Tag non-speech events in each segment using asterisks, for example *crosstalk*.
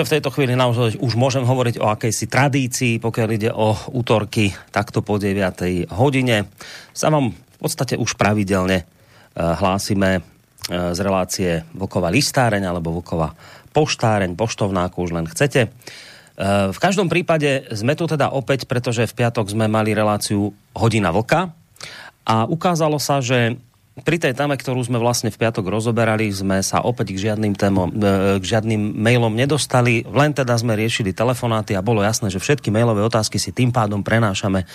že v tejto chvíli naozaj už môžem hovoriť o akejsi tradícii, pokiaľ ide o útorky takto po 9. hodine. Sa v podstate už pravidelne e, hlásime e, z relácie Vlkova listáreň alebo Vlkova poštáreň, poštovná, ako už len chcete. E, v každom prípade sme tu teda opäť, pretože v piatok sme mali reláciu Hodina Vlka a ukázalo sa, že pri tej téme, ktorú sme vlastne v piatok rozoberali, sme sa opäť k žiadnym, témom, e, k žiadnym mailom nedostali, len teda sme riešili telefonáty a bolo jasné, že všetky mailové otázky si tým pádom prenášame e,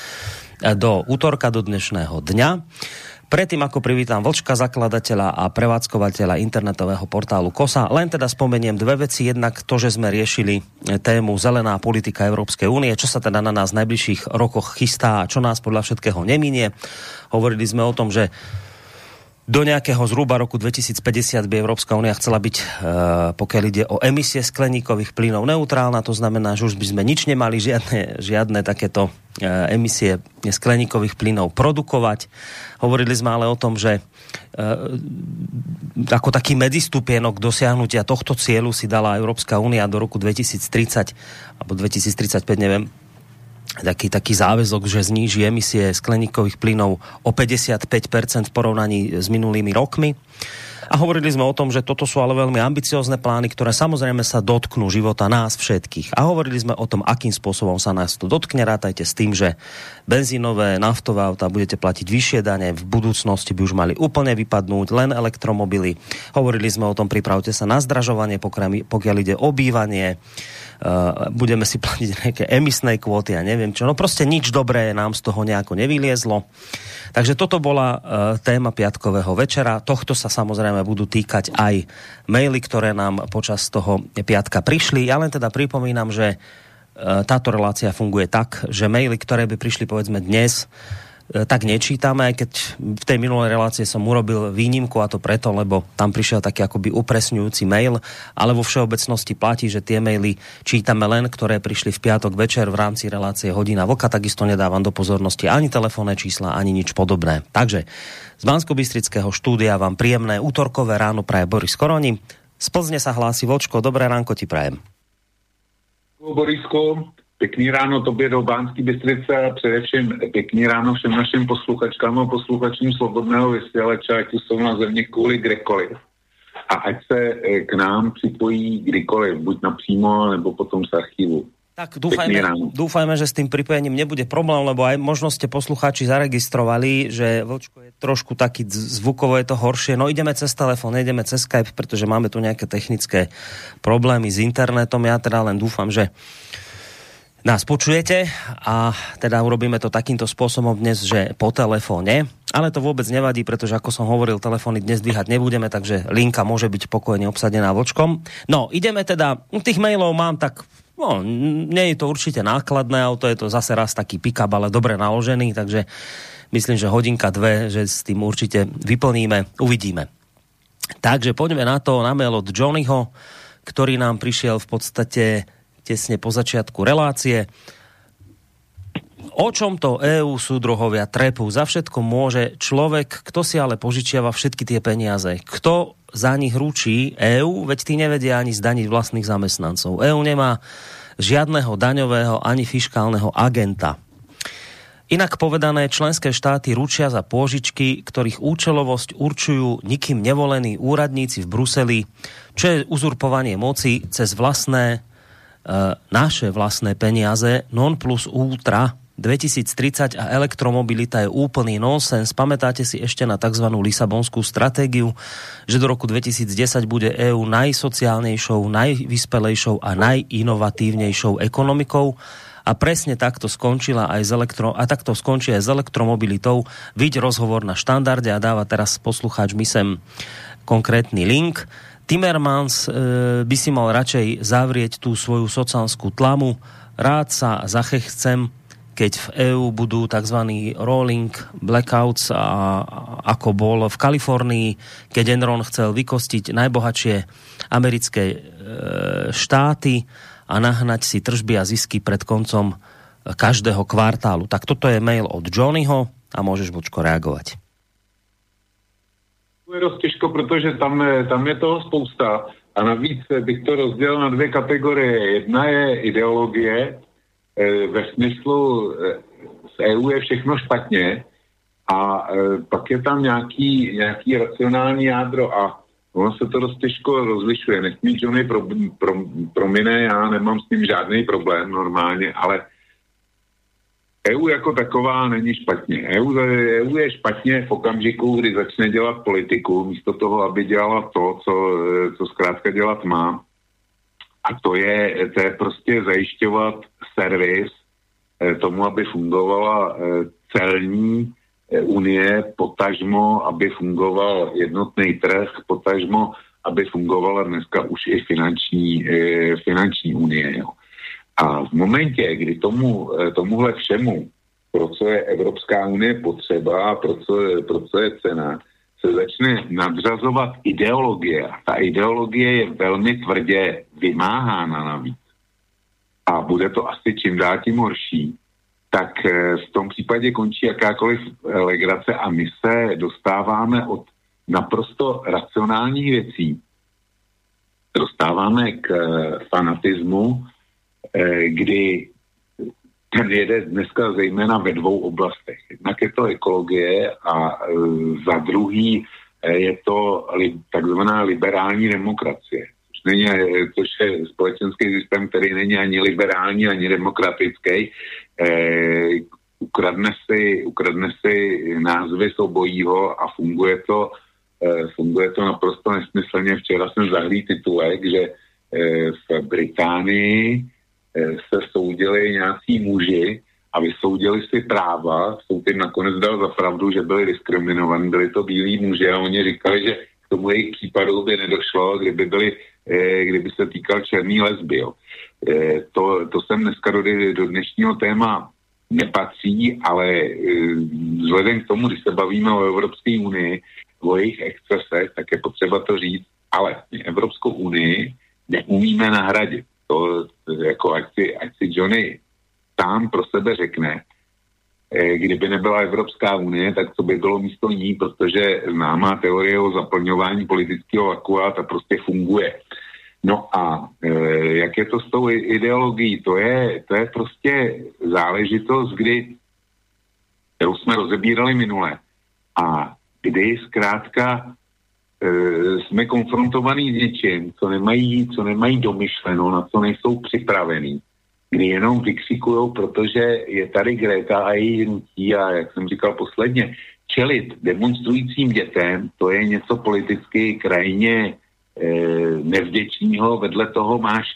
do útorka, do dnešného dňa. Predtým, ako privítam Vlčka, zakladateľa a prevádzkovateľa internetového portálu KOSA, len teda spomeniem dve veci. Jednak to, že sme riešili tému zelená politika Európskej únie, čo sa teda na nás v najbližších rokoch chystá a čo nás podľa všetkého neminie. Hovorili sme o tom, že do nejakého zhruba roku 2050 by Európska únia chcela byť, e, pokiaľ ide o emisie skleníkových plynov, neutrálna. To znamená, že už by sme nič nemali, žiadne, žiadne takéto e, emisie skleníkových plynov produkovať. Hovorili sme ale o tom, že e, ako taký medzistupienok dosiahnutia tohto cieľu si dala Európska únia do roku 2030 alebo 2035, neviem, taký, taký záväzok, že zníži emisie skleníkových plynov o 55% v porovnaní s minulými rokmi. A hovorili sme o tom, že toto sú ale veľmi ambiciozne plány, ktoré samozrejme sa dotknú života nás všetkých. A hovorili sme o tom, akým spôsobom sa nás to dotkne. Rátajte s tým, že benzínové, naftové auta budete platiť vyššie dane, v budúcnosti by už mali úplne vypadnúť, len elektromobily. Hovorili sme o tom, pripravte sa na zdražovanie, pokiaľ ide o bývanie budeme si platiť nejaké emisné kvóty a neviem čo. No proste nič dobré nám z toho nejako nevyliezlo. Takže toto bola uh, téma piatkového večera. Tohto sa samozrejme budú týkať aj maily, ktoré nám počas toho piatka prišli. Ja len teda pripomínam, že uh, táto relácia funguje tak, že maily, ktoré by prišli povedzme dnes, tak nečítame, aj keď v tej minulej relácie som urobil výnimku a to preto, lebo tam prišiel taký akoby upresňujúci mail, ale vo všeobecnosti platí, že tie maily čítame len, ktoré prišli v piatok večer v rámci relácie Hodina Voka, takisto nedávam do pozornosti ani telefónne čísla, ani nič podobné. Takže z bansko štúdia vám príjemné útorkové ráno praje Boris Koroni. Z Plzne sa hlási Vočko, dobré ránko ti prajem. Borisko, Pěkný ráno tobě do Bánský Bystrice a především pěkný ráno všem našim posluchačkám a posluchačům Slobodného vysílače, ať tu jsou na země kvůli kdekoliv. A ať se eh, k nám připojí kdykoliv, buď napřímo, nebo potom z archívu. Tak dúfajme, dúfajme, že s tým pripojením nebude problém, lebo aj možno ste poslucháči zaregistrovali, že Vlčko je trošku taký zvukovo je to horšie. No ideme cez telefón, ideme cez Skype, pretože máme tu nejaké technické problémy s internetom. Ja teda len dúfam, že nás počujete a teda urobíme to takýmto spôsobom dnes, že po telefóne, ale to vôbec nevadí, pretože ako som hovoril, telefóny dnes dvíhať nebudeme, takže linka môže byť pokojne obsadená vočkom. No, ideme teda, tých mailov mám tak No, nie je to určite nákladné auto, je to zase raz taký pick-up, ale dobre naložený, takže myslím, že hodinka, dve, že s tým určite vyplníme, uvidíme. Takže poďme na to, na mail od Johnnyho, ktorý nám prišiel v podstate tesne po začiatku relácie. O čom to EU súdruhovia trepú? Za všetko môže človek, kto si ale požičiava všetky tie peniaze. Kto za nich ručí EU? Veď tí nevedia ani zdaniť vlastných zamestnancov. EU nemá žiadneho daňového ani fiškálneho agenta. Inak povedané, členské štáty ručia za pôžičky, ktorých účelovosť určujú nikým nevolení úradníci v Bruseli, čo je uzurpovanie moci cez vlastné naše vlastné peniaze non plus ultra 2030 a elektromobilita je úplný nonsens. Pamätáte si ešte na tzv. Lisabonskú stratégiu, že do roku 2010 bude EÚ najsociálnejšou, najvyspelejšou a najinovatívnejšou ekonomikou a presne takto skončila aj z elektro, a takto skončí aj s elektromobilitou. Vidť rozhovor na štandarde a dáva teraz poslucháč my sem konkrétny link. Timmermans e, by si mal radšej zavrieť tú svoju sociálskú tlamu. Rád sa zachechcem, keď v EÚ budú tzv. rolling blackouts, a, ako bol v Kalifornii, keď Enron chcel vykostiť najbohatšie americké e, štáty a nahnať si tržby a zisky pred koncom každého kvartálu. Tak toto je mail od Johnnyho a môžeš Bočko reagovať. Je dost těžko, protože tam, tam je toho spousta. A navíc bych to rozdělil na dvě kategorie. Jedna je ideologie, e, ve smyslu e, z EU je všechno špatně a e, pak je tam nějaký, nějaký racionální jádro a ono se to dost těžko rozlišuje. Nech mi Johnny pro, pro, promine, já nemám s tím žádný problém normálně, ale EU jako taková není špatně. EU, EU je špatně v okamžiku, kdy začne dělat politiku, místo toho, aby dělala to, co, co zkrátka dělat má. A to je, to je prostě zajišťovat servis eh, tomu, aby fungovala eh, celní unie, potažmo, aby fungoval jednotný trh, potažmo, aby fungovala dneska už i finanční, finanční unie. Jo. A v momentě, kdy tomu, eh, tomuhle všemu, pro co je Evropská unie potřeba pro co, pro co je cena, se začne nadřazovat ideologie. Ta ideologie je velmi tvrdě vymáhána navíc. A bude to asi čím dál tím horší. Tak eh, v tom případě končí jakákoliv legrace a my se dostáváme od naprosto racionálních věcí, dostáváme k eh, fanatismu, kdy ten jede dneska zejména ve dvou oblastech. Jednak je to ekologie a e, za druhý e, je to takzvaná liberální demokracie. Což, není, což je společenský systém, který není ani liberální, ani demokratický. E, ukradne, si, ukradne si názvy soubojího a funguje to, funguje to naprosto nesmyslně. Včera jsem zahlí titulek, že v Británii Eh, se soudili nějací muži a vysoudili si práva, soud jim nakonec dal za pravdu, že byli diskriminovaní, byli to bílí muži a oni říkali, že k tomu jejich případu by nedošlo, kdyby, byli, eh, kdyby se týkal černý lesby. Jo. Eh, to, to jsem dneska do, do dnešního téma nepatří, ale vzhledem k tomu, když se bavíme o Evropské unii, o jejich excesech, tak je potřeba to říct, ale Evropskou unii neumíme nahradit to jako ať si, ať si Johnny sám pro sebe řekne, eh, kdyby nebyla Evropská unie, tak to by bylo místo ní, protože známá teorie o zaplňování politického vakua ta prostě funguje. No a e, jak je to s tou ideologií? To je, to je prostě záležitost, kdy, kterou jsme rozebírali minule a kdy zkrátka e, jsme konfrontovaní s něčím, co nemají, co nemají domyšleno, na co nejsou připravení, jenom vykřikují, protože je tady Greta a její hnutí a jak jsem říkal posledně, čelit demonstrujícím dětem, to je něco politicky krajně e, nevděčného, vedle toho máš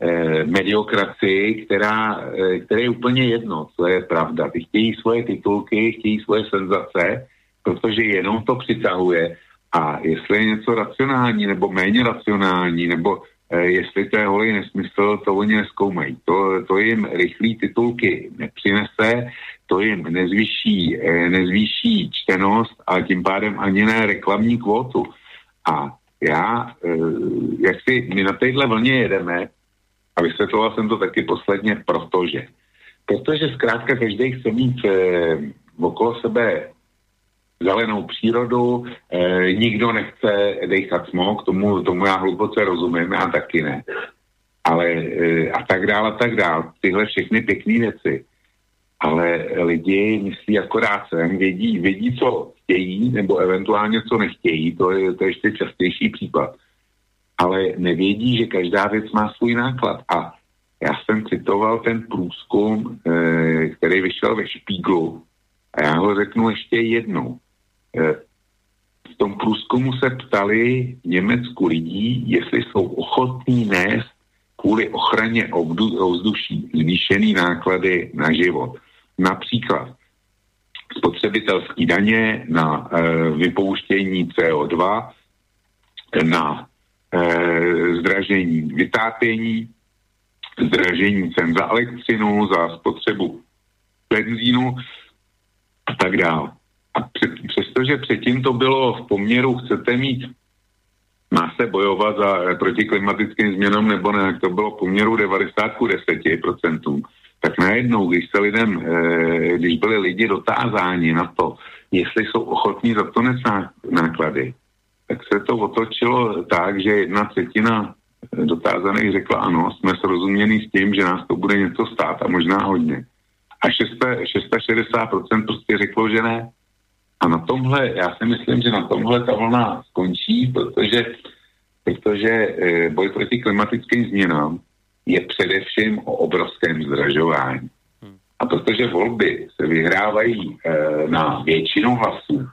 e, mediokracii, která, e, které je úplně jedno, co je pravda. Ty chtějí svoje titulky, chtějí svoje senzace, protože jenom to přitahuje a jestli je něco racionální nebo méně racionální, nebo jestli to je holý nesmysl, to oni neskoumají. To, to jim rychlý titulky nepřinese, to jim nezvýší, e, nezvýší čtenost a tím pádem ani ne reklamní kvotu. A já, e, jak si my na téhle vlně jedeme, a vysvětloval jsem to taky posledně, protože protože zkrátka každý chce mít e, okolo sebe zelenou přírodu, e, nikdo nechce dechat smog, tomu, tomu já hluboce rozumím, já taky ne. Ale e, a tak dále, a tak dále. Tyhle všechny pěkné věci. Ale lidi myslí akorát sem, vědí, vědí, co chtějí, nebo eventuálně co nechtějí, to je, to je ještě častější případ. Ale nevědí, že každá věc má svůj náklad. A já jsem citoval ten průzkum, e, který vyšel ve Špíglu, a já ho řeknu ještě jednou. Eh, v tom průzkumu se ptali v Německu lidí, jestli jsou ochotní nést kvůli ochraně ovzduší zvýšený náklady na život. Například spotřebitelský daně na e, vypouštění CO2, na e, zdražení vytápění, zdražení cen za elektřinu, za spotřebu benzínu a tak dále. A přestože předtím to bylo v poměru, chcete mít, má se bojovat za, proti klimatickým změnám nebo ne, to bylo v poměru 90 k 10%, tak najednou, když se lidem, eh, když byli lidi dotázáni na to, jestli jsou ochotní za to nést náklady, tak se to otočilo tak, že jedna třetina dotázaných řekla ano, jsme srozuměni s tím, že nás to bude něco stát a možná hodně. A 660% prostě řeklo, že ne. A na tomhle, já si myslím, že na tomhle ta vlna skončí, protože, protože e, boj proti klimatickým změnám je především o obrovském zdražování. Hmm. A protože volby se vyhrávají e, na většinu hlasů,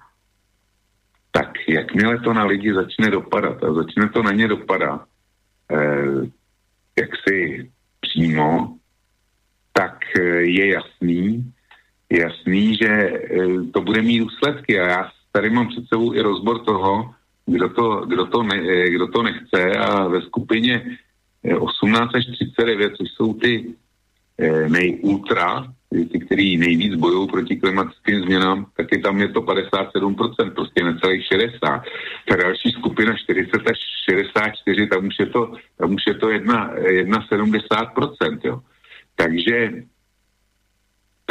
tak jakmile to na lidi začne dopadat a začne to na ně dopadat, eh, jaksi přímo, tak eh, je jasný, jasný, že eh, to bude mít důsledky a já tady mám před sebou i rozbor toho, kdo to, kdo to, ne, eh, kdo to nechce a ve skupině 18 až 39, což jsou ty nejultra, ty, který nejvíc bojují proti klimatickým změnám, tak je tam je to 57%, prostě necelých 60. Ta další skupina 40 až 64, tam už je to, tam už je to jedna, jedna 70%, jo. Takže,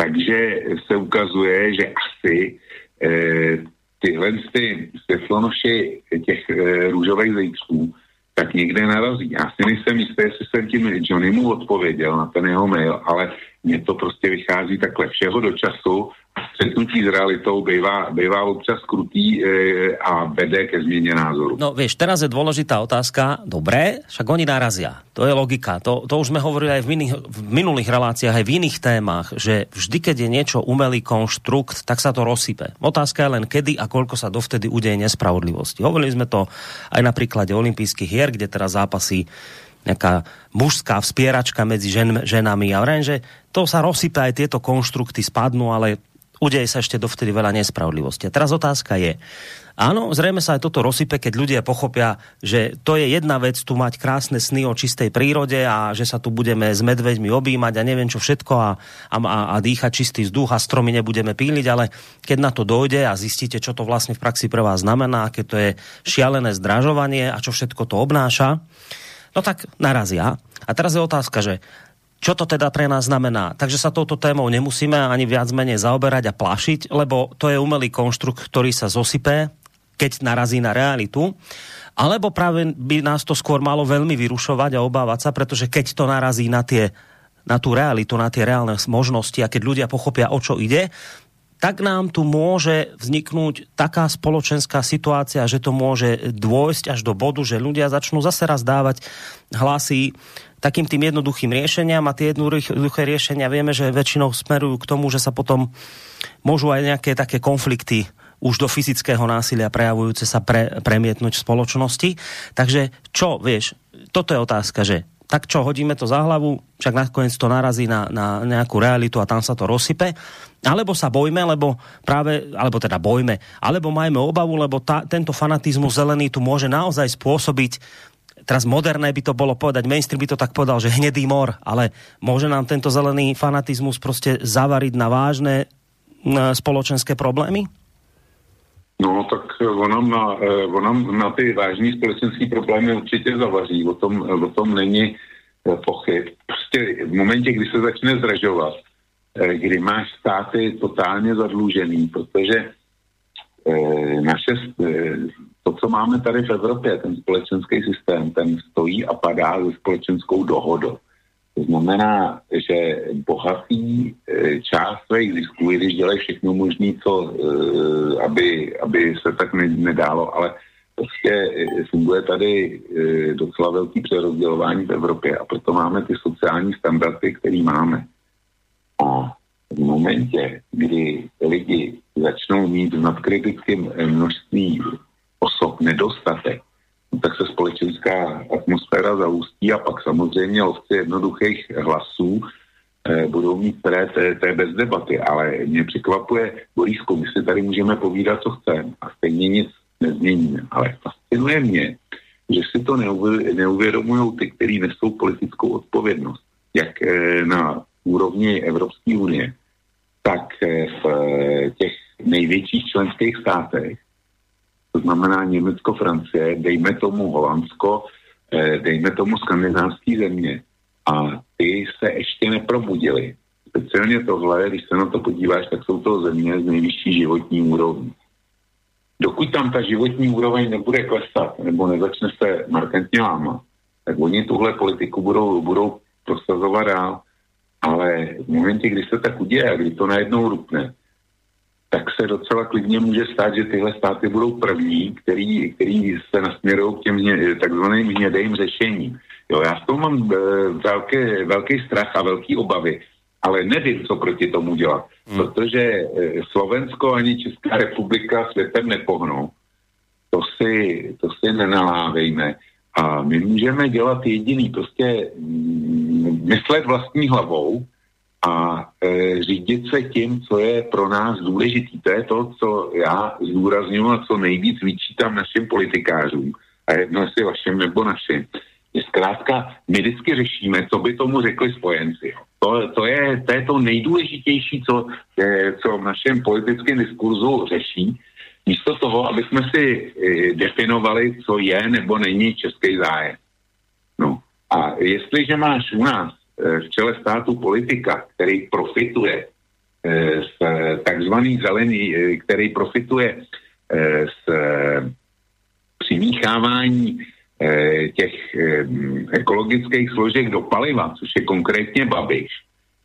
takže se ukazuje, že asi eh, tyhle ty světlonoši těch eh, růžových zajíčků tak někde narazí. Já si nejsem jistý, jestli jsem tím Johnnymu odpověděl na ten jeho mail, ale mně to prostě vychází takhle všeho do času stretnutí s realitou bývá, bývá občas krutý e, a vede ke změně názoru. No vieš, teraz je dôležitá otázka. Dobré, však oni narazia. To je logika. To, to už sme hovorili aj v, iných, v minulých reláciách, aj v iných témach, že vždy, keď je niečo umelý konštrukt, tak sa to rozsype. Otázka je len kedy a koľko sa dovtedy udeje nespravodlivosti. Hovorili sme to aj na príklade olympijských hier, kde teraz zápasy nejaká mužská vspieračka medzi žen, ženami. A vrajím, že to sa rozsype, aj tieto konštrukty spadnú, ale udeje sa ešte dovtedy veľa nespravodlivosti. A teraz otázka je, áno, zrejme sa aj toto rozsype, keď ľudia pochopia, že to je jedna vec tu mať krásne sny o čistej prírode a že sa tu budeme s medveďmi objímať a neviem čo všetko a, a, a dýchať čistý vzduch a stromy nebudeme píliť, ale keď na to dojde a zistíte, čo to vlastne v praxi pre vás znamená, aké to je šialené zdražovanie a čo všetko to obnáša, no tak narazia. A teraz je otázka, že čo to teda pre nás znamená? Takže sa touto témou nemusíme ani viac menej zaoberať a plašiť, lebo to je umelý konštrukt, ktorý sa zosypé, keď narazí na realitu. Alebo práve by nás to skôr malo veľmi vyrušovať a obávať sa, pretože keď to narazí na tie na tú realitu, na tie reálne možnosti a keď ľudia pochopia, o čo ide, tak nám tu môže vzniknúť taká spoločenská situácia, že to môže dôjsť až do bodu, že ľudia začnú zase raz dávať hlasy takým tým jednoduchým riešeniam a tie jednoduché riešenia vieme, že väčšinou smerujú k tomu, že sa potom môžu aj nejaké také konflikty už do fyzického násilia prejavujúce sa pre, premietnúť v spoločnosti. Takže čo, vieš, toto je otázka, že tak čo, hodíme to za hlavu, však nakoniec to narazí na, na nejakú realitu a tam sa to rozsype, alebo sa bojme, lebo práve, alebo teda bojme, alebo majme obavu, lebo tá, tento fanatizmus zelený tu môže naozaj spôsobiť teraz moderné by to bolo povedať, mainstream by to tak povedal, že hnedý mor, ale môže nám tento zelený fanatizmus proste zavariť na vážne spoločenské problémy? No, tak on nám na, eh, on nám na ty vážní společenské problémy určitě zavaří, o tom, o tom není eh, pochyb. Prostě v momentě, kdy se začne zražovat, eh, kdy máš státy totálně zadlužený, protože naše, to, co máme tady v Evropě, ten společenský systém, ten stojí a padá se společenskou dohodou. To znamená, že bohatý eh, část svých zisků, když dělají všechno možné, co, eh, aby, aby se tak nedálo, ale prostě eh, funguje tady docela velký přerozdělování v Evropě a proto máme ty sociální standardy, které máme. A v momentě, kdy lidi začnou mít v nadkritickém množství osob nedostatek, tak se společenská atmosféra zaústí a pak samozřejmě lovci jednoduchých hlasů eh, budou mít které té, té bez debaty, ale mě překvapuje, Borisku, my si tady můžeme povídat, co chceme a stejně nic nezměníme, ale fascinuje mě, že si to neuvědomují ty, kteří nesou politickou odpovědnost, jak eh, na úrovni Evropské unie, tak v těch největších členských státech, to znamená Německo, Francie, dejme tomu Holandsko, dejme tomu skandinávské země, a ty se ještě neprobudili. Speciálně tohle, když se na to podíváš, tak jsou to země z nejvyšší životní úrovní. Dokud tam ta životní úroveň nebude klesat nebo nezačne se markantně lámat, tak oni tuhle politiku budou, budou prosazovat dál. Ale v momentě, kdy se tak uděje kdy to najednou rupne, tak se docela klidně může stát, že tyhle státy budou první, který, který se nasměrují k těm takzvaným hnědým řešením. Jo, já s tom mám e, velké, velký strach a velký obavy, ale nevím, co proti tomu dělat, hmm. protože e, Slovensko ani Česká republika světem nepohnou. To si, to si nenalávejme. A my můžeme dělat jediný, prostě mm, myslet vlastní hlavou a e, řídit se tím, co je pro nás důležitý. To je to, co já zdůraznuju a co nejvíc vyčítám našim politikářům. A jedno jestli vašim nebo našim zkrátka, my vždycky řešíme, co by tomu řekli spojenci. To, to, je, to je to nejdůležitější, co, je, co v našem politickém diskurzu řeší, místo toho, aby jsme si e, definovali, co je nebo není český zájem. No a jestliže máš u nás e, v čele státu politika, který profituje e, z takzvaný zelený, e, který profituje z přimíchávání Eh, těch eh, ekologických složek do paliva, což je konkrétně Babiš,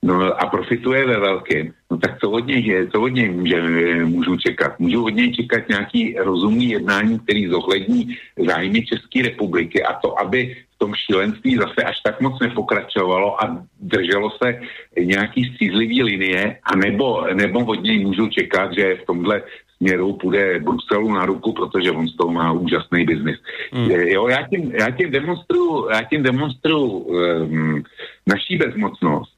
no a profituje ve velkém, no tak co od něj, co od něj může, můžu čekat? Můžu od něj čekat nějaký rozumný jednání, který zohlední zájmy České republiky a to, aby v tom šílenství zase až tak moc nepokračovalo a drželo se nějaký střízlivý linie, a nebo, nebo od něj můžu čekat, že v tomhle směru půjde Bruselu na ruku, protože on z toho má úžasný biznis. Mm. Jo, já tím, já tím demonstruju, já tím demonstruju um, naší bezmocnost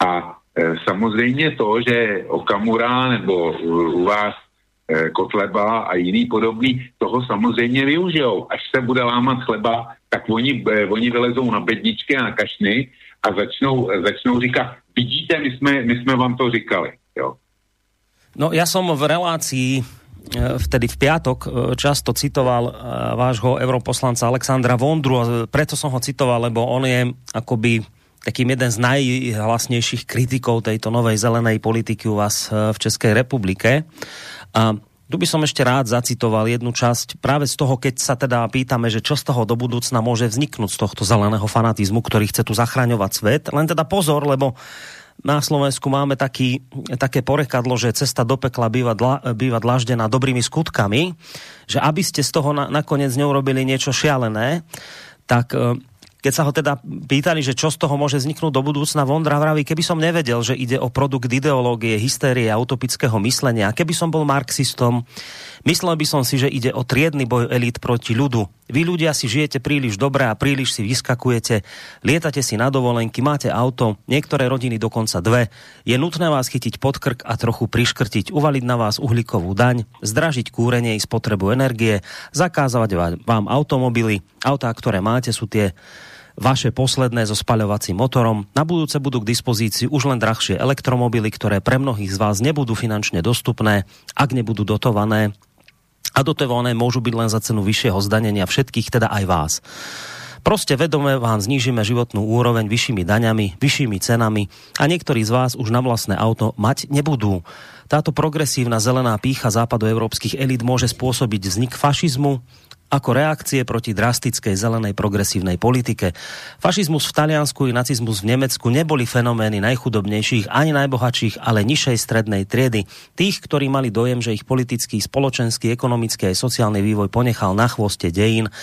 a e, samozřejmě to, že Okamura nebo u, vás e, Kotleba a jiný podobný toho samozřejmě využijou. Až se bude lámat chleba, tak oni, e, oni vylezou na bedničky a na kašny a začnou, začnou říkat, vidíte, my jsme, my jsme vám to říkali. Jo. No ja som v relácii vtedy v piatok často citoval vášho europoslanca Alexandra Vondru a preto som ho citoval, lebo on je akoby takým jeden z najhlasnejších kritikov tejto novej zelenej politiky u vás v Českej republike. A tu by som ešte rád zacitoval jednu časť práve z toho, keď sa teda pýtame, že čo z toho do budúcna môže vzniknúť z tohto zeleného fanatizmu, ktorý chce tu zachraňovať svet. Len teda pozor, lebo na Slovensku máme taký, také porekadlo, že cesta do pekla býva, dla, býva dlaždená dobrými skutkami, že aby ste z toho na, nakoniec neurobili niečo šialené, tak e, keď sa ho teda pýtali, že čo z toho môže vzniknúť do budúcna, Vondra vraví, keby som nevedel, že ide o produkt ideológie, hystérie a utopického myslenia, keby som bol marxistom, myslel by som si, že ide o triedny boj elít proti ľudu. Vy ľudia si žijete príliš dobre a príliš si vyskakujete, lietate si na dovolenky, máte auto, niektoré rodiny dokonca dve. Je nutné vás chytiť pod krk a trochu priškrtiť, uvaliť na vás uhlíkovú daň, zdražiť kúrenie i spotrebu energie, zakázať vám automobily. Autá, ktoré máte, sú tie vaše posledné so spaľovacím motorom. Na budúce budú k dispozícii už len drahšie elektromobily, ktoré pre mnohých z vás nebudú finančne dostupné, ak nebudú dotované. A dotované môžu byť len za cenu vyššieho zdanenia všetkých, teda aj vás. Proste vedome vám znížime životnú úroveň vyššími daňami, vyššími cenami a niektorí z vás už na vlastné auto mať nebudú. Táto progresívna zelená pícha západoevropských elit môže spôsobiť vznik fašizmu, ako reakcie proti drastickej zelenej progresívnej politike. Fašizmus v Taliansku i nacizmus v Nemecku neboli fenomény najchudobnejších ani najbohatších, ale nižšej strednej triedy. Tých, ktorí mali dojem, že ich politický, spoločenský, ekonomický aj sociálny vývoj ponechal na chvoste dejín,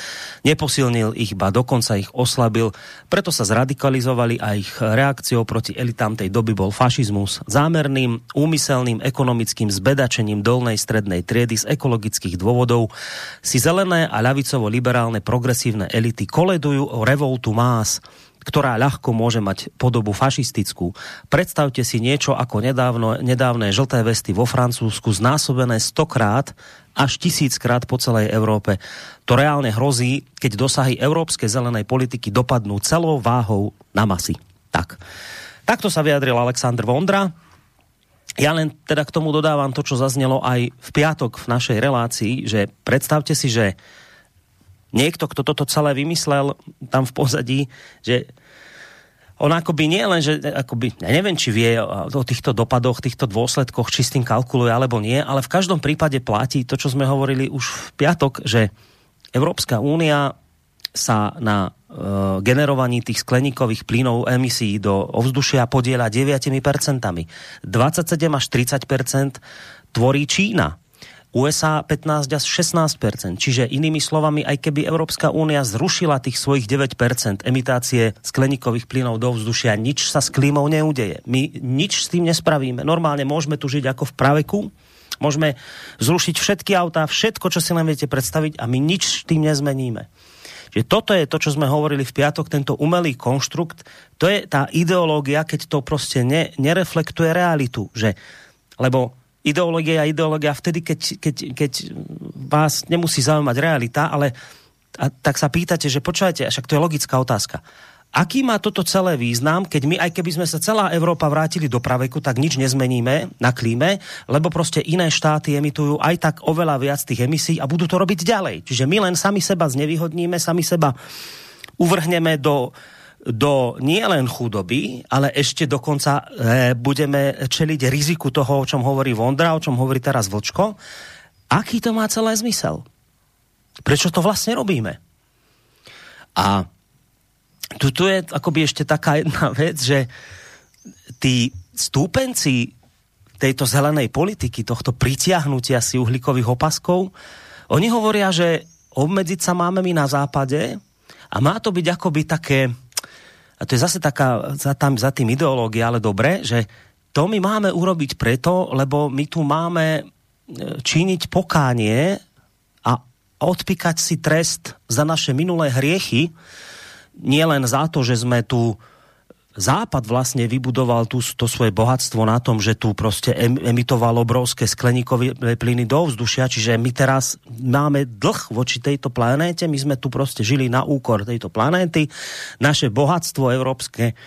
neposilnil ich, ba dokonca ich oslabil. Preto sa zradikalizovali a ich reakciou proti elitám tej doby bol fašizmus. Zámerným, úmyselným ekonomickým zbedačením dolnej strednej triedy z ekologických dôvodov si zelené a ľavicovo-liberálne progresívne elity koledujú o revoltu más, ktorá ľahko môže mať podobu fašistickú. Predstavte si niečo ako nedávno, nedávne žlté vesty vo Francúzsku znásobené stokrát až tisíckrát po celej Európe. To reálne hrozí, keď dosahy európskej zelenej politiky dopadnú celou váhou na masy. Tak. Takto sa vyjadril Aleksandr Vondra ja len teda k tomu dodávam to, čo zaznelo aj v piatok v našej relácii, že predstavte si, že niekto, kto toto celé vymyslel tam v pozadí, že on akoby nie len, že akoby, ja neviem, či vie o týchto dopadoch, týchto dôsledkoch, či s tým kalkuluje alebo nie, ale v každom prípade platí to, čo sme hovorili už v piatok, že Európska únia sa na e, generovaní tých skleníkových plynov emisí do ovzdušia podieľa 9%. 27 až 30% tvorí Čína. USA 15 až 16% Čiže inými slovami, aj keby Európska únia zrušila tých svojich 9% emitácie skleníkových plynov do vzdušia, nič sa s klímou neudeje. My nič s tým nespravíme. Normálne môžeme tu žiť ako v praveku, môžeme zrušiť všetky autá, všetko, čo si len viete predstaviť a my nič s tým nezmeníme. Čiže toto je to, čo sme hovorili v piatok, tento umelý konštrukt, to je tá ideológia, keď to proste ne, nereflektuje realitu. Že, lebo ideológia je ideológia vtedy, keď, keď, keď vás nemusí zaujímať realita, ale a, tak sa pýtate, že počujete, však to je logická otázka. Aký má toto celé význam, keď my, aj keby sme sa celá Európa vrátili do praveku, tak nič nezmeníme na klíme, lebo proste iné štáty emitujú aj tak oveľa viac tých emisí a budú to robiť ďalej. Čiže my len sami seba znevýhodníme, sami seba uvrhneme do, do nielen chudoby, ale ešte dokonca e, budeme čeliť riziku toho, o čom hovorí Vondra, o čom hovorí teraz Vlčko. Aký to má celé zmysel? Prečo to vlastne robíme? A tu, tu je akoby ešte taká jedna vec, že tí stúpenci tejto zelenej politiky, tohto pritiahnutia si uhlíkových opaskov, oni hovoria, že obmedziť sa máme my na západe a má to byť akoby také, a to je zase taká za, tam, za tým ideológia, ale dobre, že to my máme urobiť preto, lebo my tu máme e, činiť pokánie a odpíkať si trest za naše minulé hriechy, nie len za to, že sme tu Západ vlastne vybudoval tu, to svoje bohatstvo na tom, že tu proste emitoval obrovské skleníkové plyny do vzdušia, čiže my teraz máme dlh voči tejto planéte, my sme tu proste žili na úkor tejto planéty, naše bohatstvo európske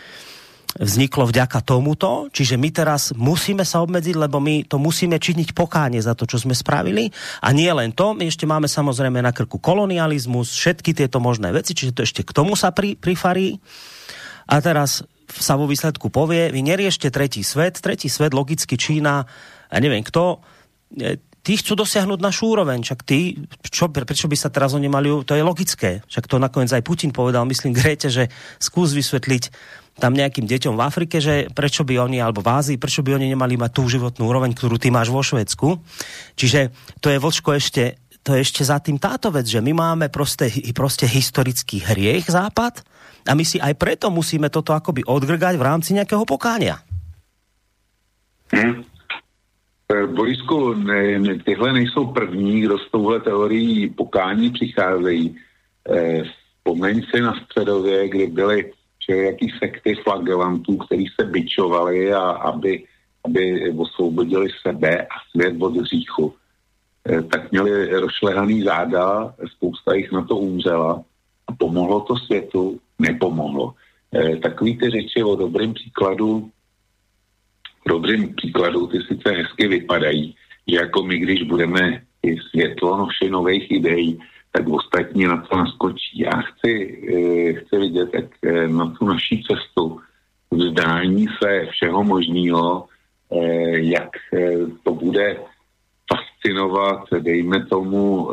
vzniklo vďaka tomuto, čiže my teraz musíme sa obmedziť, lebo my to musíme činiť pokáne za to, čo sme spravili. A nie len to, my ešte máme samozrejme na krku kolonializmus, všetky tieto možné veci, čiže to ešte k tomu sa pri, prifarí. A teraz sa vo výsledku povie, vy neriešte tretí svet, tretí svet logicky Čína, ja neviem kto, e, tí chcú dosiahnuť našu úroveň, však tí, čo, prečo by sa teraz oni mali, to je logické, však to nakoniec aj Putin povedal, myslím *laughs* Grete, že skús vysvetliť tam nejakým deťom v Afrike, že prečo by oni, alebo v Ázii, prečo by oni nemali mať tú životnú úroveň, ktorú ty máš vo Švedsku. Čiže to je vočko ešte, to je ešte za tým táto vec, že my máme proste, proste historický hriech Západ, a my si aj preto musíme toto akoby odgrgať v rámci nejakého pokánia. Hmm. Borisku, ne, ne, tyhle nejsou první, kdo s touhle teorií pokání přicházejí. E, si na středově, kdy byly jaký sekty flagelantů, kteří se byčovali, a aby, aby osvobodili sebe a svět od hříchu. E, tak měli rozšlehaný záda, spousta jich na to umřela a pomohlo to světu nepomohlo. E, takový ty řeči o dobrým příkladu, dobrým příkladu, ty sice hezky vypadají, jako my, když budeme i světlo novšej nových ideí, tak ostatní na to naskočí. Já chci, e, chci vidět, jak e, na tu naší cestu vzdání se všeho možného, e, jak to bude fascinovat, dejme tomu,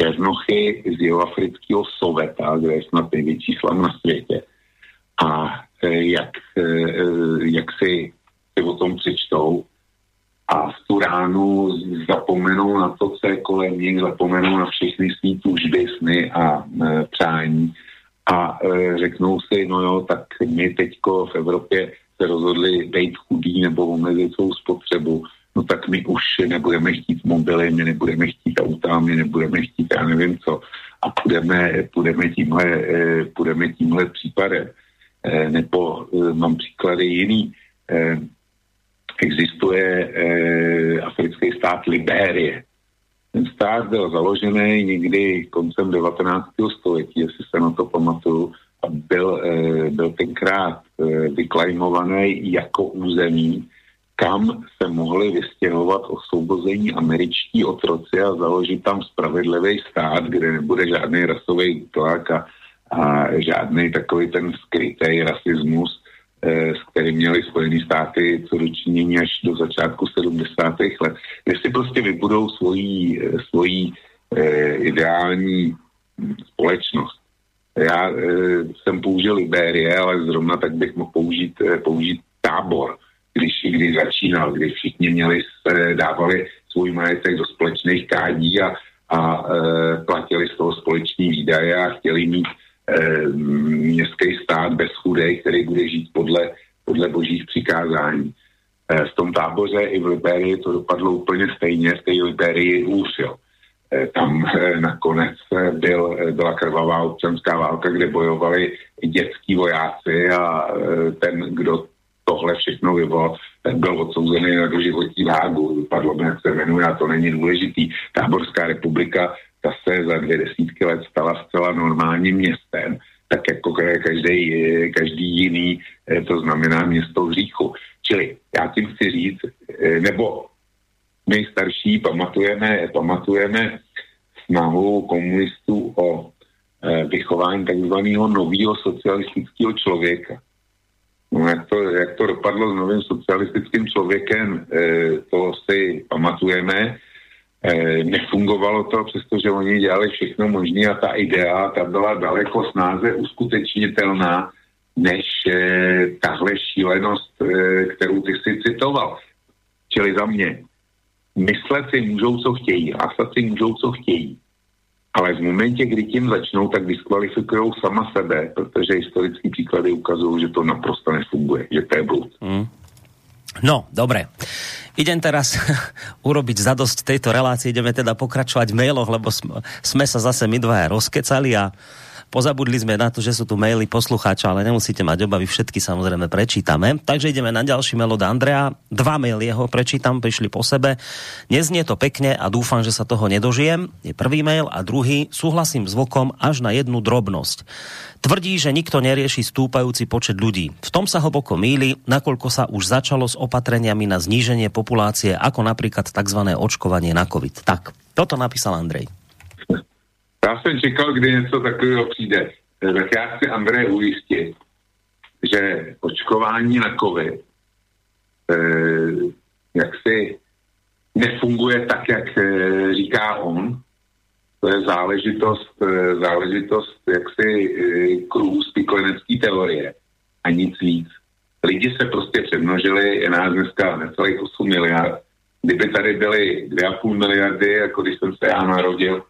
Černochy z jihoafrického Soveta, kde je snad největší slam na světě. A e, jak, e, e, jak si, si o tom přečtou a v tu ránu zapomenou na to, co je kolem nich, zapomenou na všechny svý tužby, sny a přání a řeknou si, no jo, tak my teďko v Evropě se rozhodli být chudí nebo omezit svou spotřebu no tak my už nebudeme chtít mobily, my nebudeme chtít auta, my nebudeme chtít já nevím co a půjdeme, půjdeme, tímhle, eh, půjdeme tímhle případem. Eh, nebo eh, mám příklady jiný. Existuje africký stát Libérie. Ten stát byl založený někdy koncem 19. století, jestli se na to pamatuju, a byl, byl tenkrát vyklajmovaný jako území, kam se mohli vystěhovat osvobození američtí otroci a založit tam spravedlivý stát, kde nebude žádný rasový útlak a, a žádný takový ten skrytý rasismus, eh, s kterým měli Spojené státy co dočinění až do začátku 70. let, kde si prostě vybudou svoji, eh, svoji eh, ideální společnost. Já eh, jsem použil Liberie, ale zrovna tak bych mohl použít, eh, použít tábor když, když začínal, kdy všichni měli, dávali svůj majetek do společných kádí a, a e, platili z toho společní výdaje a chtěli mít e, městský stát bez chudej, který bude žít podle, podle božích přikázání. E, v tom táboře i v Liberii to dopadlo úplně stejně, v té Liberii už, jo. Tam nakonec byl, byla krvavá občanská válka, kde bojovali dětský vojáci a ten, kdo tohle všechno vyvolal, tak byl odsouzený na doživotní vágu. Vypadlo mi, jak se jmenuje, a to není důležitý. Táborská republika, ta se za dvě desítky let stala zcela normálním městem, tak jako každý, každý jiný, eh, to znamená město hříchu. Čili já tím chci říct, eh, nebo my starší pamatujeme, pamatujeme snahu komunistů o eh, vychování takzvaného nového socialistického člověka. No, jak, to, jak to dopadlo s novým socialistickým člověkem, eh, to si pamatujeme. Eh, nefungovalo to, přestože oni dělali všechno možné a ta idea, ta byla daleko snáze uskutečnitelná, než eh, tahle šílenost, eh, kterou ty si citoval. Čili za mě, myslet si můžou, co chtějí, a si můžou, co chtějí ale v momentě, kdy tím začnou, tak diskvalifikují sama sebe, protože historické příklady ukazují, že to naprosto nefunguje, že to je blúd. Mm. No, dobre. Idem teraz *laughs* urobiť zadosť tejto relácii, ideme teda pokračovať v mailoch, lebo sme sa zase my dvaja rozkecali a Pozabudli sme na to, že sú tu maily poslucháča, ale nemusíte mať obavy, všetky samozrejme prečítame. Takže ideme na ďalší mail od Andrea. Dva maily jeho prečítam, prišli po sebe. Neznie to pekne a dúfam, že sa toho nedožijem. Je prvý mail a druhý. Súhlasím s Vokom až na jednu drobnosť. Tvrdí, že nikto nerieši stúpajúci počet ľudí. V tom sa hlboko míli, nakoľko sa už začalo s opatreniami na zníženie populácie, ako napríklad tzv. očkovanie na COVID. Tak, toto napísal Andrej. Já jsem čekal, kdy něco takového přijde. Tak já chci Andrej ujistit, že očkování na COVID eh, jak si nefunguje tak, jak eh, říká on. To je záležitost, eh, záležitost jaksi eh, kruhu spiklenecké teorie a nic víc. Lidi se prostě přemnožili, je nás dneska necelých 8 miliard. Kdyby tady byly 2,5 miliardy, jako když jsem se já narodil,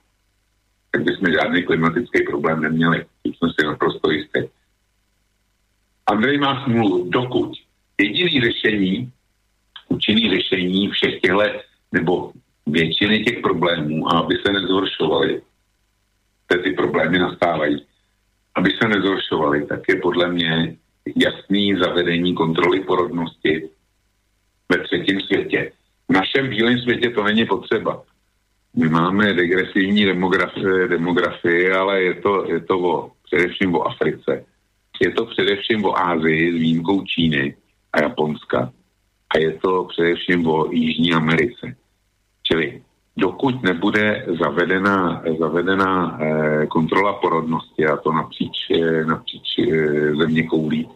tak bychom žádný klimatický problém neměli. Tím jsme si naprosto jistí. Andrej má smůlu, dokud jediný řešení, účinný řešení všech těchto, nebo většiny těch problémů, a aby se nezhoršovaly, ty problémy nastávají, aby se nezhoršovaly, tak je podle mě jasný zavedení kontroly porodnosti ve třetím světě. V našem bílém světě to není potřeba. My máme degresivní demografii, demografii ale je to, je to o, především o Africe. Je to především o Ázii s výjimkou Číny a Japonska. A je to především o Jižní Americe. Čili dokud nebude zavedena, zavedena eh, kontrola porodnosti, a to napříč, eh, napříč eh, země koulí,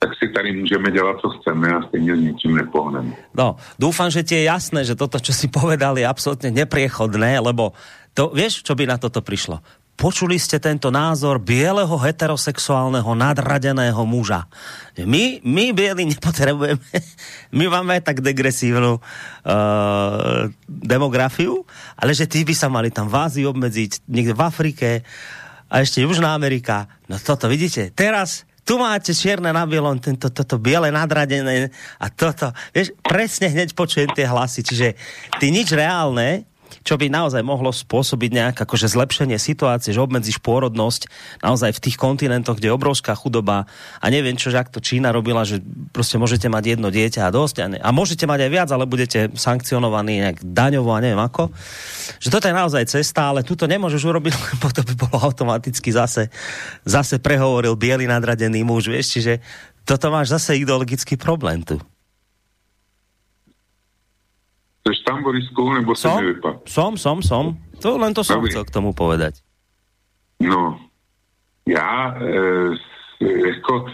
tak si tady můžeme dělat, co chceme a stejně s ničím nepohneme. No, dúfam, že ti je jasné, že toto, čo si povedal, je absolútne nepriechodné, lebo to, vieš, čo by na toto prišlo? Počuli ste tento názor bieleho heterosexuálneho nadradeného muža. My, my bieli nepotrebujeme, *laughs* my máme tak degresívnu uh, demografiu, ale že tí by sa mali tam v Ázii obmedziť, niekde v Afrike a ešte Južná Amerika. No toto vidíte, teraz tu máte čierne na bielom, tento, toto biele nadradené a toto. Vieš, presne hneď počujem tie hlasy. Čiže ty nič reálne, čo by naozaj mohlo spôsobiť nejak akože zlepšenie situácie, že obmedzíš pôrodnosť naozaj v tých kontinentoch, kde je obrovská chudoba a neviem čo, že ak to Čína robila, že proste môžete mať jedno dieťa a dosť a, ne, a môžete mať aj viac, ale budete sankcionovaní nejak daňovo a neviem ako. Že toto je naozaj cesta, ale tuto nemôžeš urobiť, *laughs* lebo to by bolo automaticky zase, zase prehovoril biely nadradený muž, vieš, čiže toto máš zase ideologický problém tu. Jsi tam, Borisku, nebo som, se mi vypad? Som, som, som. To len to som Dobrý. chcel k tomu povedať. No, já e, jako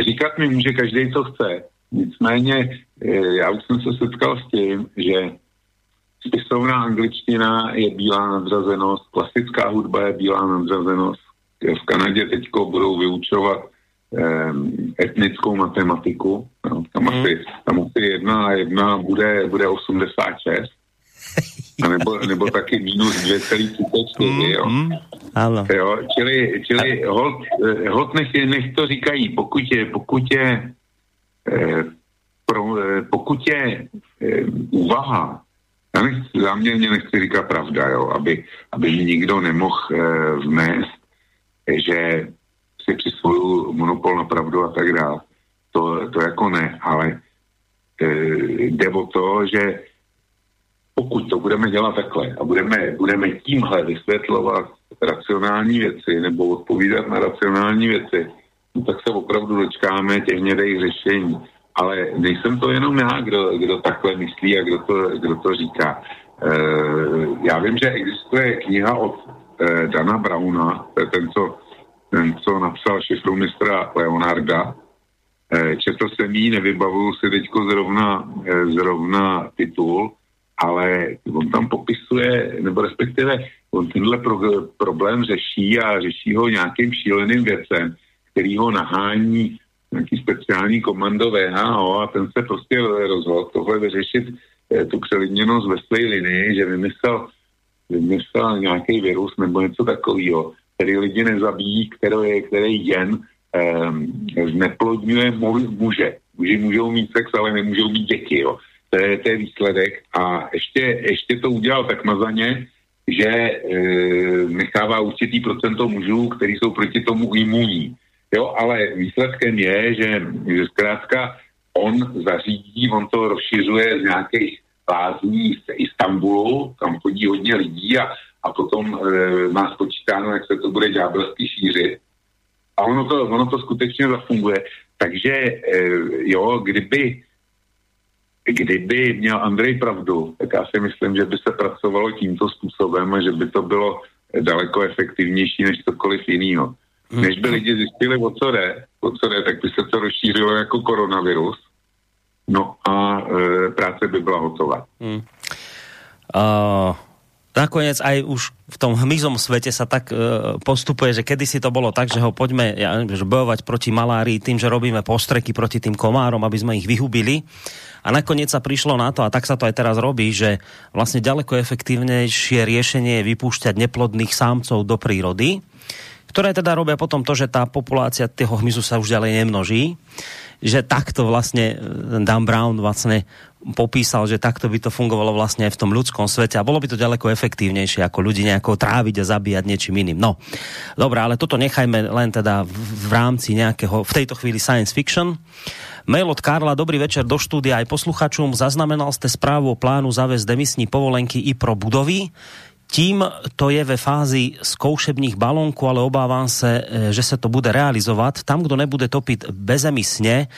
říkat mi může každý, co chce. Nicméně e, já už jsem se setkal s tím, že spisovná angličtina je bílá nadřazenost, klasická hudba je bílá nadřazenost. V Kanadě teďko budou vyučovat etnickou matematiku. No, tam, hmm. asi, tam asi jedna a jedna bude, bude 86. A nebo, nebo taky minus 2,34, mm, jo. Mm, ano. jo. Čili, čili hold, eh, hold nech, nech to říkají, pokud je, pokud je, eh, pro, eh, pokud je eh, úvaha, já nechci, záměrně nechci říkat pravda, jo, aby, aby mi nikdo nemohl eh, vnést, že si přisvoju monopol na pravdu a tak dále. To, to jako ne, ale e, jde o to, že pokud to budeme dělat takhle a budeme, budeme tímhle vysvětlovat racionální věci nebo odpovídat na racionální věci, no tak se opravdu dočkáme těch hnědých řešení. Ale nejsem to jenom já, kdo, kdo takhle myslí a kdo to, kdo to říká. E, já vím, že existuje kniha od e, Dana Brauna, ten, co co napsal mistra Leonarda. Četl jsem jí, nevybavuju si teďko zrovna, eh, zrovna titul, ale on tam popisuje, nebo respektive on tenhle pro, problém řeší a řeší ho nějakým šíleným věcem, který ho nahání nějaký speciální komando VHO a ten se prostě rozhodl tohle vyřešit eh, tu přelidněnost ve své linii, že vymyslel, vymyslel nějaký virus nebo něco takového který lidi nezabíjí, který, který jen um, zneplodňuje muže. Muži můžou mít sex, ale nemůžou mít děti. Jo. To, je, to je výsledek. A ještě, ještě to udělal tak mazaně, že e, nechává určitý procento mužů, kteří jsou proti tomu imunní. Jo, ale výsledkem je, že, že zkrátka on zařídí, on to rozšiřuje z nějakých lázní z Istanbulu, tam chodí hodně lidí a a potom e, má spočítáno, jak se to bude ďábelsky šířit. A ono to, ono to skutečně zafunguje. Takže e, jo, kdyby kdyby měl Andrej pravdu, tak já si myslím, že by se pracovalo tímto způsobem a že by to bylo daleko efektivnější než cokoliv jiného. Hmm. Než by lidi zjistili, o co jde, o co jde, tak by se to rozšířilo jako koronavirus. No a e, práce by byla hotová. Hmm. Uh nakoniec aj už v tom hmyzom svete sa tak e, postupuje, že kedysi to bolo tak, že ho poďme ja, že bojovať proti malárii tým, že robíme postreky proti tým komárom, aby sme ich vyhubili. A nakoniec sa prišlo na to, a tak sa to aj teraz robí, že vlastne ďaleko efektívnejšie riešenie je vypúšťať neplodných sámcov do prírody, ktoré teda robia potom to, že tá populácia toho hmyzu sa už ďalej nemnoží že takto vlastne e, Dan Brown vlastne popísal, že takto by to fungovalo vlastne aj v tom ľudskom svete a bolo by to ďaleko efektívnejšie ako ľudí nejako tráviť a zabíjať niečím iným. No, dobré, ale toto nechajme len teda v, v rámci nejakého, v tejto chvíli science fiction. Mail od Karla, dobrý večer do štúdia aj posluchačům. Zaznamenal ste správu o plánu zavést demisní povolenky i pro budovy. Tím to je ve fázi zkoušebních balónků, ale obávám se, eh, že se to bude realizovat. Tam, kdo nebude topit bezemisně,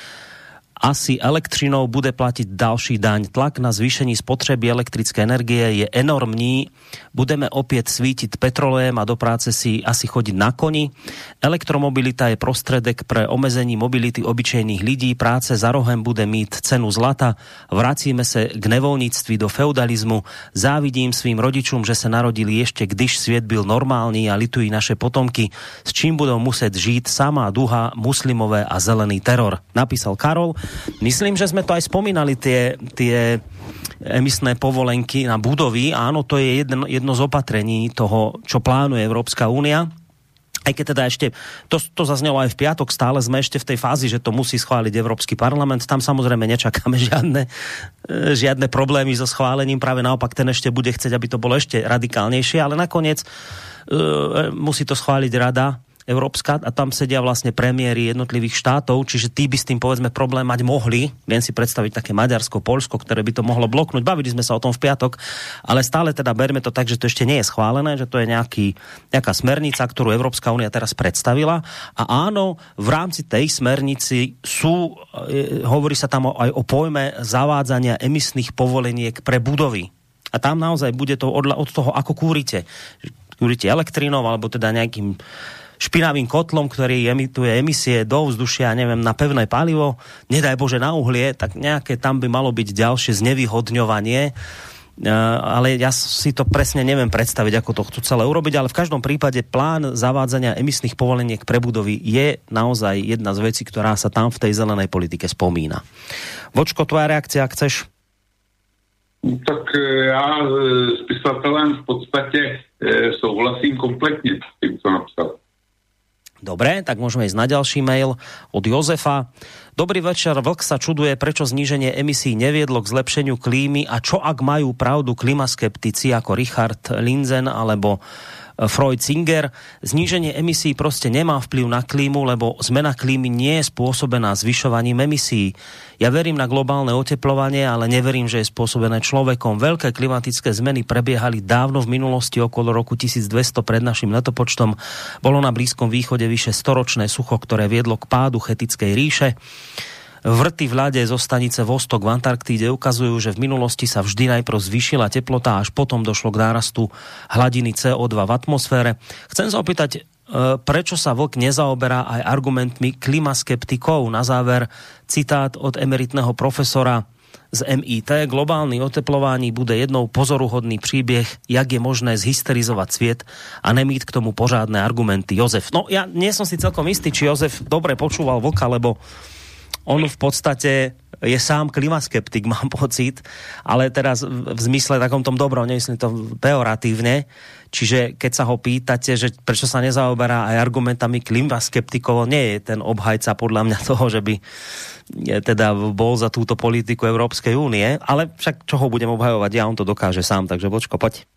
asi elektřinou bude platiť další daň. Tlak na zvýšení spotřeby elektrické energie je enormní. Budeme opět svítiť petrolém a do práce si asi chodiť na koni. Elektromobilita je prostredek pre omezení mobility obyčejných lidí. Práce za rohem bude mít cenu zlata. Vracíme se k nevolnictví do feudalizmu. Závidím svým rodičům, že se narodili ešte, když svět byl normální a litují naše potomky, s čím budou muset žít samá duha, muslimové a zelený teror. Napísal Karol. Myslím, že sme to aj spomínali, tie, tie emisné povolenky na budovy. Áno, to je jedno, jedno z opatrení toho, čo plánuje Európska únia. Aj keď teda ešte, to, to zaznelo aj v piatok, stále sme ešte v tej fázi, že to musí schváliť Európsky parlament. Tam samozrejme nečakáme *laughs* žiadne, e, žiadne problémy so schválením. Práve naopak ten ešte bude chcieť, aby to bolo ešte radikálnejšie, ale nakoniec uh, musí to schváliť rada Európska a tam sedia vlastne premiéry jednotlivých štátov, čiže tí by s tým povedzme problém mať mohli. Viem si predstaviť také Maďarsko, Polsko, ktoré by to mohlo bloknúť. Bavili sme sa o tom v piatok, ale stále teda berme to tak, že to ešte nie je schválené, že to je nejaký, nejaká smernica, ktorú Európska únia teraz predstavila. A áno, v rámci tej smernici sú, e, hovorí sa tam aj o pojme zavádzania emisných povoleniek pre budovy. A tam naozaj bude to od, od toho, ako kúrite. Kúrite elektrínou, alebo teda nejakým špinavým kotlom, ktorý emituje emisie do vzdušia, neviem, na pevné palivo, nedaj Bože na uhlie, tak nejaké tam by malo byť ďalšie znevýhodňovanie. Uh, ale ja si to presne neviem predstaviť, ako to chcú celé urobiť, ale v každom prípade plán zavádzania emisných povoleniek pre budovy je naozaj jedna z vecí, ktorá sa tam v tej zelenej politike spomína. Vočko, tvoja reakcia, ak chceš? Tak e, e, s pisatelem v podstatě e, souhlasím kompletně s tím, co napsal. Dobre, tak môžeme ísť na ďalší mail od Jozefa. Dobrý večer, Vlk sa čuduje, prečo zníženie emisí neviedlo k zlepšeniu klímy a čo ak majú pravdu klimaskeptici ako Richard Linzen alebo Freud Singer. Zníženie emisí proste nemá vplyv na klímu, lebo zmena klímy nie je spôsobená zvyšovaním emisí. Ja verím na globálne oteplovanie, ale neverím, že je spôsobené človekom. Veľké klimatické zmeny prebiehali dávno v minulosti okolo roku 1200 pred našim letopočtom. Bolo na Blízkom východe vyše storočné sucho, ktoré viedlo k pádu chetickej ríše. Vrty v ľade zo stanice Vostok v Antarktíde ukazujú, že v minulosti sa vždy najprv zvýšila teplota, až potom došlo k nárastu hladiny CO2 v atmosfére. Chcem sa opýtať, e, prečo sa vlk nezaoberá aj argumentmi klimaskeptikov. Na záver citát od emeritného profesora z MIT. Globálny oteplování bude jednou pozoruhodný příběh, jak je možné zhysterizovať svět a nemít k tomu pořádné argumenty. Jozef. No ja nie som si celkom istý, či Jozef dobre počúval vlka, lebo on v podstate je sám klimaskeptik, *laughs* mám pocit, ale teraz v zmysle takom tom dobrom, nemyslím to pejoratívne, čiže keď sa ho pýtate, že prečo sa nezaoberá aj argumentami klimaskeptikov, nie je ten obhajca podľa mňa *laughs* toho, že by teda bol za túto politiku Európskej únie, ale však čo ho budem obhajovať, ja on to dokáže sám, takže Vočko, poď.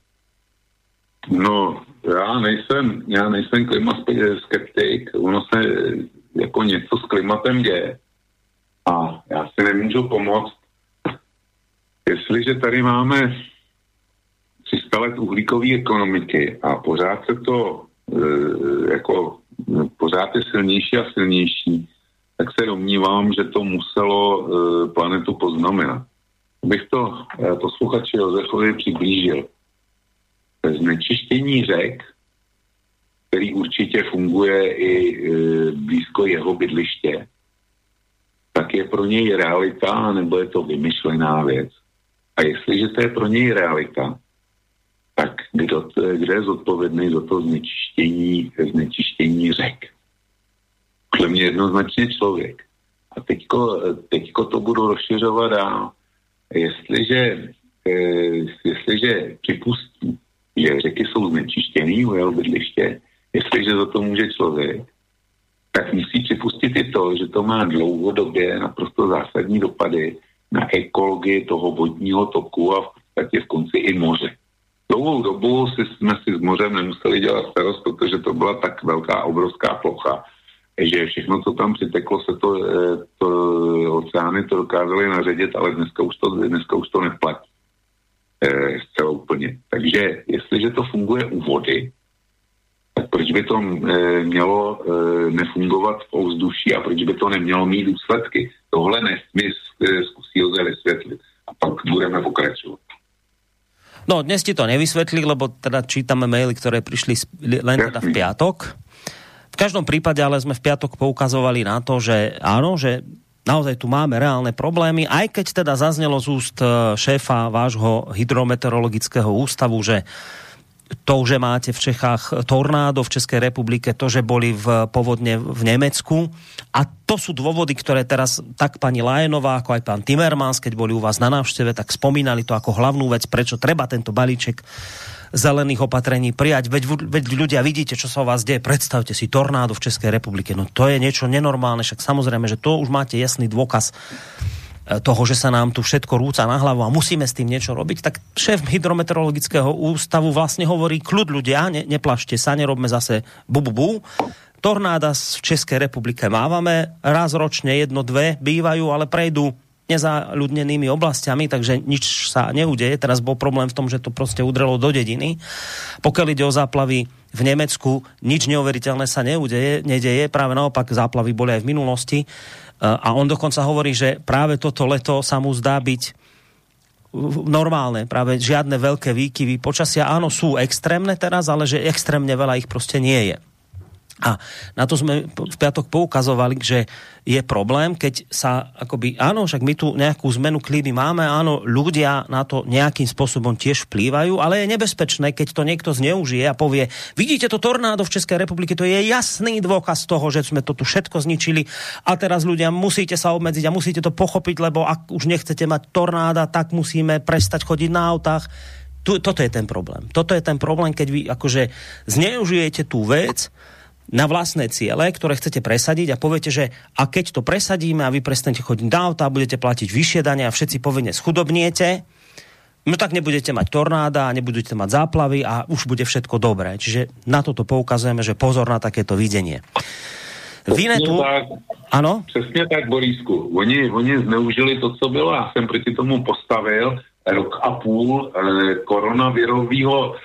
No, já nejsem, já nejsem klimaskeptik, ono se jako něco s klimatem děje a já si nemůžu pomoct. Jestliže tady máme 300 let uhlíkové ekonomiky a pořád se to e, jako pořád je silnější a silnější, tak se domnívám, že to muselo e, planetu poznamenat. Bych to e, posluchači Josefovi přiblížil. Znečištění řek, který určitě funguje i e, blízko jeho bydliště, tak je pro něj realita, nebo je to vymyšlená věc. A jestliže to je pro něj realita, tak kdo, kdo je zodpovědný za to znečištění, znečištění řek? Podle mě jednoznačně člověk. A teďko, teďko to budu rozšiřovat dál. Jestliže, eh, jestliže připustí, že řeky jsou znečištěný u jeho bydliště, jestliže za to může člověk, tak musí připustit i to, že to má dlouhodobě naprosto zásadní dopady na ekologii toho vodního toku a v podstatě v konci i moře. Dlouhou dobu si, jsme si s mořem nemuseli dělat starost, protože to byla tak velká, obrovská plocha, že všechno, co tam přiteklo, se to, eh, to oceány to dokázali naředit, ale dneska už to, dneska už to neplatí. E, zcela úplně. Takže jestliže to funguje u vody, tak proč by to e, mělo e, nefungovat v ovzduší a proč by to nemělo mít důsledky? Tohle nesmysl e, zkusí Jose vysvětlit a pak budeme pokračovat. No, dnes ti to nevysvetlí, lebo teda čítame maily, ktoré prišli len teda v piatok. V každom prípade ale sme v piatok poukazovali na to, že áno, že naozaj tu máme reálne problémy, aj keď teda zaznelo z úst šéfa vášho hydrometeorologického ústavu, že to, že máte v Čechách tornádo v Českej republike, to, že boli v povodne v Nemecku. A to sú dôvody, ktoré teraz tak pani Lajenová, ako aj pán Timmermans, keď boli u vás na návšteve, tak spomínali to ako hlavnú vec, prečo treba tento balíček zelených opatrení prijať. Veď, veď ľudia vidíte, čo sa o vás deje. Predstavte si tornádo v Českej republike. No to je niečo nenormálne, však samozrejme, že to už máte jasný dôkaz toho, že sa nám tu všetko rúca na hlavu a musíme s tým niečo robiť, tak šéf hydrometeorologického ústavu vlastne hovorí, kľud ľudia, ne, neplašte sa, nerobme zase bu, bu, tornáda v Českej republike mávame, raz ročne jedno, dve bývajú, ale prejdú nezaľudnenými oblastiami, takže nič sa neudeje. Teraz bol problém v tom, že to proste udrelo do dediny. Pokiaľ ide o záplavy v Nemecku, nič neuveriteľné sa neudeje, nedeje, práve naopak záplavy boli aj v minulosti. A on dokonca hovorí, že práve toto leto sa mu zdá byť normálne, práve žiadne veľké výkyvy počasia. Áno, sú extrémne teraz, ale že extrémne veľa ich proste nie je. A na to sme v piatok poukazovali, že je problém, keď sa akoby, áno, však my tu nejakú zmenu klímy máme, áno, ľudia na to nejakým spôsobom tiež vplývajú, ale je nebezpečné, keď to niekto zneužije a povie, vidíte to tornádo v Českej republike, to je jasný dôkaz toho, že sme to tu všetko zničili a teraz ľudia musíte sa obmedziť a musíte to pochopiť, lebo ak už nechcete mať tornáda, tak musíme prestať chodiť na autách. Tu, toto je ten problém. Toto je ten problém, keď vy akože zneužijete tú vec, na vlastné ciele, ktoré chcete presadiť a poviete, že a keď to presadíme a vy prestanete chodiť na auta a budete platiť vyššie dane a všetci povinne schudobniete, no tak nebudete mať tornáda a nebudete mať záplavy a už bude všetko dobré. Čiže na toto poukazujeme, že pozor na takéto videnie. Vinetu... Ano? Přesně tak, Borísku. Oni, oni zneužili to, co bylo. Já jsem proti tomu postavil rok a půl eh, koronavirového e,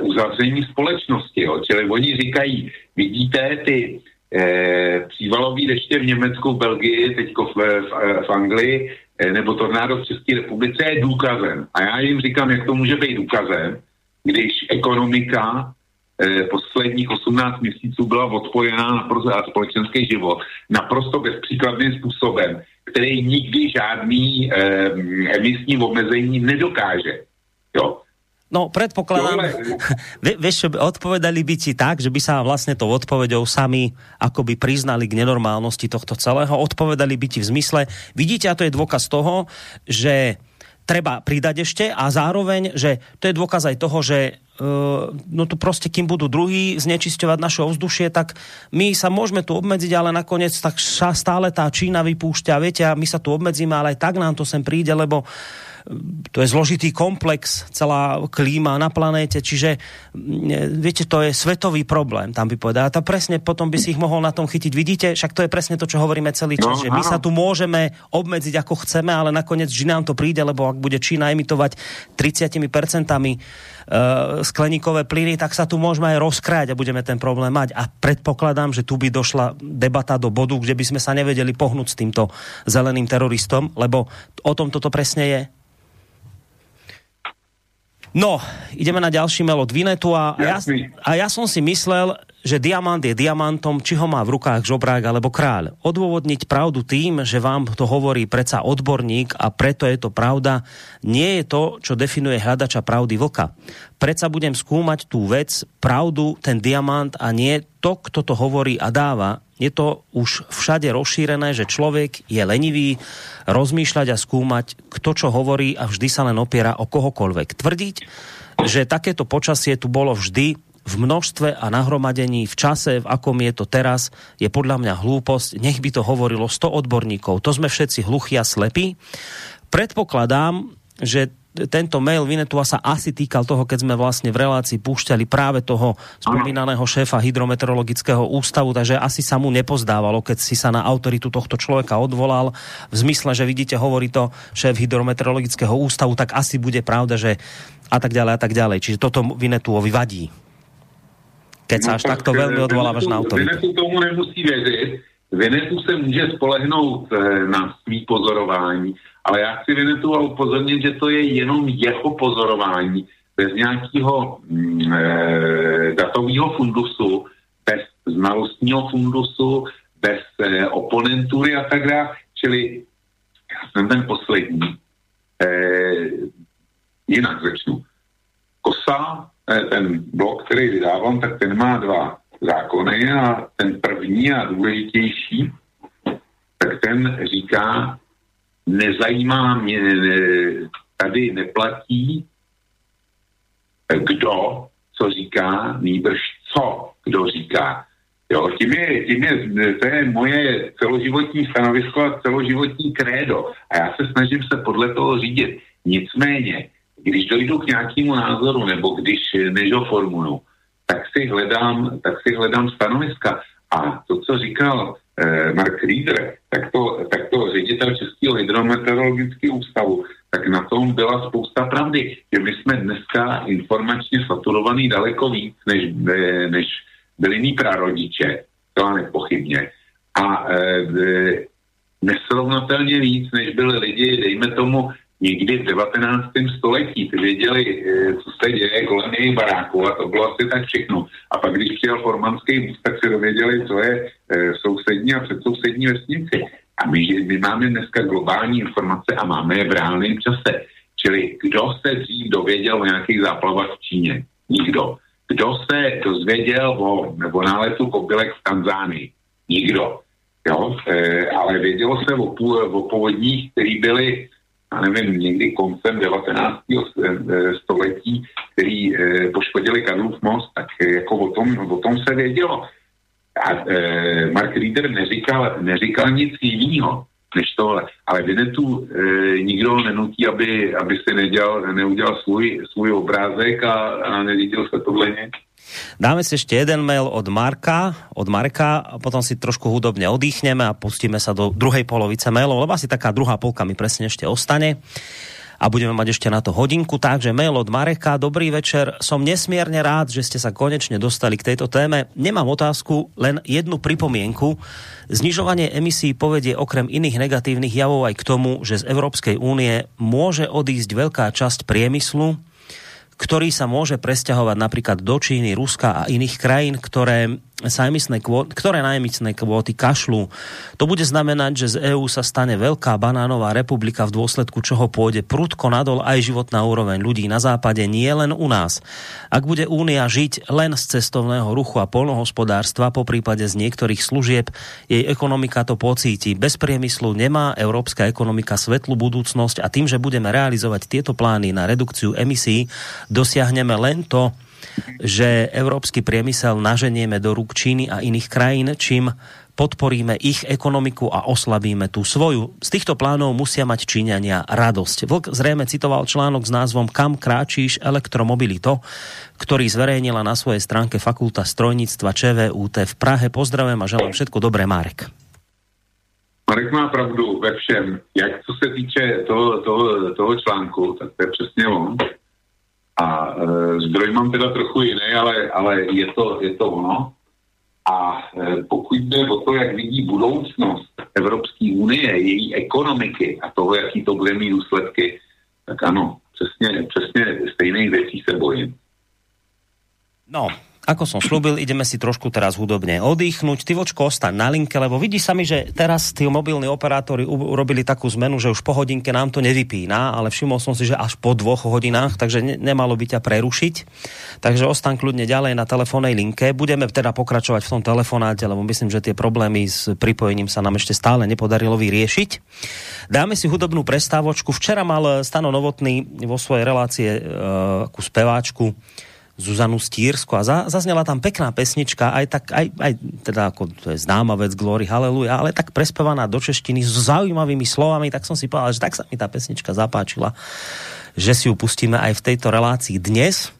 uzavření společnosti. Jo. Čili oni říkají, vidíte ty e, přívalový deště v Německu, v Belgii, teď v, v, v Anglii, e, nebo tornádo v České republice je důkazem. A já jim říkám, jak to může být důkazem, když ekonomika e, posledních 18 měsíců byla odpojená na společenský život naprosto bezpříkladným způsobem, který nikdy žádný e, emisní omezení nedokáže. Jo. No, predpokladám, *laughs* vieš, odpovedali by ti tak, že by sa vlastne tou odpovedou sami akoby priznali k nenormálnosti tohto celého. Odpovedali by ti v zmysle, vidíte, a to je dôkaz toho, že treba pridať ešte a zároveň, že to je dôkaz aj toho, že uh, no to proste, kým budú druhí znečisťovať naše ovzdušie, tak my sa môžeme tu obmedziť, ale nakoniec tak stále tá Čína vypúšťa, viete, a my sa tu obmedzíme, ale aj tak nám to sem príde, lebo uh, to je zložitý komplex, celá klíma na planéte, čiže viete, to je svetový problém, tam by povedal. A to presne potom by si ich mohol na tom chytiť. Vidíte, však to je presne to, čo hovoríme celý čas, no, že my sa tu môžeme obmedziť ako chceme, ale nakoniec že nám to príde, lebo ak bude Čína emitovať 30% percentami uh, skleníkové plyny, tak sa tu môžeme aj rozkráť a budeme ten problém mať. A predpokladám, že tu by došla debata do bodu, kde by sme sa nevedeli pohnúť s týmto zeleným teroristom, lebo o tom toto presne je. No, ideme na ďalší mail od Vinetu a, ja, a ja som si myslel, že diamant je diamantom, či ho má v rukách žobrák alebo kráľ. Odôvodniť pravdu tým, že vám to hovorí predsa odborník a preto je to pravda, nie je to, čo definuje hľadača pravdy vlka. Predsa budem skúmať tú vec, pravdu, ten diamant a nie to, kto to hovorí a dáva, je to už všade rozšírené, že človek je lenivý rozmýšľať a skúmať, kto čo hovorí a vždy sa len opiera o kohokoľvek. Tvrdiť, že takéto počasie tu bolo vždy v množstve a nahromadení v čase, v akom je to teraz, je podľa mňa hlúposť. Nech by to hovorilo 100 odborníkov. To sme všetci hluchí a slepí. Predpokladám, že tento mail Vinetua sa asi týkal toho, keď sme vlastne v relácii púšťali práve toho spomínaného šéfa hydrometeorologického ústavu, takže asi sa mu nepozdávalo, keď si sa na autoritu tohto človeka odvolal. V zmysle, že vidíte, hovorí to šéf hydrometeorologického ústavu, tak asi bude pravda, že a tak ďalej a tak ďalej. Čiže toto Vinetuovi vadí. Keď sa no, až takto veľmi odvolávaš na autoritu. Vinetu tomu nemusí věřit. Vinetu se může spolehnout eh, na svý pozorování ale já chci Vinetu a upozornit, že to je jenom jeho pozorování, bez nějakého mm, e, datového fundusu, bez znalostního fundusu, bez e, oponentury a tak dále. Čili já jsem ten poslední. E, jinak začnu. Kosa, ten blok, který vydávám, tak ten má dva zákony a ten první a důležitější, tak ten říká, nezajímá mě, tady neplatí, kdo co říká, nýbrž co kdo říká. Jo, tím je, tím je, to je moje celoživotní stanovisko a celoživotní krédo. A já se snažím se podle toho řídit. Nicméně, když dojdu k nějakému názoru, nebo když než ho formulu, tak si hledám, tak si hledám stanoviska. A to, co říkal eh, Mark Rieder, tak to, tak to ředitel Českého hydrometeorologického ústavu, tak na tom byla spousta pravdy, že my jsme dneska informačně saturovaný daleko víc, než, eh, než byli mý prarodiče, to nepochybně. A e, nesrovnatelně víc, než byli lidi, dejme tomu, někdy v 19. století. Ty věděli, e, co se děje kolem jejich baráků a to bylo asi tak všechno. A pak, když přijel formanský vůz, tak se dověděli, co je e, sousední a předsousední vesnici. A my, my máme dneska globální informace a máme je v reálném čase. Čili kdo se dřív dověděl o nějakých záplavách v Číně? Nikdo. Kdo se dozvěděl o, o náletu kobylek v Tanzánii? Nikdo. Jo? E, ale vědělo se o, o povodních, které byly, já nevím, někdy koncem 19. E, století, který e, poškodili Karlův most, tak jako o tom, o tom se vědělo. A Mark Rieder neříkal, neříkal nic jiného tohle. Ale Vinetu e, nikdo nenutí, aby, aby si nedělal, neudělal svůj, svůj obrázek a, a neviděl se tohle nic. Dáme si ešte jeden mail od Marka, od Marka a potom si trošku hudobne oddychneme a pustíme sa do druhej polovice mailov, lebo asi taká druhá polka mi presne ešte ostane a budeme mať ešte na to hodinku. Takže mail od Mareka, dobrý večer. Som nesmierne rád, že ste sa konečne dostali k tejto téme. Nemám otázku, len jednu pripomienku. Znižovanie emisí povedie okrem iných negatívnych javov aj k tomu, že z Európskej únie môže odísť veľká časť priemyslu, ktorý sa môže presťahovať napríklad do Číny, Ruska a iných krajín, ktoré sa emisné kvóty, ktoré na emisné kvóty kašľú. To bude znamenať, že z EÚ sa stane veľká banánová republika, v dôsledku čoho pôjde prudko nadol aj životná úroveň ľudí na západe, nie len u nás. Ak bude Únia žiť len z cestovného ruchu a polnohospodárstva, po prípade z niektorých služieb, jej ekonomika to pocíti. Bez priemyslu nemá európska ekonomika svetlú budúcnosť a tým, že budeme realizovať tieto plány na redukciu emisí, dosiahneme len to, že európsky priemysel naženieme do rúk Číny a iných krajín, čím podporíme ich ekonomiku a oslabíme tú svoju. Z týchto plánov musia mať Číňania radosť. Vlk zrejme citoval článok s názvom Kam kráčíš elektromobilito, ktorý zverejnila na svojej stránke Fakulta strojníctva ČVUT v Prahe. Pozdravujem a želám všetko dobré, Marek. Marek má pravdu ve všem. Jak co se týče toho, toho, toho článku, tak to je přesně on. A e, zdroj mám teda trochu jiný, ale, ale je, to, je to ono. A e, pokud jde o to, jak vidí budoucnost Evropské unie, její ekonomiky a toho, jaký to bude mít důsledky, tak ano, přesně, přesně stejných věcí se bojím. No, ako som slúbil, ideme si trošku teraz hudobne oddychnúť. Ty vočko ostaň na linke, lebo vidí sa mi, že teraz tí mobilní operátori urobili takú zmenu, že už po hodinke nám to nevypína, ale všimol som si, že až po dvoch hodinách, takže ne, nemalo by ťa prerušiť. Takže ostaň kľudne ďalej na telefónnej linke. Budeme teda pokračovať v tom telefonáte, lebo myslím, že tie problémy s pripojením sa nám ešte stále nepodarilo vyriešiť. Dáme si hudobnú prestávočku. Včera mal Stano Novotný vo svojej relácie uh, ku speváčku Zuzanu Stírsko a za, zaznela tam pekná pesnička, aj tak, aj, aj teda ako to je známa vec Glory Hallelujah, ale tak prespevaná do češtiny s zaujímavými slovami, tak som si povedal, že tak sa mi tá pesnička zapáčila, že si ju pustíme aj v tejto relácii dnes.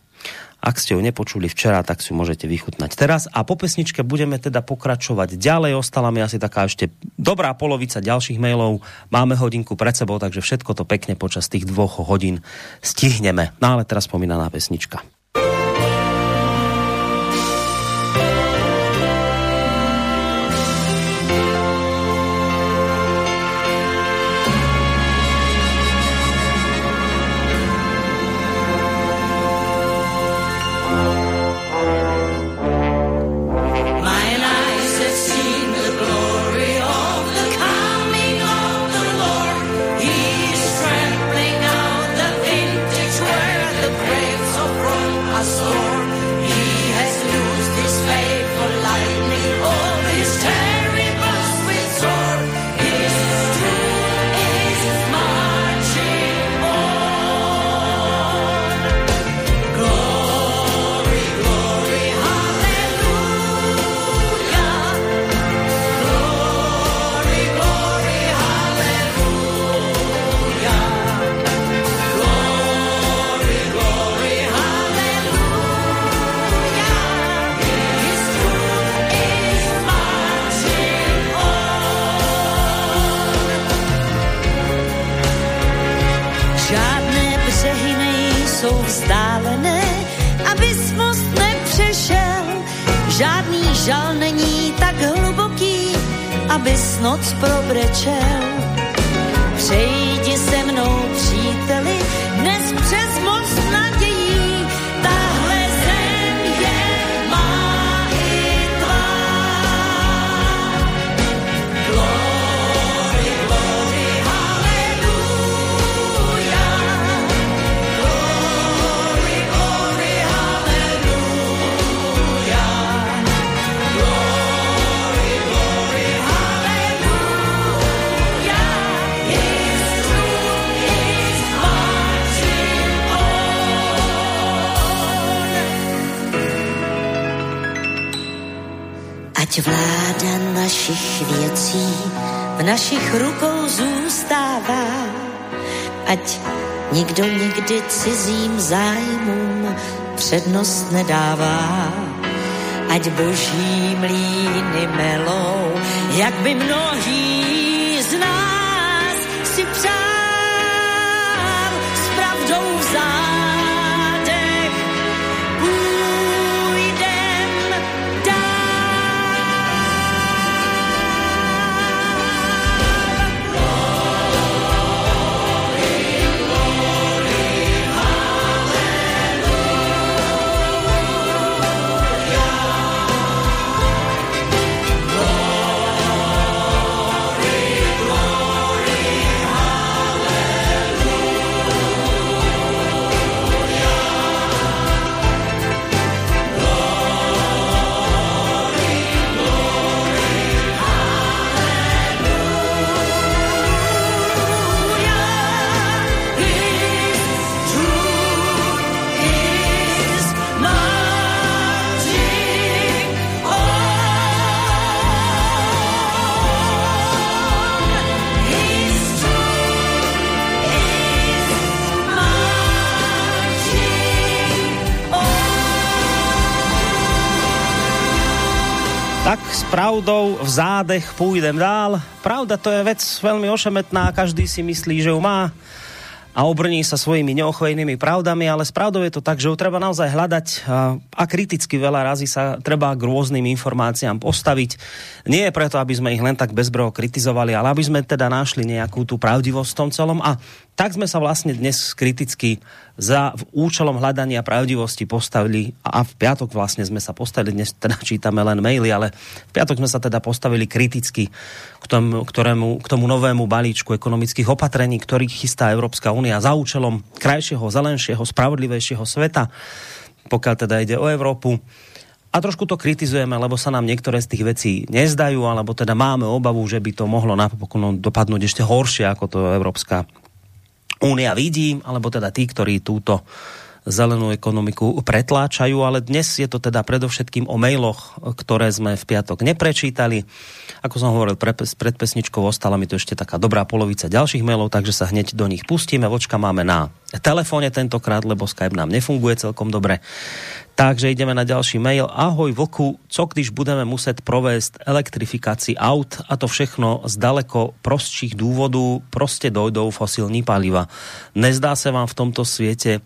Ak ste ju nepočuli včera, tak si ju môžete vychutnať teraz. A po pesničke budeme teda pokračovať ďalej. Ostala mi asi taká ešte dobrá polovica ďalších mailov. Máme hodinku pred sebou, takže všetko to pekne počas tých dvoch hodín stihneme. No ale teraz spomínaná pesnička. Nikdy cizím zájmům přednost nedává. Ať boží mlíny melou, jak by mnohý s pravdou v zádech pôjdem dál. Pravda to je vec veľmi ošemetná, každý si myslí, že ju má a obrní sa svojimi neochvejnými pravdami, ale s pravdou je to tak, že ju treba naozaj hľadať a, kriticky veľa razy sa treba k rôznym informáciám postaviť. Nie je preto, aby sme ich len tak bezbroho kritizovali, ale aby sme teda našli nejakú tú pravdivosť v tom celom a tak sme sa vlastne dnes kriticky za účelom hľadania pravdivosti postavili a v piatok vlastne sme sa postavili, dnes teda *laughs* čítame len maily, ale v piatok sme sa teda postavili kriticky k tomu, ktorému, k tomu novému balíčku ekonomických opatrení, ktorý chystá Európska únia za účelom krajšieho, zelenšieho, spravodlivejšieho sveta, pokiaľ teda ide o Európu. A trošku to kritizujeme, lebo sa nám niektoré z tých vecí nezdajú, alebo teda máme obavu, že by to mohlo napokon dopadnúť ešte horšie, ako to Európska únia vidí, alebo teda tí, ktorí túto zelenú ekonomiku pretláčajú, ale dnes je to teda predovšetkým o mailoch, ktoré sme v piatok neprečítali. Ako som hovoril, pre, pred pesničkou ostala mi tu ešte taká dobrá polovica ďalších mailov, takže sa hneď do nich pustíme. Vočka máme na telefóne tentokrát, lebo Skype nám nefunguje celkom dobre. Takže ideme na ďalší mail. Ahoj Vlku, co když budeme muset provést elektrifikácii aut a to všechno z daleko prostších důvodů prostě dojdou fosilní paliva. Nezdá se vám v tomto světě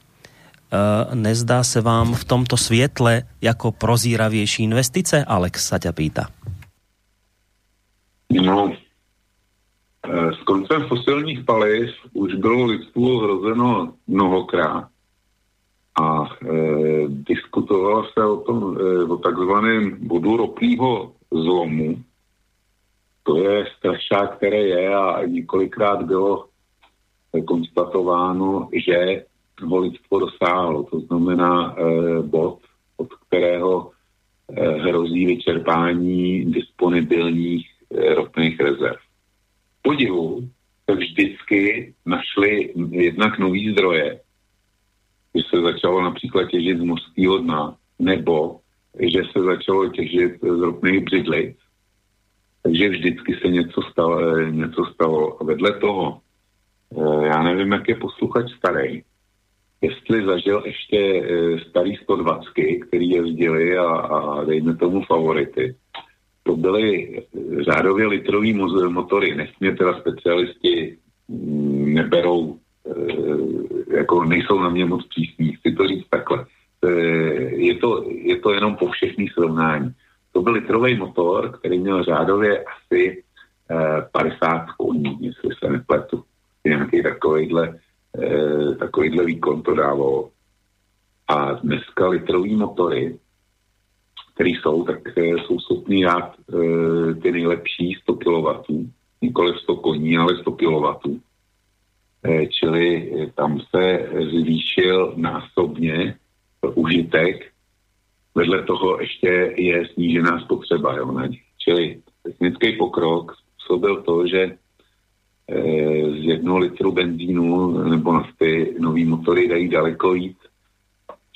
Uh, nezdá se vám v tomto světle jako prozíravější investice? Alex sa ťa pýta. No, eh, s koncem fosilních paliv už bylo lidstvo zrozeno mnohokrát a e, diskutovalo se o tom, e, o takzvaném bodu ropného zlomu. To je strašák, které je a několikrát bylo konstatováno, že ho lidstvo dosáhlo. To znamená e, bod, od kterého e, hrozí vyčerpání disponibilních e, ropných rezerv. Podivu se vždycky našli jednak nový zdroje, že se začalo například těžit z mořského dna, nebo že se začalo těžit z ropných břidlic. Takže vždycky se něco stalo. Něco stalo. A vedle toho, já nevím, jak je posluchač starý, jestli zažil ještě starý 120, který jezdili a, a dejme tomu favority. To byly řádově litrový motory. Nesmě teda specialisti neberou jako nejsou na mě moc přísní, chci to říct takhle. E, je to, je to jenom po všechny srovnání. To byl litrový motor, který měl řádově asi e, 50 koní, jestli se nepletu. Nějaký takovýhle, e, takovýhle výkon to dávalo. A dneska litrový motory, které jsou, tak e, jsou schopný dát e, ty nejlepší 100 kW, nikoli 100 koní, ale 100 kW. E, čili tam se zvýšil násobně užitek, vedle toho ještě je snížená spotřeba. Jo, Čili technický pokrok způsobil to, že e, z jednoho litru benzínu nebo nafty nový motory dají daleko víc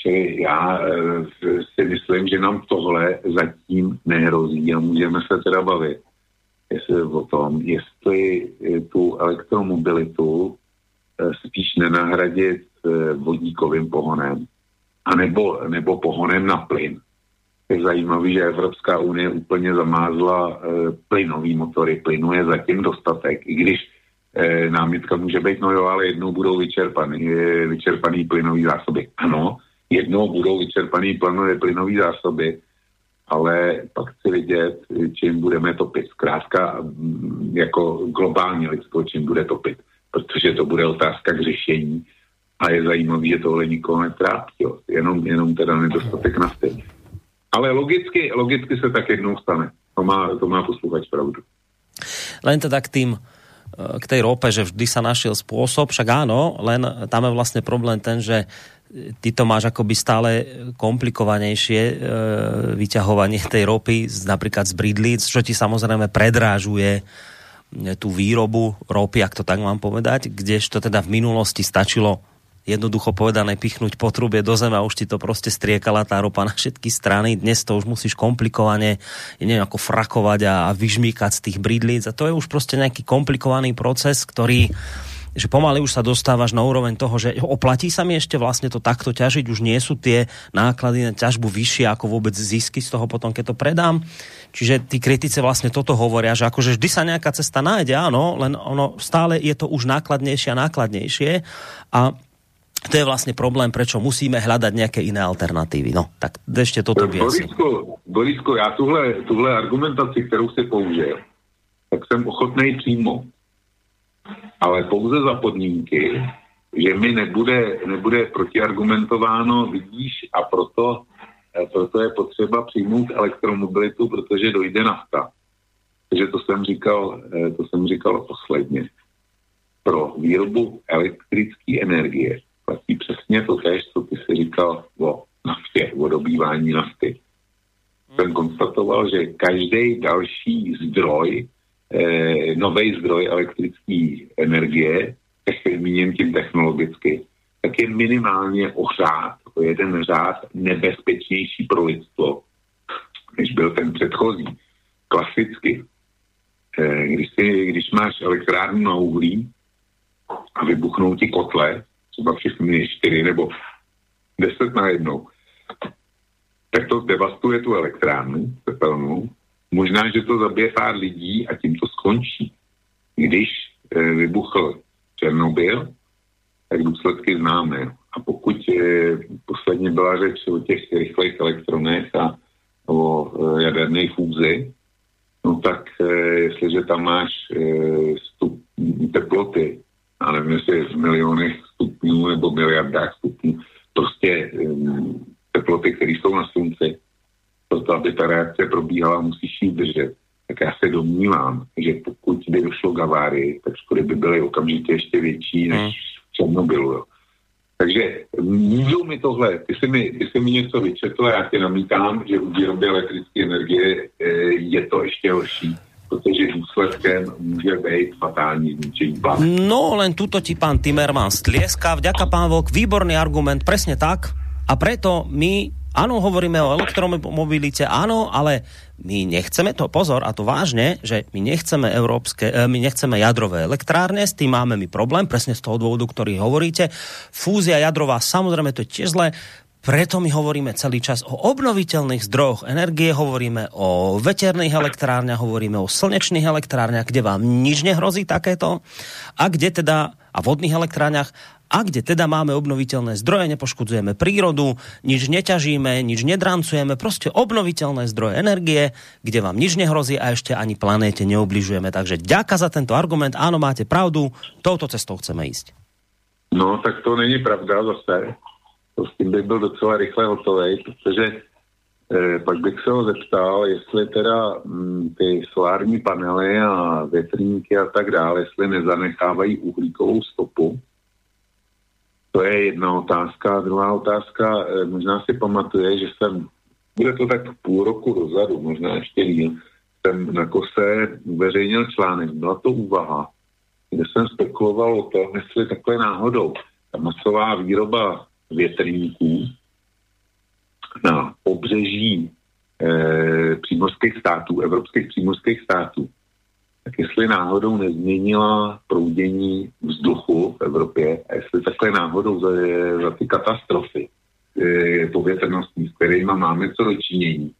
Čili já si myslím, že nám tohle zatím nehrozí a můžeme se teda bavit jestli, o tom, jestli tu elektromobilitu spíš nenahradit e, vodíkovým pohonem, anebo, nebo pohonem na plyn. Je zajímavé, že Evropská unie úplně zamázla e, plynový motory. Plynu je zatím dostatek, i když e, námitka může být, no jo, ale jednou budou vyčerpaný, vyčerpaný plynový zásoby. Ano, jednou budou vyčerpaný plynové plynové zásoby, ale pak chci vidět, čím budeme topit. Zkrátka jako globální lidstvo, čím bude topit, protože to bude otázka k řešení a je zajímavé, že tohle nikoho netrápí, jo. Jenom, jenom teda nedostatek nafty. Ale logicky, logicky se tak jednou stane. To má, to má posluchač pravdu. Len teda k tým k tej rope, že vždy sa našiel spôsob, však áno, len tam je vlastne problém ten, že ty to máš akoby stále komplikovanejšie e, vyťahovanie tej ropy z, napríklad z bridlíc, čo ti samozrejme predrážuje tú výrobu ropy, ak to tak mám povedať, kdežto teda v minulosti stačilo jednoducho povedané pichnúť potrubie do zeme a už ti to proste striekala tá ropa na všetky strany. Dnes to už musíš komplikovane neviem, ako frakovať a vyžmýkať z tých bridlíc a to je už proste nejaký komplikovaný proces, ktorý že pomaly už sa dostávaš na úroveň toho, že oplatí sa mi ešte vlastne to takto ťažiť, už nie sú tie náklady na ťažbu vyššie ako vôbec zisky z toho potom, keď to predám. Čiže tí kritici vlastne toto hovoria, že akože vždy sa nejaká cesta nájde, áno, len ono stále je to už nákladnejšie a nákladnejšie a to je vlastne problém, prečo musíme hľadať nejaké iné alternatívy. No, tak ešte toto Borisko, Borisko, já tuhle, tuhle argumentaci, kterou si použil, tak jsem ochotný přímo ale pouze za podmínky, že mi nebude, nebude protiargumentováno, vidíš, a proto, eh, proto je potřeba přijmout elektromobilitu, protože dojde nafta. Takže to jsem říkal, eh, to jsem říkal posledně. Pro výrobu elektrické energie platí přesně to tež, co ty si říkal o naftě, o dobývání nafty. Jsem konstatoval, že každý další zdroj eh, nový zdroj elektrické energie, zmíním tím technologicky, tak je minimálně o řád, o jeden řád nebezpečnější pro lidstvo, než byl ten předchozí. Klasicky, eh, když, si, když máš elektrárnu na uhlí a vybuchnou ti kotle, třeba všechny čtyři nebo deset na jednou, tak to devastuje tu elektrárnu, tepelnou, Možná, že to zabije pár lidí a tím to skončí. Když e, vybuchl Černobyl, tak důsledky známe. A pokud e, posledně byla řeč o těch rychlých elektronech a o e, jaderné fúzi, no tak e, jestliže tam máš e, stup, teploty, a nevím, jestli v milionech stupňů nebo miliardách stupňů, prostě e, teploty, které jsou na slunci, proto, aby ta reakce probíhala, musíš ji držet. Tak já se domnívám, že pokud by došlo k avárii, tak škody by byly okamžitě ještě větší než hmm. v Černobylu. Jo. Takže můžou mi tohle, ty jsi mi, ty jsi mi něco vyčetl a já tě namítám, že u výroby elektrické energie e, je to ještě horší protože důsledkem může být fatální zničení planety. No, len tuto ti pán Timmermans tlieská. Vďaka pán Vok, výborný argument, presne tak. A preto my Áno, hovoríme o elektromobilite, áno, ale my nechceme to, pozor, a to vážne, že my nechceme európske, eh, my nechceme jadrové elektrárne, s tým máme my problém, presne z toho dôvodu, ktorý hovoríte. Fúzia jadrová, samozrejme, to je tiež zle, preto my hovoríme celý čas o obnoviteľných zdrojoch energie, hovoríme o veterných elektrárniach, hovoríme o slnečných elektrárniach, kde vám nič nehrozí takéto a kde teda a vodných elektrárniach a kde teda máme obnoviteľné zdroje, nepoškodzujeme prírodu, nič neťažíme, nič nedrancujeme, proste obnoviteľné zdroje energie, kde vám nič nehrozí a ešte ani planéte neobližujeme. Takže ďaká za tento argument, áno, máte pravdu, touto cestou chceme ísť. No, tak to není pravda zase. To s tím bych byl docela rychle hotový, protože eh, pak bych se ho zeptal, jestli teda hm, ty solární panely a větrníky a tak dále, jestli nezanechávají uhlíkovou stopu, to je jedna otázka. Druhá otázka, eh, možná si pamatuje, že jsem, bude to tak půl roku dozadu, možná ještě díl, jsem na kose uveřejnil článek, byla to úvaha, kde jsem spekuloval o tom, jestli takhle náhodou ta masová výroba větrníků na pobřeží e, přímořských států, evropských přímořských států, jestli náhodou nezměnila proudění vzduchu v Evropě a jestli takhle náhodou za, za ty katastrofy e, povětrnostní, s kterými máme co dočinění,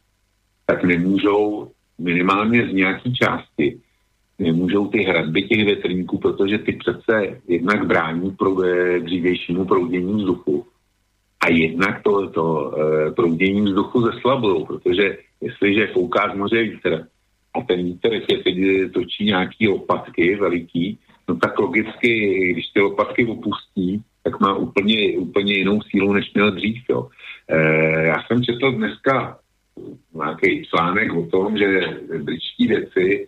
tak nemůžou minimálně z nějaké části nemůžou ty hradby těch větrníků, protože ty přece jednak brání pro, e, dřívějšímu proudění vzduchu a jednak to, to e, proudění vzduchu zeslabují, protože jestliže fouká z moře vítr, a ten vítr teď točí nějaký lopatky veliký, no tak logicky, když ty lopatky opustí, tak má úplně, úplně jinou sílu, než měl dřív. Jo. E, já jsem četl dneska nějaký článek o tom, že britští věci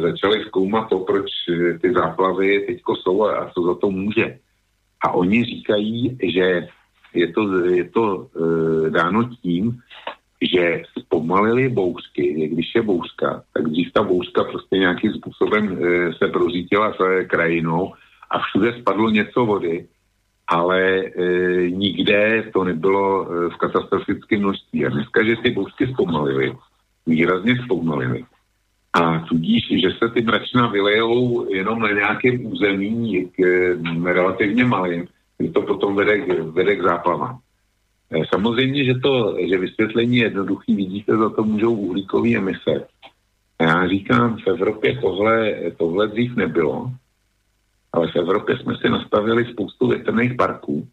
začali zkoumat to, proč ty záplavy teďko jsou a co za to může. A oni říkají, že je to, je to e, dáno tím, že zpomalili bouřky, když je bouřka, tak dřív ta bouřka prostě nějakým způsobem e, se prozítila své krajinou a všude spadlo něco vody, ale e, nikde to nebylo e, v katastrofickém množství. A dneska, že ty bouřky zpomalily, výrazně zpomalily, a tudíž, že se ty mračna vylejou jenom na nějakém území k, relativně malým, to potom vede, vede k záplavám. Eh, samozřejmě, že to, že vysvětlení je jednoduchý, vidíte, za to můžou uhlíkové emise. Já říkám, v Evropě tohle, tohle dřív nebylo, ale v Evropě jsme si nastavili spoustu větrných parků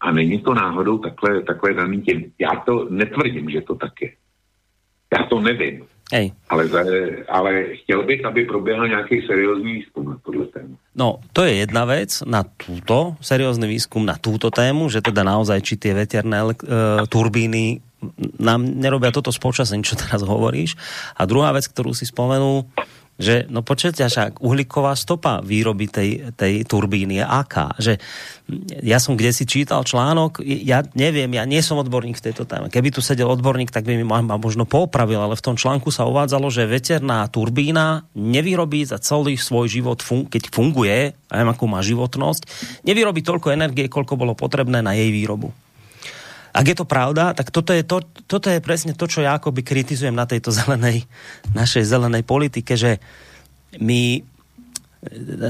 a není to náhodou takhle, takhle daný tím. Já to netvrdím, že to tak je. Já to nevím. Hej. Ale, ale chtěl bych, aby proběhl nějaký seriózní výzkum na tohle téma. No, to je jedna vec na túto, seriózny výskum na túto tému, že teda naozaj, či tie veterné uh, turbíny nám nerobia toto s počasím, čo teraz hovoríš. A druhá vec, ktorú si spomenul, že no počujete, však uhlíková stopa výroby tej, tej turbíny je aká? Že ja som kde si čítal článok, ja neviem, ja nie som odborník v tejto téme. Keby tu sedel odborník, tak by mi ma, ma možno popravil, ale v tom článku sa uvádzalo, že veterná turbína nevyrobí za celý svoj život, fun- keď funguje, aj akú má životnosť, nevyrobí toľko energie, koľko bolo potrebné na jej výrobu ak je to pravda, tak toto je, to, toto je presne to, čo ja akoby kritizujem na tejto zelenej, našej zelenej politike, že my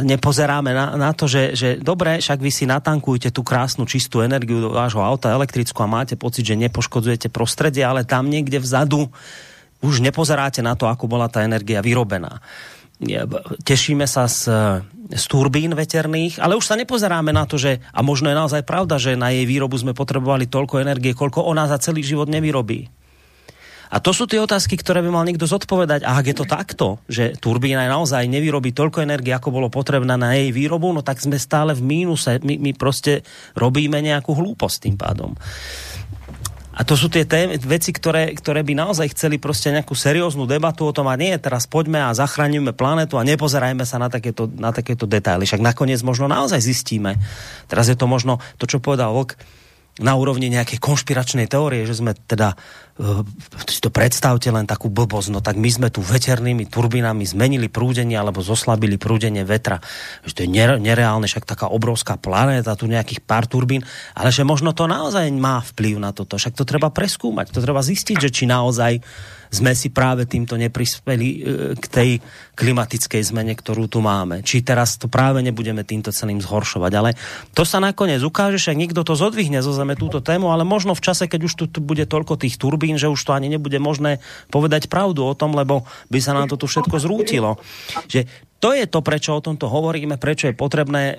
nepozeráme na, na to, že, že dobre, však vy si natankujete tú krásnu čistú energiu do vášho auta elektrickú a máte pocit, že nepoškodzujete prostredie, ale tam niekde vzadu už nepozeráte na to, ako bola tá energia vyrobená tešíme sa z, z turbín veterných, ale už sa nepozeráme na to, že, a možno je naozaj pravda, že na jej výrobu sme potrebovali toľko energie, koľko ona za celý život nevyrobí. A to sú tie otázky, ktoré by mal niekto zodpovedať. A ak je to takto, že turbína naozaj nevyrobí toľko energie, ako bolo potrebné na jej výrobu, no tak sme stále v mínuse. My, my proste robíme nejakú hlúposť tým pádom. A to sú tie témy, veci, ktoré, ktoré by naozaj chceli proste nejakú serióznu debatu o tom a nie, teraz poďme a zachránime planetu a nepozerajme sa na takéto, na takéto detaily. Však nakoniec možno naozaj zistíme. Teraz je to možno to, čo povedal Vlk, na úrovni nejakej konšpiračnej teórie, že sme teda, si to predstavte len takú blbosť, no tak my sme tu veternými turbinami zmenili prúdenie alebo zoslabili prúdenie vetra. Že to je nereálne, však taká obrovská planéta, tu nejakých pár turbín, ale že možno to naozaj má vplyv na toto. Však to treba preskúmať, to treba zistiť, že či naozaj sme si práve týmto neprispeli e, k tej klimatickej zmene, ktorú tu máme. Či teraz to práve nebudeme týmto celým zhoršovať. Ale to sa nakoniec ukáže, že niekto to zodvihne zo zeme túto tému, ale možno v čase, keď už tu bude toľko tých turbín, že už to ani nebude možné povedať pravdu o tom, lebo by sa nám to tu všetko zrútilo. Že to je to, prečo o tomto hovoríme, prečo je potrebné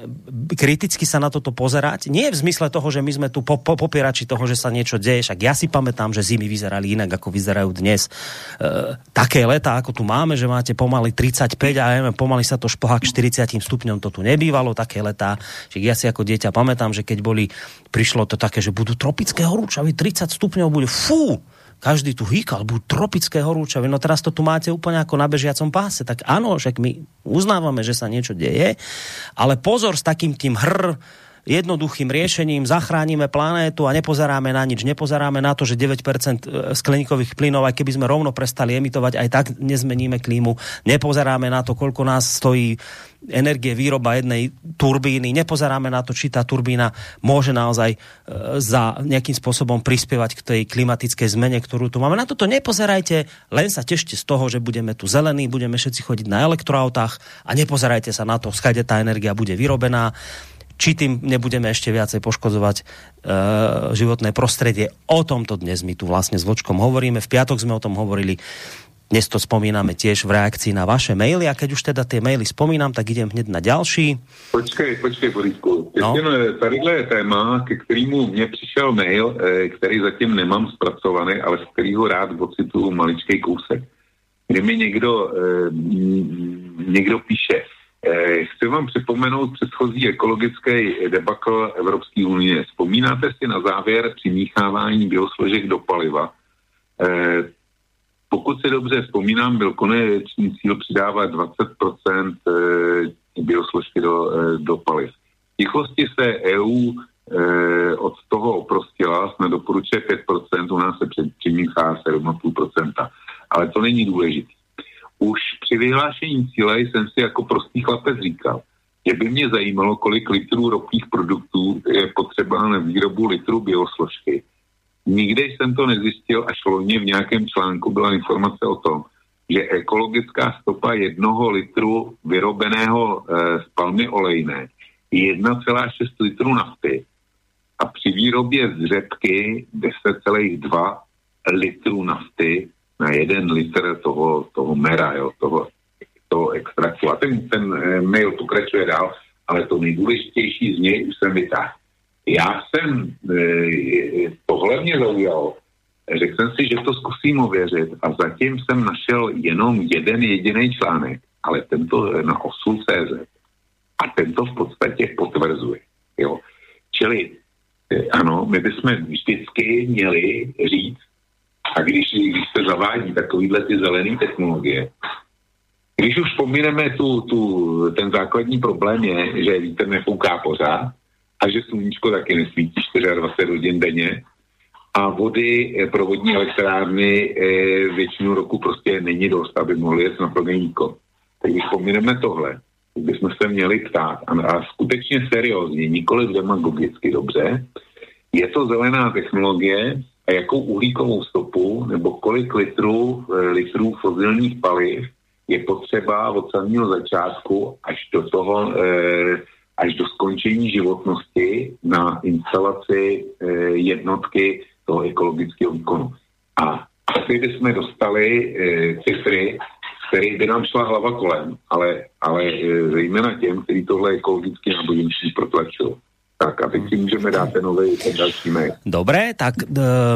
kriticky sa na toto pozerať. Nie v zmysle toho, že my sme tu po, po, popierači toho, že sa niečo deje. Však ja si pamätám, že zimy vyzerali inak, ako vyzerajú dnes. E, také leta, ako tu máme, že máte pomaly 35 a neviem, pomaly sa to špohá k 40 stupňom, to tu nebývalo, také letá. Čiže ja si ako dieťa pamätám, že keď boli, prišlo to také, že budú tropické horúčavy, 30 stupňov bude, fú, každý tu hýkal, budú tropické horúčavy, no teraz to tu máte úplne ako na bežiacom páse, tak áno, však my uznávame, že sa niečo deje, ale pozor s takým tým hr, jednoduchým riešením zachránime planétu a nepozeráme na nič. Nepozeráme na to, že 9% e, skleníkových plynov, aj keby sme rovno prestali emitovať, aj tak nezmeníme klímu. Nepozeráme na to, koľko nás stojí energie výroba jednej turbíny. Nepozeráme na to, či tá turbína môže naozaj e, za nejakým spôsobom prispievať k tej klimatickej zmene, ktorú tu máme. Na toto nepozerajte, len sa tešte z toho, že budeme tu zelení, budeme všetci chodiť na elektroautách a nepozerajte sa na to, skade tá energia bude vyrobená či tým nebudeme ešte viacej poškodzovať e, životné prostredie. O tomto dnes my tu vlastne s Vočkom hovoríme. V piatok sme o tom hovorili. Dnes to spomíname tiež v reakcii na vaše maily a keď už teda tie maily spomínam, tak idem hneď na ďalší. Počkej, počkej, Borisku. No. Tadyhle je téma, ke kterému mně přišel mail, e, který zatím nemám zpracovaný, ale z kterého rád ocituju maličkej kousek. Kdy mi někdo, e, někdo píše, chci vám připomenout předchozí ekologický debakl Evropské unie. Vzpomínáte si na závěr přimíchávání biosložek do paliva? Eh, pokud si dobře vzpomínám, byl konečný cíl přidávat 20% eh, biosložky do, do paliv. V tichosti se EU od toho oprostila, jsme doporučuje 5%, u nás se přimíchá 7,5%. Ale to není důležité už při vyhlášení cíle jsem si jako prostý chlapec říkal, že by mě zajímalo, kolik litrů ropných produktů je potřeba na výrobu litrů biosložky. Nikde jsem to nezjistil, až loni v nějakém článku byla informace o tom, že ekologická stopa jednoho litru vyrobeného e, z palmy olejné je 1,6 litru nafty a při výrobě z řepky 10,2 litru nafty na jeden litr toho, toho mera, jo, toho, toho extraktu. A ten, ten eh, mail pokračuje dál, ale to nejdůležitější z něj už jsem vytáhl. Já jsem, e, tohle mě řekl jsem si, že to zkusím ověřit a zatím jsem našel jenom jeden jediný článek, ale tento na CZ. A tento v podstatě potvrzuje. Jo. Čili e, ano, my bychom vždycky měli říct, a když, když se zavádí takovýhle ty zelené technologie, když už pomineme tu, tu, ten základní problém je, že vítr nefouká pořád a že sluníčko taky nesvítí 24 hodin denně a vody eh, pro vodní elektrárny e, většinu roku prostě není dost, aby mohli jet na výkon. Tak když pomineme tohle, tak bychom se měli ptát a, a skutečně seriózně, nikoli demagogicky dobře, je to zelená technologie, a jakou uhlíkovou stopu nebo kolik litrů, eh, litrů fozilních paliv je potřeba od samého začátku až do toho, eh, až do skončení životnosti na instalaci eh, jednotky toho ekologického výkonu. A asi bychom dostali cifry, které by nám šla hlava kolem, ale, ale zejména těm, kteří tohle ekologické náboženství protlačují. Tak a teď si můžeme ten nový, ten další mail. Dobre, tak e,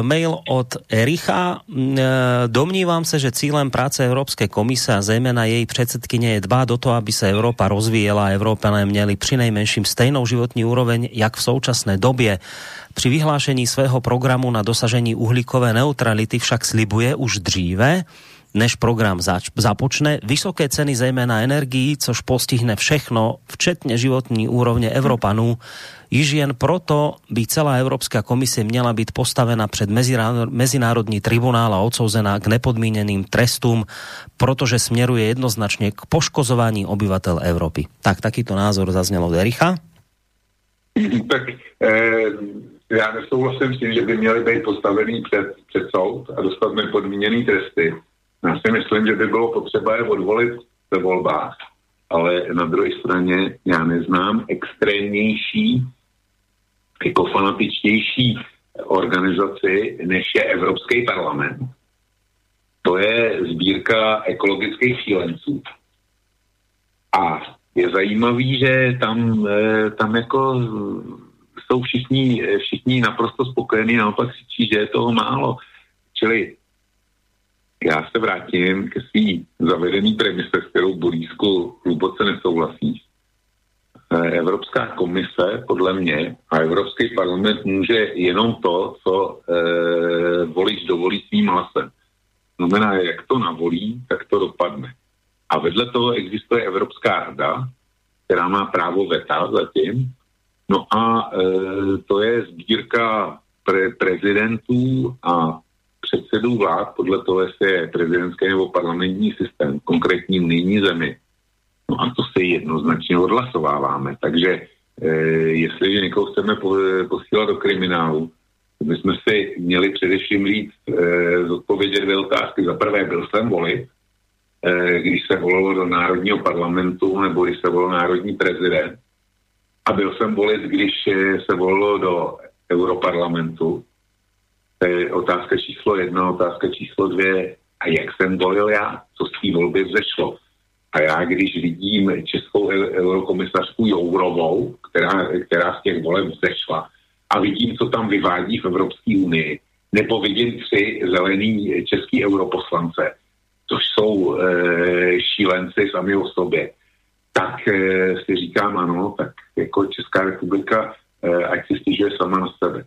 mail od Ericha. E, domnívam sa, že cílem práce Európskej komise a zejména jej predsedkyne je dbá do toho, aby sa Európa rozvíjela a Európané měli pri najmenším stejnou životní úroveň, jak v současné době. Pri vyhlášení svého programu na dosažení uhlíkové neutrality však slibuje už dříve, než program zač- započne. Vysoké ceny zejména energií, což postihne všechno, včetně životní úrovně Evropanů. Již jen proto by celá Európska komisie měla být postavena před mezinárodní tribunál a odsouzená k nepodmíneným trestům, protože směruje jednoznačně k poškozování obyvatel Evropy. Tak takýto názor zazněl od Ericha. Tak eh, já nesouhlasím s tím, že by měli být postavený před, před soud a dostat nepodmíněný tresty já si myslím, že by bylo potřeba je odvolit ve volbách, ale na druhé straně já neznám extrémnější, jako fanatičtější organizaci, než je Evropský parlament. To je sbírka ekologických šílenců. A je zajímavý, že tam, eh, tam jako jsou všichni, eh, všichni naprosto spokojení, naopak si že je toho málo. Čili já se vrátím ke svý zavedený premise, s kterou Borísku hluboce nesouhlasí. Eh, Evropská komise, podle mě, a Evropský parlament může jenom to, co e, volič dovolí svým hlasem. Znamená, jak to navolí, tak to dopadne. A vedle toho existuje Evropská rada, která má právo veta zatím. No a e, to je sbírka pre prezidentů a předsedů vlád, podle toho, jestli je prezidentský nebo parlamentní systém, konkrétní unijní zemi. No a to se jednoznačně odhlasováváme. Takže e, jestliže někoho chceme po, posílat do kriminálu, my jsme si měli především říct, e, zodpovědět dvě otázky. Za prvé, byl jsem volit, e, když se volilo do Národního parlamentu nebo když se volil Národní prezident. A byl jsem volit, když se volilo do Europarlamentu. To je otázka číslo jedna, otázka číslo dvě. A jak jsem volil já? Co z té volby vzešlo? A já, když vidím českou eurokomisařku Jourovou, která, která z těch voleb vzešla, a vidím, co tam vyvádí v Evropské unii, nebo vidím tři zelený český europoslance, což jsou e, šílenci sami o sobě, tak e, si říkám ano, tak jako Česká republika, e, ať si stěžuje sama na sebe.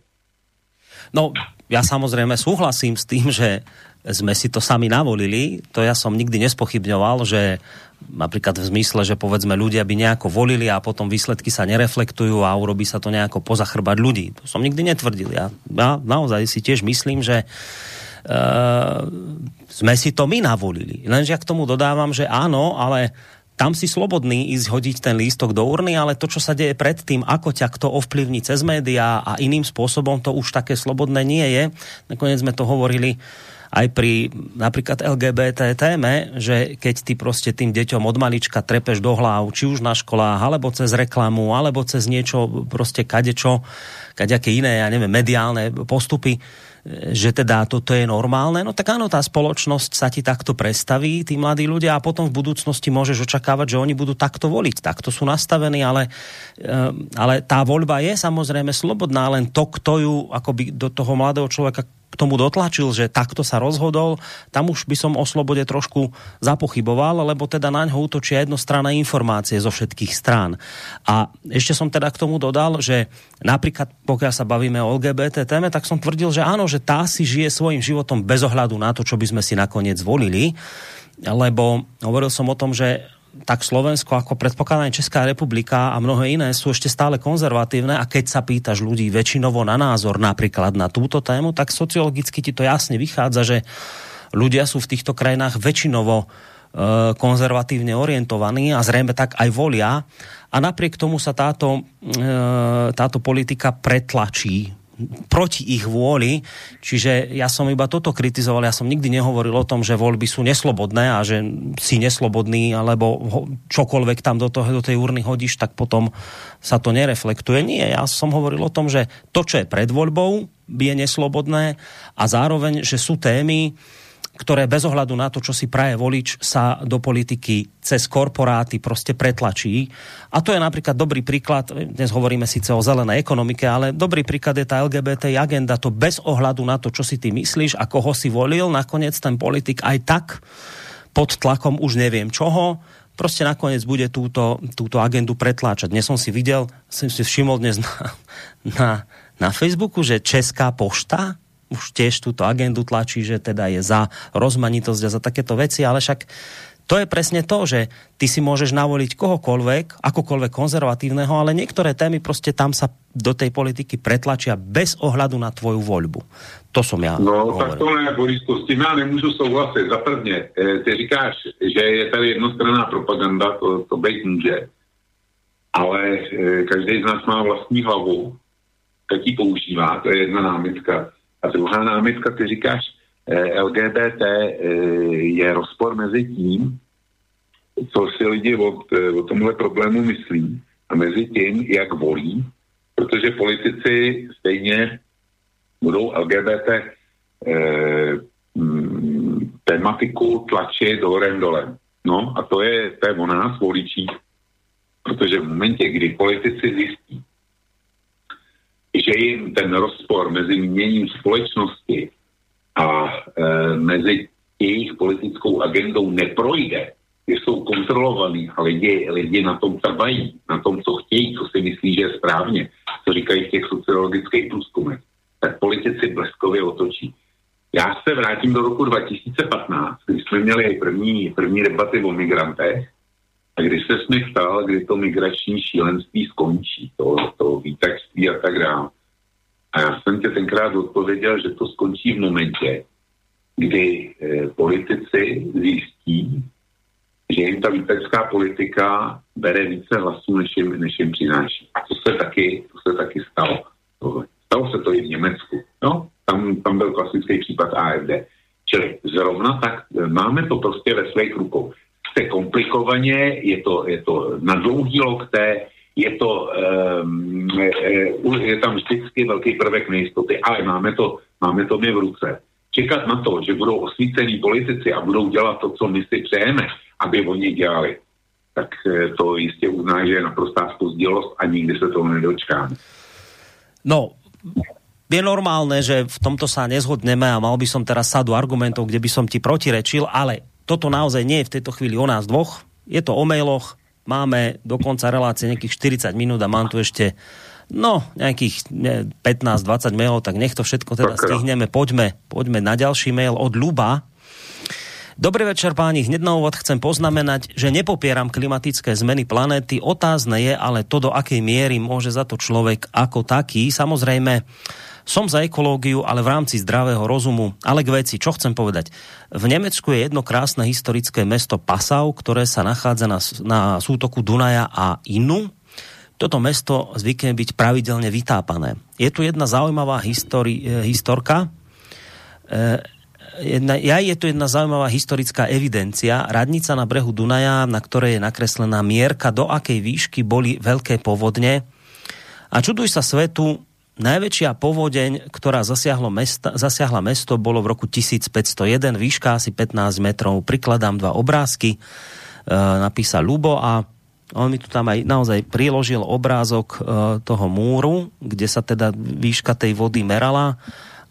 No, ja samozrejme súhlasím s tým, že sme si to sami navolili. To ja som nikdy nespochybňoval, že napríklad v zmysle, že povedzme ľudia by nejako volili a potom výsledky sa nereflektujú a urobí sa to nejako pozachrbať ľudí. To som nikdy netvrdil. Ja, ja naozaj si tiež myslím, že uh, sme si to my navolili. Lenže ja k tomu dodávam, že áno, ale tam si slobodný ísť hodiť ten lístok do urny, ale to, čo sa deje predtým, ako ťa kto ovplyvní cez médiá a iným spôsobom, to už také slobodné nie je. Nakoniec sme to hovorili aj pri napríklad LGBT téme, že keď ty proste tým deťom od malička trepeš do hlav, či už na školách, alebo cez reklamu, alebo cez niečo proste kadečo, kadejaké iné, ja neviem, mediálne postupy, že teda toto je normálne, no tak áno, tá spoločnosť sa ti takto predstaví, tí mladí ľudia a potom v budúcnosti môžeš očakávať, že oni budú takto voliť, takto sú nastavení, ale, ale tá voľba je samozrejme slobodná, len to, kto ju akoby do toho mladého človeka k tomu dotlačil, že takto sa rozhodol, tam už by som o slobode trošku zapochyboval, lebo teda na ňo útočia jednostranné informácie zo všetkých strán. A ešte som teda k tomu dodal, že napríklad pokiaľ sa bavíme o LGBT téme, tak som tvrdil, že áno, že tá si žije svojim životom bez ohľadu na to, čo by sme si nakoniec volili, lebo hovoril som o tom, že tak Slovensko ako predpokladá Česká republika a mnohé iné sú ešte stále konzervatívne a keď sa pýtaš ľudí väčšinovo na názor napríklad na túto tému, tak sociologicky ti to jasne vychádza, že ľudia sú v týchto krajinách väčšinovo e, konzervatívne orientovaní a zrejme tak aj volia. A napriek tomu sa táto, e, táto politika pretlačí proti ich vôli. Čiže ja som iba toto kritizoval, ja som nikdy nehovoril o tom, že voľby sú neslobodné a že si neslobodný, alebo čokoľvek tam do, toho, do tej urny hodíš, tak potom sa to nereflektuje. Nie, ja som hovoril o tom, že to, čo je pred voľbou, je neslobodné a zároveň, že sú témy, ktoré bez ohľadu na to, čo si praje volič, sa do politiky cez korporáty proste pretlačí. A to je napríklad dobrý príklad, dnes hovoríme síce o zelenej ekonomike, ale dobrý príklad je tá LGBT agenda, to bez ohľadu na to, čo si ty myslíš a koho si volil, nakoniec ten politik aj tak pod tlakom už neviem čoho, proste nakoniec bude túto, túto agendu pretláčať. Dnes som si videl, som si všimol dnes na, na, na Facebooku, že Česká pošta už tiež túto agendu tlačí, že teda je za rozmanitosť a za takéto veci, ale však to je presne to, že ty si môžeš navoliť kohokoľvek, akokoľvek konzervatívneho, ale niektoré témy proste tam sa do tej politiky pretlačia bez ohľadu na tvoju voľbu. To som ja No, hovoril. tak to ne, Borisku, s tím já nemůžu souhlasit. Za prvně, e, ty říkáš, že je tady jednostranná propaganda, to, to být může, ale e, každý z nás má vlastní hlavu, tak ji používá, to je jedna námitka. A druhá námitka, ty říkáš, eh, LGBT eh, je rozpor mezi tím, co si lidi o, eh, o tomhle problému myslí a mezi tím, jak volí, protože politici stejně budou LGBT eh, tematiku tlačit horem dolem. No a to je, to je o nás, voličích, protože v momentě, kdy politici zjistí, že jim ten rozpor mezi měním společnosti a e, mezi jejich politickou agendou neprojde, že jsou kontrolovaný a lidi, lidi na tom trvají, na tom, co chtějí, co si myslí, že je správně, co říkají v těch sociologických průzkumech, tak politici bleskově otočí. Já se vrátím do roku 2015, kdy jsme měli první, první debaty o migrantech a kdy se mi ptal, kdy to migrační šílenství skončí, to, to výtačství a tak dále. A já jsem tě tenkrát odpověděl, že to skončí v momentě, kdy eh, politici zjistí, že jim ta výtačská politika bere více hlasů, než jim, než jim přináší. A to se taky, to se taky stalo. Stalo se to i v Německu. No, tam, tam byl klasický případ AFD. Čili zrovna tak eh, máme to prostě ve svých rukou. Chce komplikovaně, je to, je to na dlouhý lokte, je to, um, je tam vždycky velký prvek nejistoty, ale máme to, máme to my v ruce. Čekat na to, že budou osvícení politici a budou dělat to, co my si přejeme, aby oni dělali, tak to jistě uzná, že je naprostá spozdělost a nikdy se toho nedočkáme. No, je normálne, že v tomto sa nezhodneme a mal by som teraz sadu argumentov, kde by som ti protirečil, ale toto naozaj nie je v tejto chvíli o nás dvoch. Je to o mailoch, máme do konca relácie nejakých 40 minút a mám tu ešte no, nejakých 15-20 mailov, tak nech to všetko teda stihneme. Poďme, poďme na ďalší mail od Luba. Dobrý večer páni, hneď na úvod chcem poznamenať, že nepopieram klimatické zmeny planéty. Otázne je ale to, do akej miery môže za to človek ako taký. Samozrejme, som za ekológiu, ale v rámci zdravého rozumu. Ale k veci, čo chcem povedať? V Nemecku je jedno krásne historické mesto Passau, ktoré sa nachádza na, na sútoku Dunaja a Inu. Toto mesto zvykne byť pravidelne vytápané. Je tu jedna zaujímavá histori, eh, historka. Eh, jedna, ja je tu jedna zaujímavá historická evidencia. Radnica na brehu Dunaja, na ktorej je nakreslená mierka, do akej výšky boli veľké povodne. A čuduj sa svetu, Najväčšia povodeň, ktorá zasiahlo mesta, zasiahla mesto, bolo v roku 1501, výška asi 15 metrov. Prikladám dva obrázky, e, napísal Lubo a on mi tu tam aj naozaj priložil obrázok e, toho múru, kde sa teda výška tej vody merala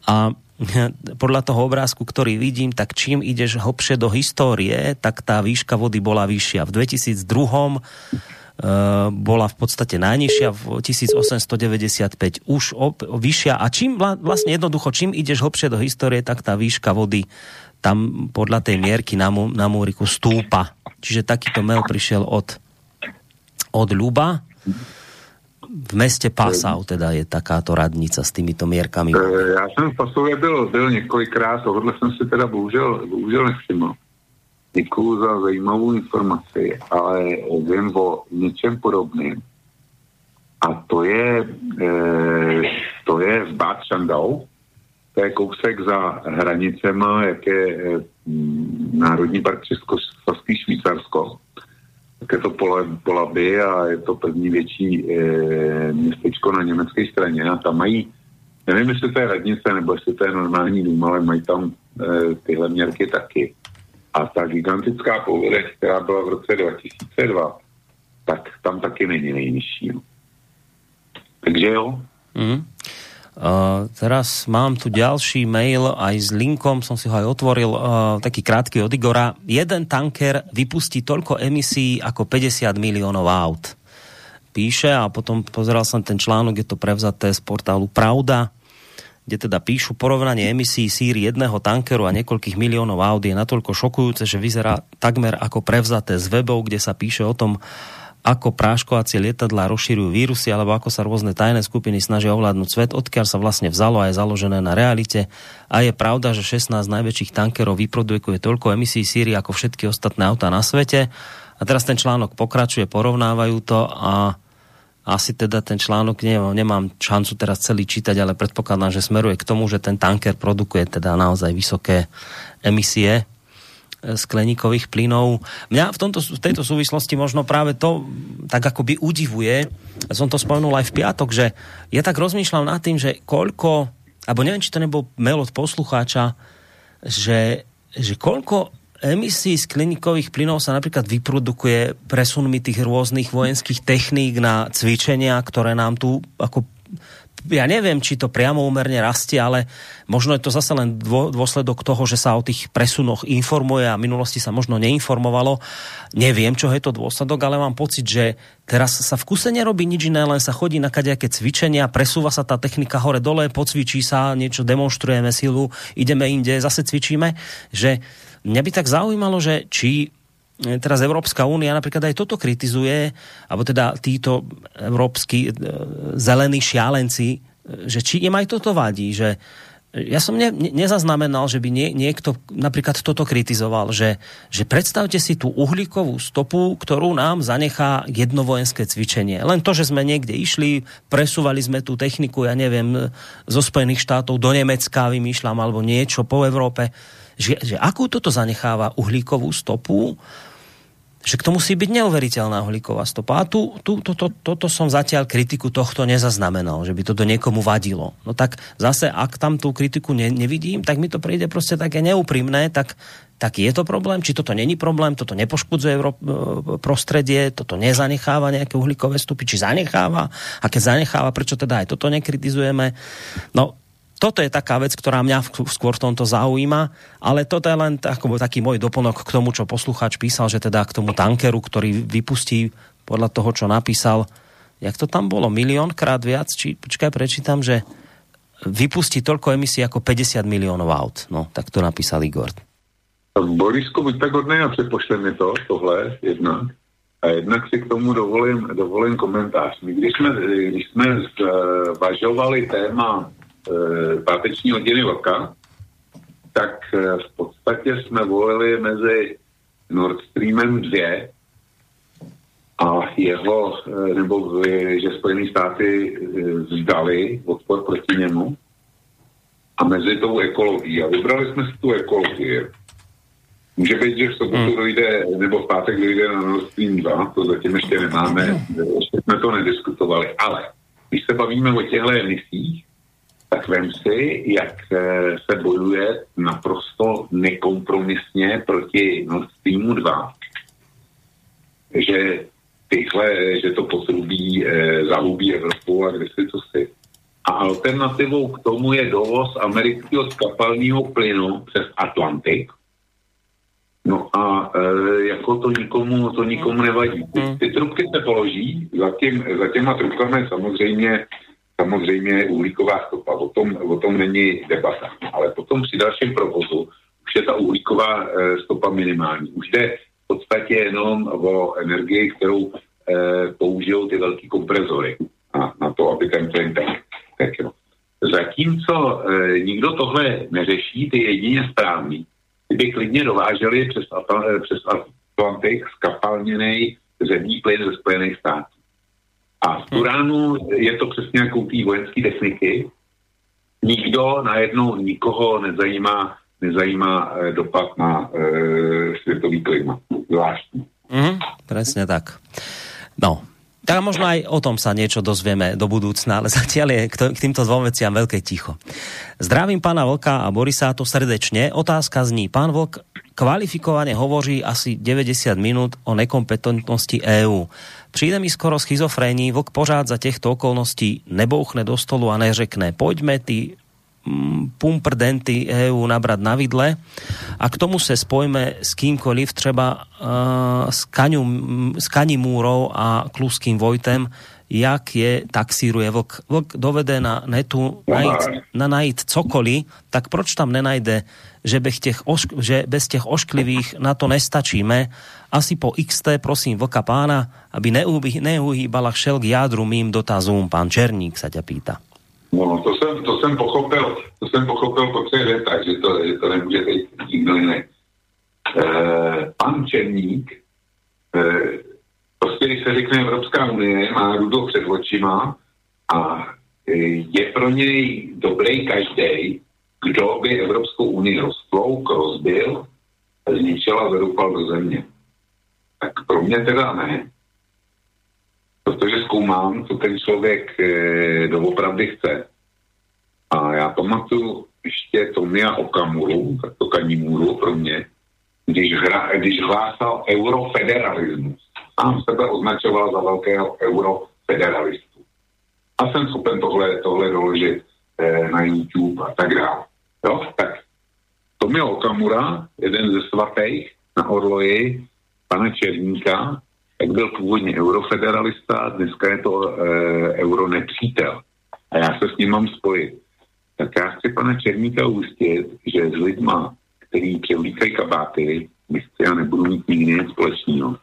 a *laughs* podľa toho obrázku, ktorý vidím, tak čím ideš hlbšie do histórie, tak tá výška vody bola vyššia. V 2002 Eh, bola v podstate najnižšia v 1895 už op, vyššia a čím vlastne jednoducho, čím ideš hlbšie do histórie, tak tá výška vody tam podľa tej mierky na, mú, na múriku stúpa. Čiže takýto mail prišiel od, od Luba. V meste Passau teda je takáto radnica s týmito mierkami. Eh, já jsem v Passauě byl, byl několikrát, tohle jsem si teda bohužel, bohužel nevšiml. Děkuji za zajímavou informaci, ale vím o něčem podobným. A to je, e, to je v Bad to je kousek za hranicema, jak je e, Národní park Československý Švýcarsko. Tak je to pole, Polaby a je to první větší e, městečko na německé straně a tam mají, nevím, jestli to je radnice nebo jestli to je normální dům, ale mají tam e, tyhle měrky taky. A ta gigantická povodeň, která byla v roce 2002, tak tam taky není nejnižší. No. Takže jo. Mm. Uh, teraz mám tu ďalší mail aj s linkom, som si ho aj otvoril, uh, taký krátky od Igora. Jeden tanker vypustí toľko emisí ako 50 miliónov aut. Píše a potom pozeral som ten článok, je to prevzaté z portálu Pravda kde teda píšu porovnanie emisí síry jedného tankeru a niekoľkých miliónov aut je natoľko šokujúce, že vyzerá takmer ako prevzaté z webov, kde sa píše o tom, ako práškovacie lietadlá rozširujú vírusy, alebo ako sa rôzne tajné skupiny snažia ovládnuť svet, odkiaľ sa vlastne vzalo a je založené na realite. A je pravda, že 16 najväčších tankerov vyprodukuje toľko emisí síry ako všetky ostatné autá na svete. A teraz ten článok pokračuje, porovnávajú to a asi teda ten článok nemám, nemám šancu teraz celý čítať, ale predpokladám, že smeruje k tomu, že ten tanker produkuje teda naozaj vysoké emisie e, skleníkových plynov. Mňa v, tomto, v tejto súvislosti možno práve to tak akoby udivuje, som to spomenul aj v piatok, že ja tak rozmýšľam nad tým, že koľko, alebo neviem, či to nebol mail od poslucháča, že, že koľko emisí skleníkových plynov sa napríklad vyprodukuje presunmi tých rôznych vojenských techník na cvičenia, ktoré nám tu ako ja neviem, či to priamo úmerne rastie, ale možno je to zase len dôsledok toho, že sa o tých presunoch informuje a v minulosti sa možno neinformovalo. Neviem, čo je to dôsledok, ale mám pocit, že teraz sa v kuse nerobí nič iné, len sa chodí na kadejaké cvičenia, presúva sa tá technika hore-dole, pocvičí sa, niečo demonstrujeme silu, ideme inde, zase cvičíme, že mňa by tak zaujímalo, že či teraz Európska únia napríklad aj toto kritizuje, alebo teda títo európsky e, zelení šialenci, e, že či im aj toto vadí, že ja som ne, nezaznamenal, že by nie, niekto napríklad toto kritizoval, že, že predstavte si tú uhlíkovú stopu, ktorú nám zanechá jedno vojenské cvičenie. Len to, že sme niekde išli, presúvali sme tú techniku, ja neviem, zo Spojených štátov do Nemecka vymýšľam, alebo niečo po Európe, že, že akú toto zanecháva uhlíkovú stopu, že to musí byť neuveriteľná uhlíková stopa. A tu, tu, to, to, toto som zatiaľ kritiku tohto nezaznamenal, že by to do niekomu vadilo. No tak zase, ak tam tú kritiku ne, nevidím, tak mi to príde proste také neúprimné, tak, tak je to problém, či toto není problém, toto nepoškudzuje Euró- prostredie, toto nezanecháva nejaké uhlíkové stupy, či zanecháva, a keď zanecháva, prečo teda aj toto nekritizujeme. No, toto je taká vec, ktorá mňa skôr v tomto zaujíma, ale toto je len ako taký môj doplnok k tomu, čo poslucháč písal, že teda k tomu tankeru, ktorý vypustí podľa toho, čo napísal, jak to tam bolo, miliónkrát viac, či počkaj, prečítam, že vypustí toľko emisí ako 50 miliónov aut. No, tak to napísal Igor. Borisku, buď tak hodný a přepošle mi to, tohle, jednak. A jednak si k tomu dovolím, dovolím komentář. My, když jsme, když jsme zvažovali téma páteční hodiny vlka, tak e, v podstatě jsme volili mezi Nord Streamem 2 a jeho, e, nebo že Spojené státy vzdali odpor proti němu a mezi tou ekologií. A vybrali jsme si tu ekologii. Může být, že v sobotu hmm. dojde, nebo v pátek dojde na Nord Stream 2, to zatím ještě nemáme, ještě jsme to nediskutovali, ale když se bavíme o těchto emisích, tak vem si, jak eh, se bojuje naprosto nekompromisně proti Nord Streamu 2, že tyhle, že to potrubí, eh, zahubí Evropu a kde si to si. A alternativou k tomu je dovoz amerického skapalního plynu přes Atlantik. No a e, jako to nikomu, to nikomu nevadí. Hmm. Ty trubky se položí, za, tím, za těma trubkami samozřejmě samozřejmě uhlíková stopa, o tom, o tom není debata. Ale potom při dalším provozu už je ta uhlíková e, stopa minimální. Už jde v podstatě jenom o energii, kterou e, použijou ty velký komprezory na, na to, aby ten plyn tak, no. Zatímco e, nikdo tohle neřeší, ty jedině správný, ty klidně dováželi přes, přes Atlantik skapalněný zemní plyn ze Spojených států. A v Turánu je to přesně jako té vojenské techniky. Nikdo najednou nikoho nezajímá, nezajímá e, dopad na e, světový klima. Zvláštní. Mm, presne tak. No, tak možno aj o tom sa niečo dozvieme do budúcna, ale zatiaľ je k týmto dvom veciam veľké ticho. Zdravím pána Vlka a Borisa to srdečne. Otázka zní, pán Vlk kvalifikovane hovorí asi 90 minút o nekompetentnosti EÚ. Přijde mi skoro schizofrénii, vlk pořád za těchto okolností nebouchne do stolu a neřekne, poďme ty mm, pumprdenty EU nabrať na vidle a k tomu se spojme s kýmkoliv, třeba uh, s, Kaňu, s Kanimúrou a Kluským Vojtem, jak je taxíruje vlk. Vlk dovede na netu najít, na najít cokoliv, tak proč tam nenajde, že bez těch, ošk, že bez těch ošklivých na to nestačíme asi po XT prosím vlka pána, aby neuhýbala šel k jádru mým dotazům. Pán Černík sa ťa pýta. No, to jsem, to jsem pochopil, to jsem pochopil po třech větách, že to, že to nemůže být nikdo. E, pan Černík, e, prostě když se řekne Evropská unie, má rudo před očima a e, je pro něj dobrý každý, kdo by Evropskou unii rozplouk, rozbil, zničil a vydoupal do země. Tak pro mě teda ne. Protože zkoumám, co ten člověk e, doopravdy chce. A já pamatuju ještě Tomia Okamuru, tak to Kanimuru pro mě, když, hra, když hlásal eurofederalismus. Sám sebe označoval za velkého eurofederalistu. A jsem schopen tohle, tohle doložit eh, na YouTube a tak dále. Jo, tak Tomio Okamura, jeden ze svatých na Orloji, pana Černíka, tak byl původně eurofederalista, dneska je to e, euronepřítel. A já se s ním mám spojit. Tak já chci pana Černíka ujistit, že s lidma, který převlíkají kabáty, nechci a nebudu mít nikdy nic společného.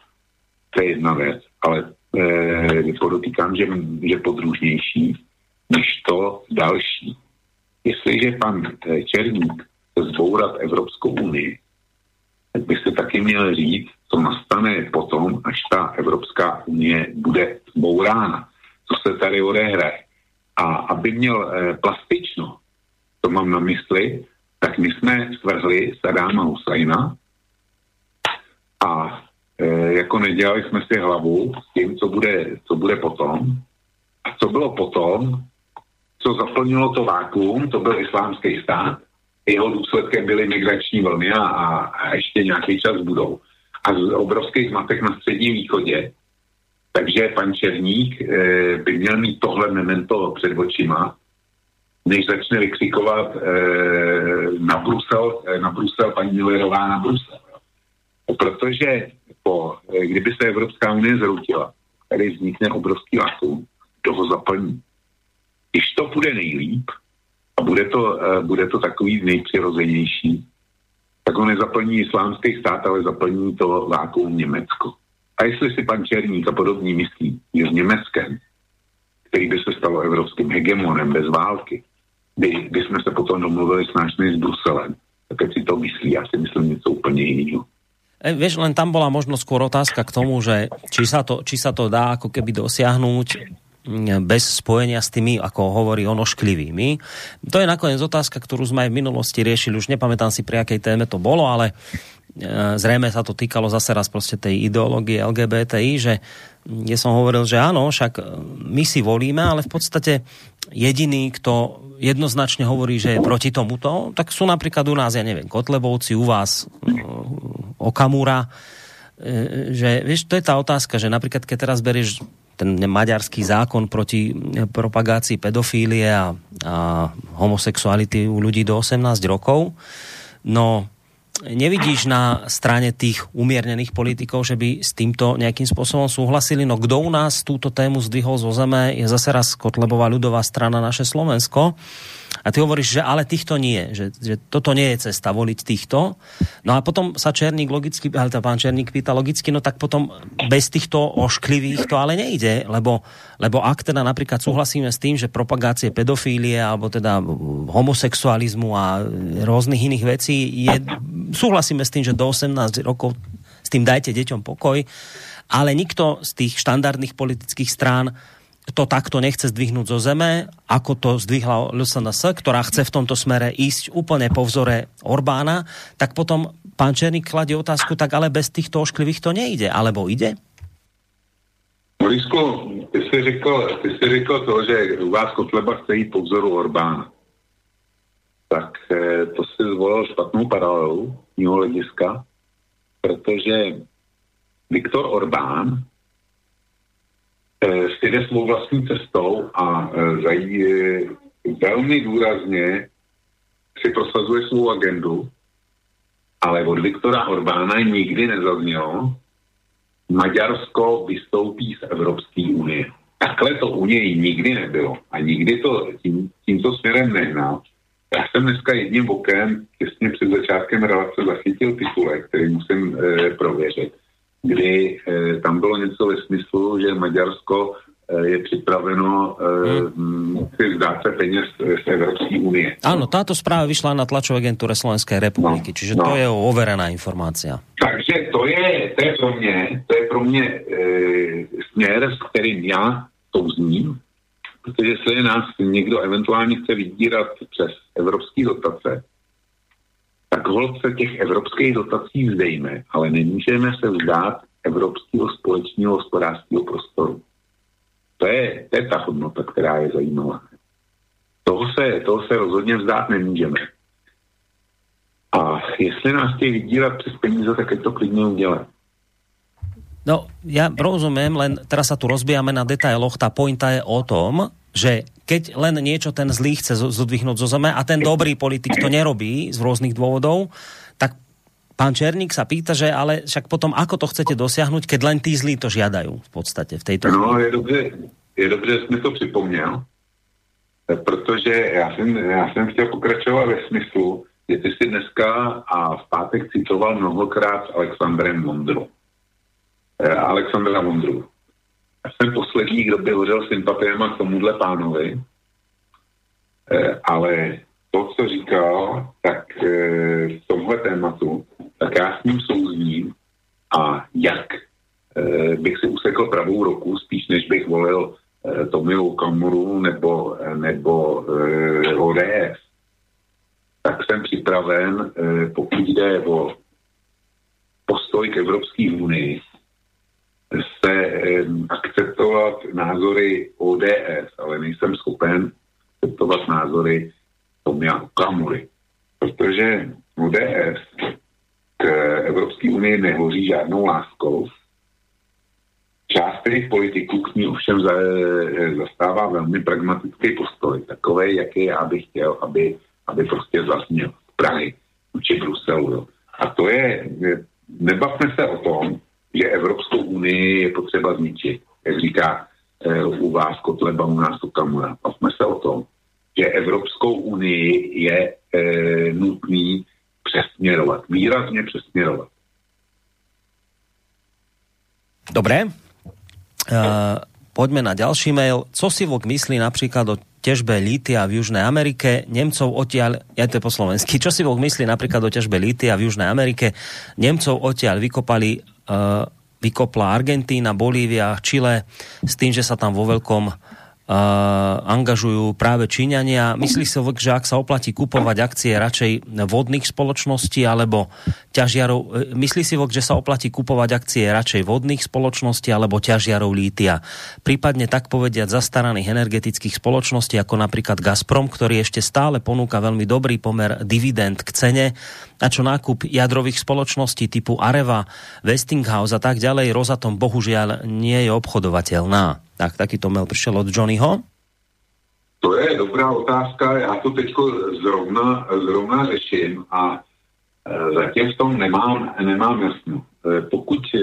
To je jedna věc, ale e, podotýkám, že, že podružnější než to další. Jestliže pan e, Černík chce zbourat Evropskou unii, tak by se taky měl říct, co nastane potom, až ta Evropská unie bude zbourána. Co se tady odehraje. A aby měl e, plastično, to mám na mysli, tak my jsme svrhli Sadáma Husajna a e, jako nedělali jsme si hlavu s tím, co bude, co bude potom. A co bylo potom, co zaplnilo to vákuum, to byl islámský stát, jeho důsledkem byly migrační vlny a, a ještě nějaký čas budou. A z obrovských zmatek na středním východě. Takže pan Černík e, by měl mít tohle memento před očima, než začne vykřikovat e, na Brusel, e, na Brusel, paní Millerová na Brusel. Protože po, e, kdyby se Evropská unie zroutila, tady vznikne obrovský vakuum, toho zaplní. Když to bude nejlíp a bude to, e, bude to takový nejpřirozenější, tak ho nezaplní islámský stát, ale zaplní to vákuum Německo. A jestli si pan Černík a podobní myslí, že s Německem, který by se stalo evropským hegemonem bez války, by, by jsme se potom domluvili s nášmi s Bruselem. Tak si to myslí, já si myslím něco úplně jiného. E, vieš, len tam bola možno skôr otázka k tomu, že či sa to, či sa to dá ako keby dosiahnuť bez spojenia s tými, ako hovorí ono, šklivými. To je nakoniec otázka, ktorú sme aj v minulosti riešili, už nepamätám si, pri akej téme to bolo, ale e, zrejme sa to týkalo zase raz proste tej ideológie LGBTI, že ja som hovoril, že áno, však my si volíme, ale v podstate jediný, kto jednoznačne hovorí, že je proti tomuto, tak sú napríklad u nás, ja neviem, Kotlebovci, u vás uh, Okamura, e, že vieš, to je tá otázka, že napríklad keď teraz berieš ten maďarský zákon proti propagácii pedofílie a, a homosexuality u ľudí do 18 rokov, no nevidíš na strane tých umiernených politikov, že by s týmto nejakým spôsobom súhlasili. No kto u nás túto tému zdvihol zo zeme, je zase raz Kotlebová ľudová strana naše Slovensko. A ty hovoríš, že ale týchto nie, že, že toto nie je cesta voliť týchto. No a potom sa Černík logicky, ale tá pán Černík pýta logicky, no tak potom bez týchto ošklivých to ale nejde, lebo, lebo ak teda napríklad súhlasíme s tým, že propagácie pedofílie alebo teda homosexualizmu a rôznych iných vecí je, súhlasíme s tým, že do 18 rokov s tým dajte deťom pokoj, ale nikto z tých štandardných politických strán to takto nechce zdvihnúť zo zeme, ako to zdvihla LSNS, ktorá chce v tomto smere ísť úplne po vzore Orbána, tak potom pán Černík kladie otázku, tak ale bez týchto ošklivých to nejde, alebo ide? Borisku, ty jsi, řekl, ty jsi řekl to, že u vás Kotleba chce jít po vzoru Orbána. Tak eh, to si zvolil špatnou paralelu mého hlediska, protože Viktor Orbán si jde svou vlastní cestou a e, zají, velmi důrazně si prosazuje svou agendu, ale od Viktora Orbána nikdy nezaznělo, Maďarsko vystoupí z Evropské unie. Takhle to u něj nikdy nebylo a nikdy to tím, tímto směrem nehnal. Já jsem dneska jedním okem těsně před začátkem relace zachytil titulek, který musím e, prověřit kdy e, tam bylo něco ve smyslu, že Maďarsko e, je připraveno hmm. si vzdát se peněz z Evropské unie. Áno, táto správa vyšla na tlačové agentúre Slovenskej republiky, no, čiže no. to je overená informácia. Takže to je, to je pro mě, to je pro mě e, směr, s kterým já souzním, protože se nás někdo eventuálně chce vydírat přes evropské dotace, tak hold se těch evropských dotací vzdejme, ale nemůžeme se vzdát evropského společného hospodářského prostoru. To je, to je ta hodnota, která je zajímavá. Toho se, toho se rozhodně vzdát nemůžeme. A jestli nás chtějí vydírat přes peníze, tak je to klidně udělat. No, ja rozumiem, len teraz sa tu rozbijame na detailoch. Tá pointa je o tom, že keď len niečo ten zlý chce zodvihnúť zo zeme a ten dobrý politik to nerobí z rôznych dôvodov, tak pán Černík sa pýta, že ale však potom ako to chcete dosiahnuť, keď len tí zlí to žiadajú v podstate v tejto No, je dobře, je dobře, že to připomněl, protože já jsem, já jsem chtěl pokračovat ve smyslu, že ty si dneska a v pátek citoval mnohokrát Alexandrem Mondrou. Eh, Alexandra Mondru. Já jsem poslední, kdo by hořel sympatiema k tomuhle pánovi, eh, ale to, co říkal, tak eh, v tomhle tématu, tak já s ním souzním a jak bych si usekl pravou roku, spíš než bych volil Tomiu Kamuru nebo, nebo ODS, tak jsem připraven, pokud jde o postoj k Evropské unii, se akceptovat názory ODS, ale nejsem schopen akceptovat názory Tomia Okamury. Protože ODS k Evropské unii nehoří žádnou láskou. Část těch politiků k ní ovšem za, zastává velmi pragmatický postoj, takový, jaký já bych chtěl, aby, aby prostě zazněl z Prahy vůči Bruselu. A to je, nebavme se o tom, že Evropskou unii je potřeba zničit, jak říká e, u vás Kotleba, u nás Okamura. Bavme se o tom, že Evropskou unii je e, nutný přesměrovat, výrazně přesměrovat. Dobré. Uh, poďme na ďalší mail. Co si Vok myslí napríklad o ťažbe lítia v Južnej Amerike? Nemcov odtiaľ, ja to je po slovensky, čo si Vok myslí napríklad o ťažbe lítia v Južnej Amerike? Nemcov odtiaľ vykopali Eh, vykopla Argentína, Bolívia, Chile s tým, že sa tam vo veľkom uh, angažujú práve Číňania. Myslí si, že ak sa oplatí kupovať akcie radšej vodných spoločností alebo ťažiarov, e, myslí si, že sa oplatí kupovať akcie radšej vodných spoločností alebo ťažiarov lítia. Prípadne tak povediať zastaraných energetických spoločností ako napríklad Gazprom, ktorý ešte stále ponúka veľmi dobrý pomer dividend k cene a čo nákup jadrových spoločností typu Areva, Westinghouse a tak ďalej, Rozatom bohužiaľ nie je obchodovateľná. Tak takýto mail přišel od Johnnyho. To je dobrá otázka, já to teď zrovna, zrovna řeším a zatím v tom nemám, nemám jasno. E, pokud e,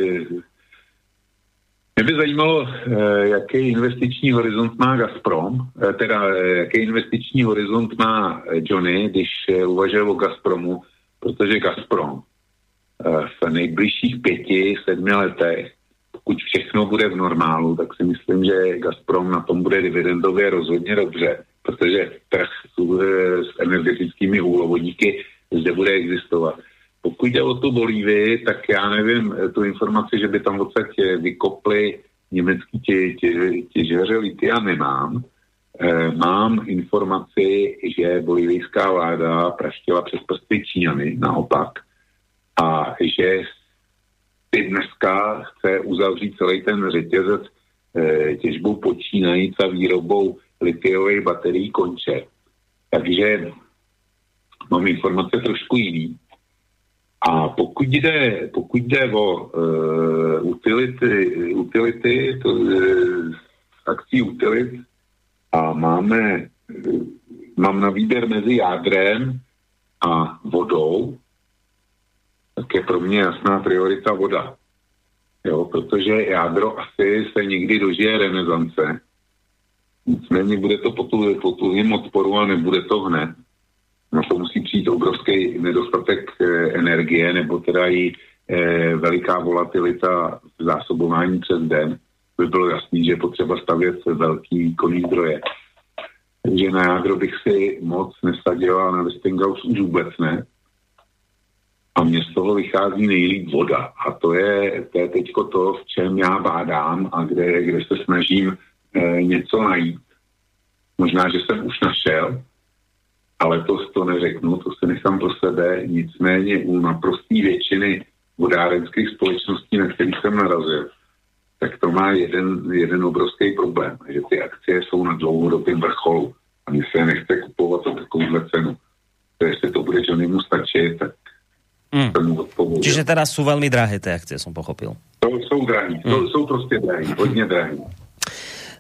mě by zajímalo, jaký investiční horizont má Gazprom, teda jaký investiční horizont má Johnny, když uvažuje o Gazpromu, protože Gazprom v nejbližších pěti, sedmi letech pokud všechno bude v normálu, tak si myslím, že Gazprom na tom bude dividendově rozhodně dobře, protože trh s energetickými úlovodíky zde bude existovat. Pokud jde o tu Bolívii, tak já nevím tu informaci, že by tam odsaď vykopli německý tě, tě, těžeře litia nemám. E, mám informaci, že bolivijská vláda praštila přes prsty Číňany, naopak, a že si dneska chce uzavřít celý ten řetězec e, těžbou počínajíc a výrobou litiových baterií konče. Takže mám informace trošku jiný. A pokud jde, pokud jde o uh, utility, utility to, uh, akcí utilit a máme, uh, mám na výběr mezi jádrem a vodou, tak je pro mě jasná priorita voda. Jo, protože jádro asi se nikdy dožije renesance. Nicméně bude to po, tu, po tuhým odporu a nebude to hned. Na to musí přijít obrovský nedostatek e, energie nebo teda i e, veliká volatilita zásobování přes den. By bylo jasný, že je potřeba stavět velký výkonný zdroje. Takže na jádro bych si moc nesadila na Westinghouse už vůbec ne a mně z toho vychází nejlíp voda. A to je, to je teďko to, v čem já bádám a kde, kde se snažím e, něco najít. Možná, že jsem už našel, ale to, to neřeknu, to se nechám pro sebe. Nicméně u naprosté většiny vodárenských společností, na kterých jsem narazil, tak to má jeden, jeden obrovský problém, že ty akcie jsou na dlouhodobém vrcholu a mi se nechce kupovat za takovouhle cenu. to jestli to bude Johnnymu stačit, tak mm. tomu odpovím. Čiže teraz sú veľmi drahé tie akcie, som pochopil. To jsou drahé, to mm. jsou prostě drahé, hodně drahé.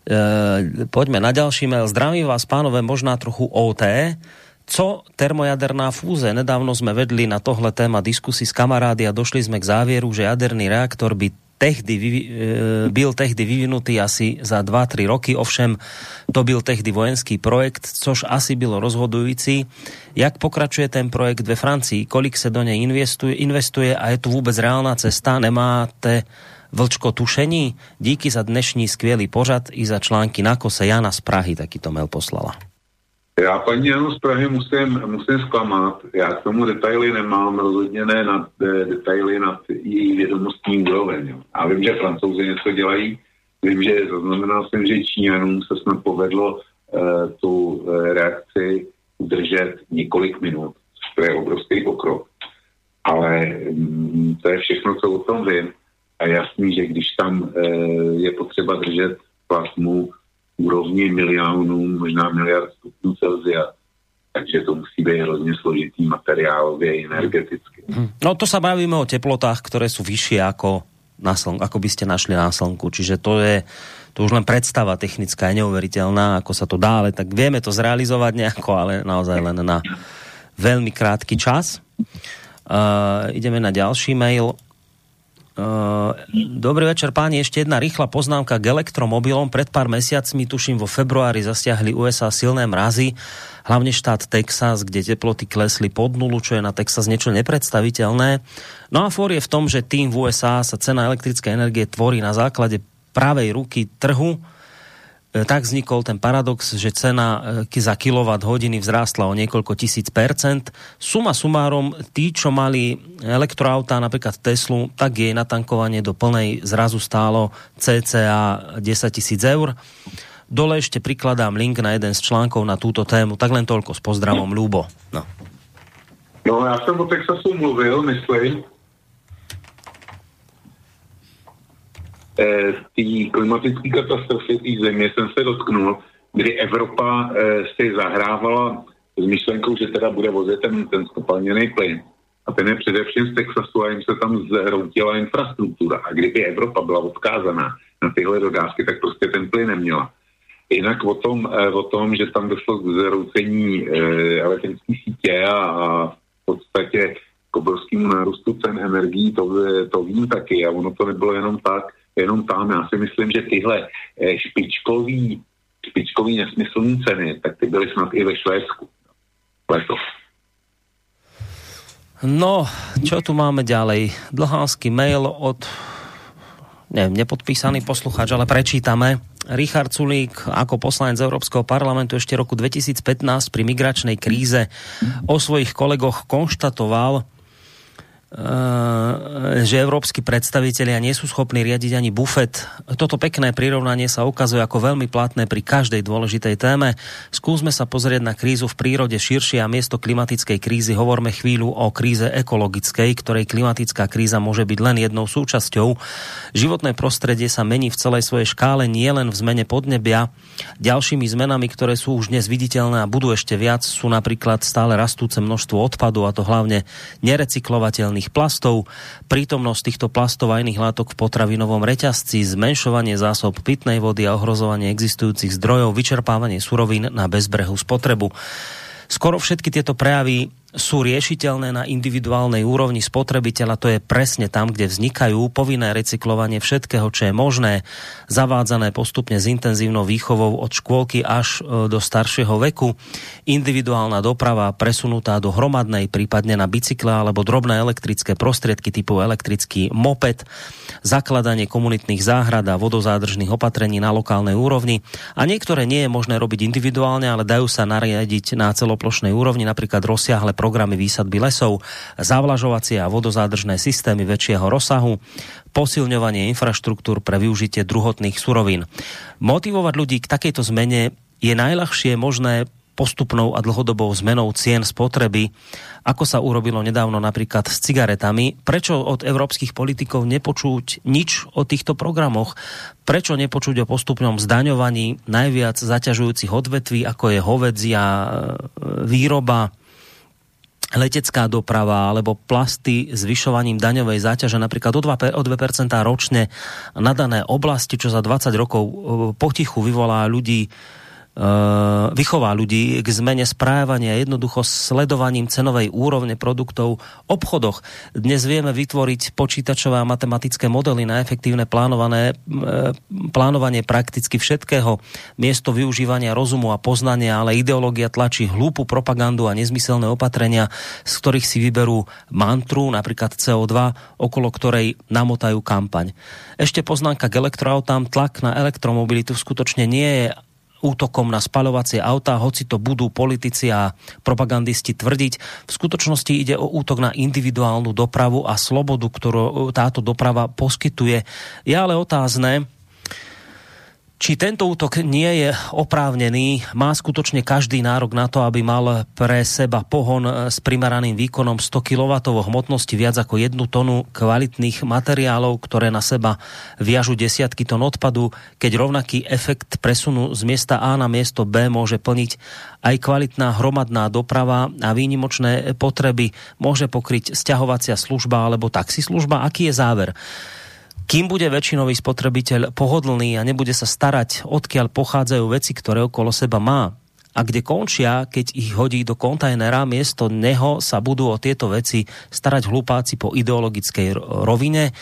E, poďme na ďalší mail. Zdravím vás, pánové, možná trochu OT. Co termojaderná fúze? Nedávno sme vedli na tohle téma diskusy s kamarády a došli sme k závěru, že jaderný reaktor by tehdy, e, byl tehdy vyvinutý asi za 2-3 roky, ovšem to byl tehdy vojenský projekt, což asi bylo rozhodující. Jak pokračuje ten projekt ve Francii? Kolik se do něj investuje, investuje a je tu vůbec reálná cesta? Nemáte vlčko tušení? Díky za dnešní skvělý pořad i za články na kose. Jana z Prahy takýto mail poslala. Já paní Janu z Prahy musím, musím zklamat. Já k tomu detaily nemám, rozhodně ne na de, detaily nad její vědomostní úroveň. Já vím, že francouzi něco dělají, vím, že zaznamenal jsem, že Číňanům se snad povedlo uh, tu uh, reakci udržet několik minut, to je obrovský pokrok. Ale um, to je všechno, co o tom vím. A jasný, že když tam uh, je potřeba držet plasmu úrovni milionů, možná miliard stupňů Celzia. Takže to musí být hrozně složitý materiálově energeticky. Hm. No to sa bavíme o teplotách, ktoré sú vyššie ako, na slnku, ako by ste našli na slnku. Čiže to je to už len predstava technická je neuveriteľná, ako sa to dá, ale tak vieme to zrealizovať nejako, ale naozaj len na veľmi krátky čas. Uh, ideme na ďalší mail. Uh, dobrý večer páni, ešte jedna rýchla poznámka k elektromobilom. Pred pár mesiacmi, tuším vo februári, zasiahli USA silné mrazy, hlavne štát Texas, kde teploty klesli pod nulu, čo je na Texas niečo nepredstaviteľné. No a fór je v tom, že tým v USA sa cena elektrickej energie tvorí na základe pravej ruky trhu, tak vznikol ten paradox, že cena e, za kilowatt hodiny vzrástla o niekoľko tisíc percent. Suma sumárom, tí, čo mali elektroautá, napríklad Teslu, tak jej natankovanie do plnej zrazu stálo cca 10 tisíc eur. Dole ešte prikladám link na jeden z článkov na túto tému, tak len toľko s pozdravom, Ľubo. No. No, já jsem o Texasu mluvil, myslím, té klimatické katastrofy té země jsem se dotknul, kdy Evropa eh, si zahrávala s myšlenkou, že teda bude vozit ten, ten skopalněný plyn. A ten je především z Texasu a jim se tam zhroutila infrastruktura. A kdyby Evropa byla odkázaná na tyhle dodávky, tak prostě ten plyn neměla. Jinak o tom, eh, o tom že tam došlo k zhroucení elektrické sítě a, a v podstatě k obrovskému nárůstu cen energií, to, to vím taky. A ono to nebylo jenom tak, jenom tam. Já si myslím, že tyhle eh, špičkový, špičkový nesmyslné ceny, tak ty byly snad i ve Švédsku. Letos. No, čo tu máme ďalej? Dlhánsky mail od neviem, nepodpísaný poslucháč, ale prečítame. Richard Sulík ako poslanec Európskeho parlamentu ešte roku 2015 pri migračnej kríze o svojich kolegoch konštatoval, že európsky predstavitelia nie sú schopní riadiť ani bufet. Toto pekné prirovnanie sa ukazuje ako veľmi platné pri každej dôležitej téme. Skúsme sa pozrieť na krízu v prírode širšie a miesto klimatickej krízy hovorme chvíľu o kríze ekologickej, ktorej klimatická kríza môže byť len jednou súčasťou. Životné prostredie sa mení v celej svojej škále nielen v zmene podnebia. Ďalšími zmenami, ktoré sú už dnes viditeľné a budú ešte viac, sú napríklad stále rastúce množstvo odpadu a to hlavne nerecyklovateľných rôznych plastov, prítomnosť týchto plastov a iných látok v potravinovom reťazci, zmenšovanie zásob pitnej vody a ohrozovanie existujúcich zdrojov, vyčerpávanie surovín na bezbrehu spotrebu. Skoro všetky tieto prejavy sú riešiteľné na individuálnej úrovni spotrebiteľa, to je presne tam, kde vznikajú povinné recyklovanie všetkého, čo je možné, zavádzané postupne s intenzívnou výchovou od škôlky až e, do staršieho veku, individuálna doprava presunutá do hromadnej, prípadne na bicykle alebo drobné elektrické prostriedky typu elektrický moped, zakladanie komunitných záhrad a vodozádržných opatrení na lokálnej úrovni a niektoré nie je možné robiť individuálne, ale dajú sa nariadiť na celoplošnej úrovni, napríklad rozsiahle programy výsadby lesov, zavlažovacie a vodozádržné systémy väčšieho rozsahu, posilňovanie infraštruktúr pre využitie druhotných surovín. Motivovať ľudí k takejto zmene je najľahšie možné postupnou a dlhodobou zmenou cien spotreby, ako sa urobilo nedávno napríklad s cigaretami. Prečo od európskych politikov nepočuť nič o týchto programoch? Prečo nepočuť o postupnom zdaňovaní najviac zaťažujúcich odvetví, ako je hovedzia, e, výroba, letecká doprava alebo plasty zvyšovaním daňovej záťaže napríklad o 2%, o 2% ročne na dané oblasti, čo za 20 rokov e, potichu vyvolá ľudí vychová ľudí k zmene správania jednoducho sledovaním cenovej úrovne produktov v obchodoch. Dnes vieme vytvoriť počítačové a matematické modely na efektívne plánované, eh, plánovanie prakticky všetkého, miesto využívania rozumu a poznania, ale ideológia tlačí hlúpu propagandu a nezmyselné opatrenia, z ktorých si vyberú mantru, napríklad CO2, okolo ktorej namotajú kampaň. Ešte poznámka k elektroautám. Tlak na elektromobilitu skutočne nie je útokom na spaľovacie autá, hoci to budú politici a propagandisti tvrdiť. V skutočnosti ide o útok na individuálnu dopravu a slobodu, ktorú táto doprava poskytuje. Je ale otázne, či tento útok nie je oprávnený, má skutočne každý nárok na to, aby mal pre seba pohon s primeraným výkonom 100 kW hmotnosti viac ako jednu tonu kvalitných materiálov, ktoré na seba viažu desiatky ton odpadu, keď rovnaký efekt presunu z miesta A na miesto B môže plniť aj kvalitná hromadná doprava a výnimočné potreby môže pokryť sťahovacia služba alebo taxislužba. Aký je záver? Kým bude väčšinový spotrebiteľ pohodlný a nebude sa starať, odkiaľ pochádzajú veci, ktoré okolo seba má, a kde končia, keď ich hodí do kontajnera, miesto neho sa budú o tieto veci starať hlupáci po ideologickej rovine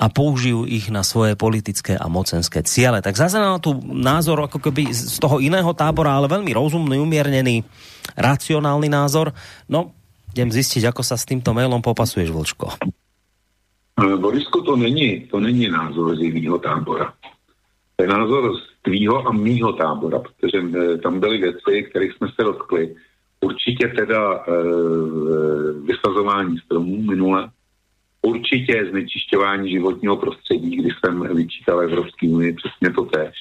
a použijú ich na svoje politické a mocenské ciele. Tak zase na tu názor ako keby z toho iného tábora, ale veľmi rozumný, umiernený, racionálny názor. No, idem zistiť, ako sa s týmto mailom popasuješ, Vlčko. Borisko, to není, to není názor z jiného tábora. To je názor z tvýho a mýho tábora, protože e, tam byly věci, kterých jsme se dotkli. Určitě teda e, vysazování stromů minule, určitě znečišťování životního prostředí, kdy jsem vyčítal Evropské unii přesně to tež,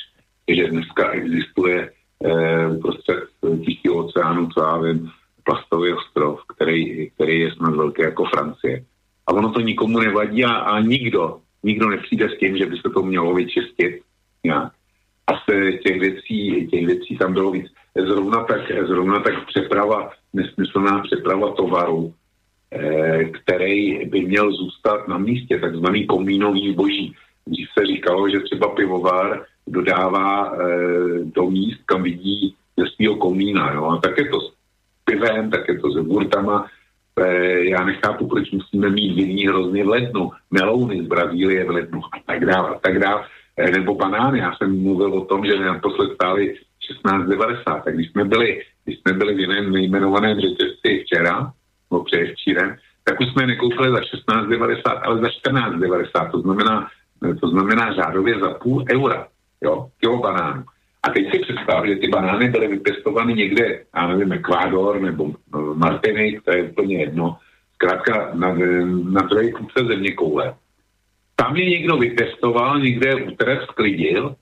že dneska existuje e, uprostřed Tichého oceánu, co já vím, plastový ostrov, který, který je snad velký jako Francie to nikomu nevadí a, a nikdo, nikdo nepřijde s tím, že by se to mělo vyčistit nějak. A z těch věcí, těch věcí tam bylo víc. Zrovna tak, zrovna tak přeprava, nesmyslná přeprava tovaru, eh, který by měl zůstat na místě, takzvaný komínový zboží. Když se říkalo, že třeba pivovar dodává eh, do míst, kam vidí ze svého komína. Jo? A tak je to s pivem, tak je to s burtama, e, já nechápu, proč musíme mít vinní hrozně v lednu, melouny z Brazílie v lednu a tak dále, a tak dále. E, nebo banány, já jsem mluvil o tom, že naposled stáli 16,90, tak když jsme byli, když jsme byli v jiném nejmenovaném řetězci včera, nebo předevčírem, tak už jsme nekoupili za 16,90, ale za 14,90, to znamená, to znamená řádově za půl eura, jo, kilo banánů. A teď si představ, že ty banány byly vypěstovány někde, já nevím, Ekvádor nebo no, Martinik, to je úplně jedno, zkrátka na, na druhé kůce země koule. Tam je někdo vypěstoval, někde úterek sklidil,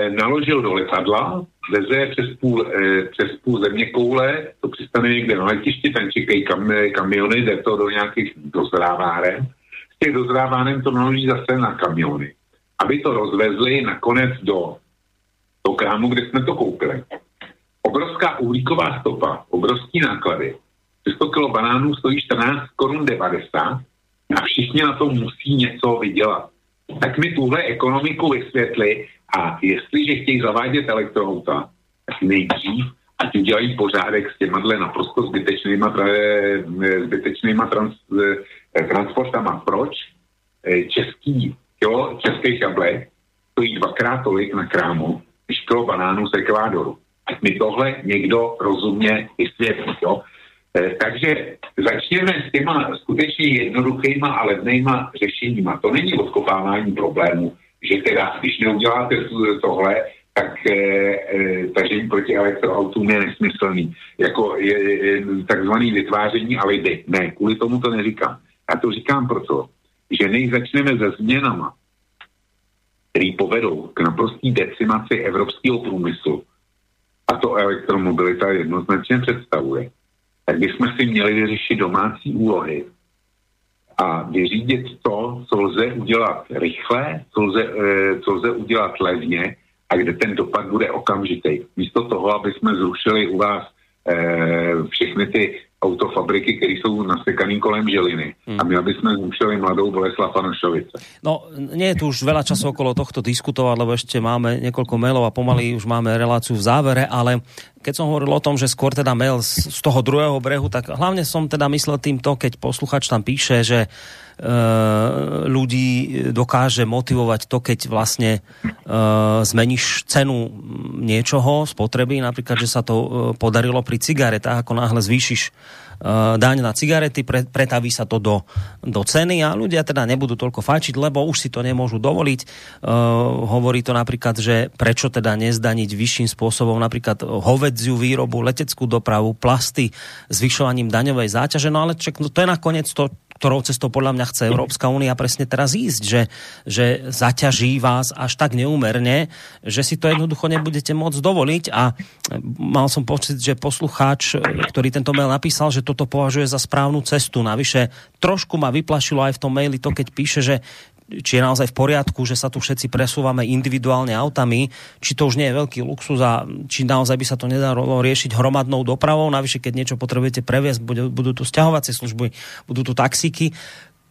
eh, naložil do letadla, veze přes půl, eh, přes půl země koule, to přistane někde na letišti, tam čekají kam, kamiony, jde to do nějakých dozráváren. Z těch dozráváren to naloží zase na kamiony. Aby to rozvezli nakonec do do krámu, kde jsme to koupili. Obrovská uhlíková stopa, obrovský náklady. 100 kg banánů stojí 14 korun 90 a všichni na to musí něco vydělat. Tak mi tuhle ekonomiku vysvětli a jestliže chtějí zavádět elektroauta, tak nejdřív ať udělají pořádek s těma naprosto zbytečnýma, zbytečnýma trans, eh, transportama. Proč? Eh, český, jo, český jablek stojí dvakrát tolik na krámu, kilo banánů z Ekvádoru. Ať mi tohle někdo rozumně vysvětlí. Jo? E, takže začněme s těma skutečně jednoduchýma a levnýma řešeníma. To není odkopávání problému, že teda, když neuděláte tohle, tak e, e, tažení proti elektroautům je nesmyslný. Jako je, je takzvaný vytváření alibi. Ne, kvůli tomu to neříkám. Já to říkám proto, že než začneme se změnama, který povedou k naprostý decimaci evropského průmyslu, a to elektromobilita jednoznačně představuje, tak bychom si měli vyřešit domácí úlohy a vyřídit to, co lze udělat rychle, co lze, e, co lze udělat levně a kde ten dopad bude okamžitý. Místo toho, aby jsme zrušili u vás e, všechny ty autofabriky, které jsou nasekaný kolem Žiliny. Hmm. A my, aby jsme zrušili mladou Boleslav Nošovice. No, nie je tu už veľa času okolo tohto diskutovať, lebo ešte máme niekoľko mailov a pomaly už máme reláciu v závere, ale keď som hovoril o tom, že skôr teda mail z, z toho druhého brehu, tak hlavne som teda myslel týmto, keď posluchač tam píše, že E, ľudí dokáže motivovať to, keď vlastne e, zmeníš cenu niečoho, spotreby, napríklad, že sa to e, podarilo pri cigaretách, ako náhle zvýšiš daň na cigarety, pre, pretaví sa to do, do ceny a ľudia teda nebudú toľko fajčiť, lebo už si to nemôžu dovoliť. Uh, hovorí to napríklad, že prečo teda nezdaniť vyšším spôsobom napríklad hovedziu výrobu, leteckú dopravu, plasty, zvyšovaním daňovej záťaže, no ale ček, no to je nakoniec to, ktorou cestou podľa mňa chce Európska únia presne teraz ísť, že, že zaťaží vás až tak neúmerne, že si to jednoducho nebudete môcť dovoliť a mal som pocit, že poslucháč, ktorý tento mail napísal, že toto považuje za správnu cestu. Navyše trošku ma vyplašilo aj v tom maili to, keď píše, že či je naozaj v poriadku, že sa tu všetci presúvame individuálne autami, či to už nie je veľký luxus a či naozaj by sa to nedalo riešiť hromadnou dopravou, navyše keď niečo potrebujete previesť, budú, budú tu stiahovacie služby, budú tu taxíky.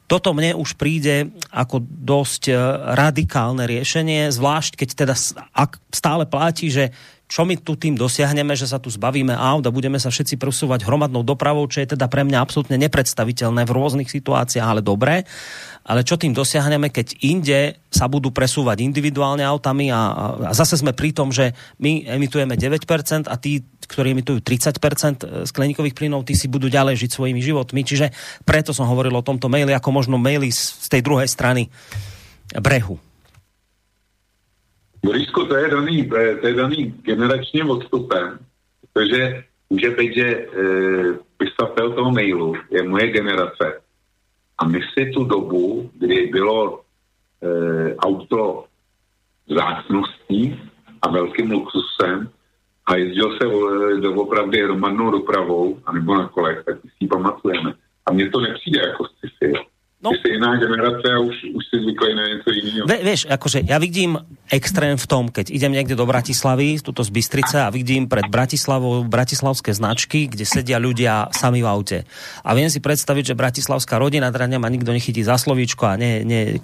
Toto mne už príde ako dosť e, radikálne riešenie, zvlášť keď teda ak stále platí, že čo my tu tým dosiahneme, že sa tu zbavíme aut a budeme sa všetci presúvať hromadnou dopravou, čo je teda pre mňa absolútne nepredstaviteľné v rôznych situáciách, ale dobré ale čo tým dosiahneme, keď inde sa budú presúvať individuálne autami a, a zase sme pri tom, že my emitujeme 9% a tí, ktorí emitujú 30% skleníkových plynov, tí si budú ďalej žiť svojimi životmi. Čiže preto som hovoril o tomto maili ako možno maili z tej druhej strany brehu. Borisku, to je daný, to je daný generačním odstupem, protože může být, že e, pisatel toho mailu je moje generace a my si tu dobu, kdy bylo e, auto zácností a velkým luxusem a jezdil se e, doopravdy hromadnou dopravou, anebo na kolech, tak si ji pamatujeme. A mně to nepřijde jako sci-fi. No. Ty si iná generace a už, už si zvykli na niečo iného. Ve, vieš, akože ja vidím extrém v tom, keď idem niekde do Bratislavy, tuto z Bystrice a vidím pred Bratislavou bratislavské značky, kde sedia ľudia sami v aute. A viem si predstaviť, že bratislavská rodina, teda ma nikto nechytí za slovíčko a ne, ne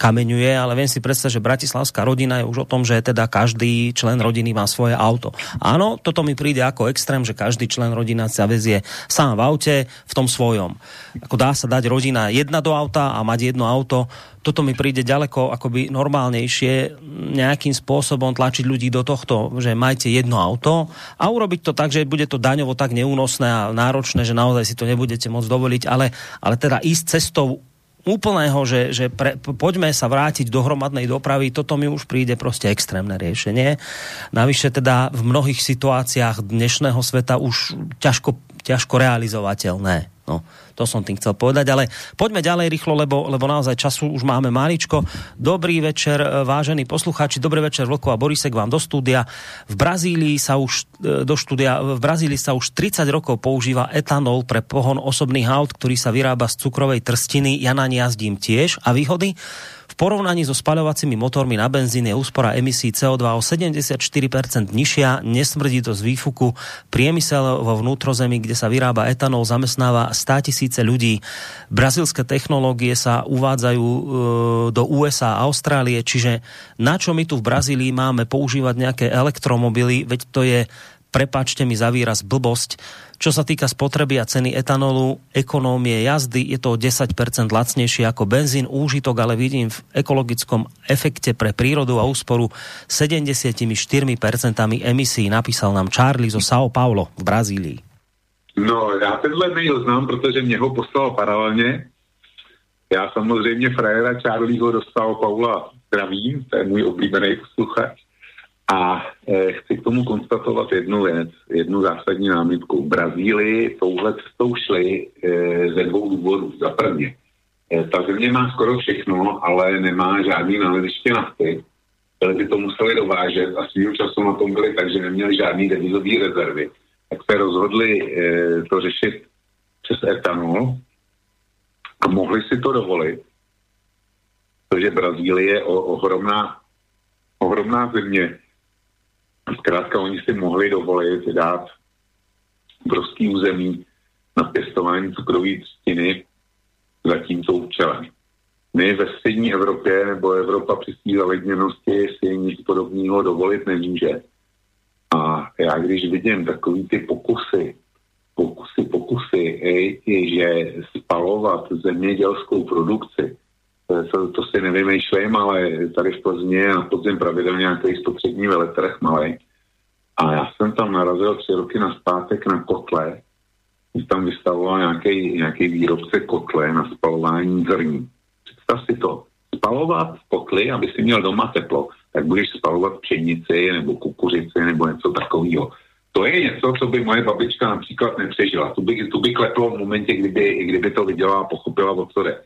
ale viem si predstaviť, že bratislavská rodina je už o tom, že teda každý člen rodiny má svoje auto. Áno, toto mi príde ako extrém, že každý člen rodina sa vezie sám v aute v tom svojom. Ako dá sa dať rodina jedna do auta a mať jedno auto, toto mi príde ďaleko akoby normálnejšie nejakým spôsobom tlačiť ľudí do tohto, že majte jedno auto a urobiť to tak, že bude to daňovo tak neúnosné a náročné, že naozaj si to nebudete môcť dovoliť, ale, ale teda ísť cestou úplného, že, že pre, poďme sa vrátiť do hromadnej dopravy, toto mi už príde proste extrémne riešenie. Navyše teda v mnohých situáciách dnešného sveta už ťažko, ťažko realizovateľné. No. To som tým chcel povedať, ale poďme ďalej rýchlo, lebo, lebo naozaj času už máme máličko. Dobrý večer, e, vážení poslucháči, dobrý večer Vlko a Borisek vám do štúdia. V Brazílii sa už e, do štúdia, v Brazílii sa už 30 rokov používa etanol pre pohon osobných aut, ktorý sa vyrába z cukrovej trstiny. Ja na jazdím tiež. A výhody? Porovnaní so spaľovacími motormi na benzín je úspora emisí CO2 o 74% nižšia, nesmrdí to z výfuku. Priemysel vo vnútrozemí, kde sa vyrába etanol, zamestnáva 100 tisíce ľudí. Brazilské technológie sa uvádzajú e, do USA a Austrálie, čiže na čo my tu v Brazílii máme používať nejaké elektromobily, veď to je prepáčte mi za výraz blbosť. Čo sa týka spotreby a ceny etanolu, ekonómie jazdy, je to o 10% lacnejšie ako benzín. Úžitok ale vidím v ekologickom efekte pre prírodu a úsporu 74% emisí, napísal nám Charlie zo São Paulo v Brazílii. No, já tenhle mail znám, protože mě ho poslal paralelně. Já samozřejmě frajera Charlieho do São Paula zdravím, to je můj oblíbený posluchač. A e, chci k tomu konstatovat jednu věc, jednu zásadní námitku. V Brazílii touhle cestou šli e, ze dvou důvodů. Za prvně, e, ta země má skoro všechno, ale nemá žádný naleziště nafty. Ale by to museli dovážet a svým času na tom byli tak, že neměli žádný devizový rezervy. Tak se rozhodli e, to řešit přes etanol a mohli si to dovolit, protože Brazílie je o, ohromná, ohromná země Zkrátka oni si mohli dovolit dát obrovský území na pěstování cukrové třtiny za tímto účelem. My ve střední Evropě nebo Evropa při té zaledněnosti si nic podobného dovolit nemůže. A já když vidím takový ty pokusy, pokusy, pokusy, ej, že spalovat zemědělskou produkci, to, si nevymýšlím, ale tady v Plzni na podzim pravidelně nějaký spotřební veletrh malý. A já jsem tam narazil tři roky na zpátek na kotle, tam vystavoval nějaký, nějaký výrobce kotle na spalování zrní. Představ si to. Spalovat kotly, aby si měl doma teplo, tak budeš spalovat pšenici nebo kukuřici nebo něco takového. To je něco, co by moje babička například nepřežila. Tu by, tu by kleplo v momentě, kdyby, kdyby to viděla a pochopila, o co jde.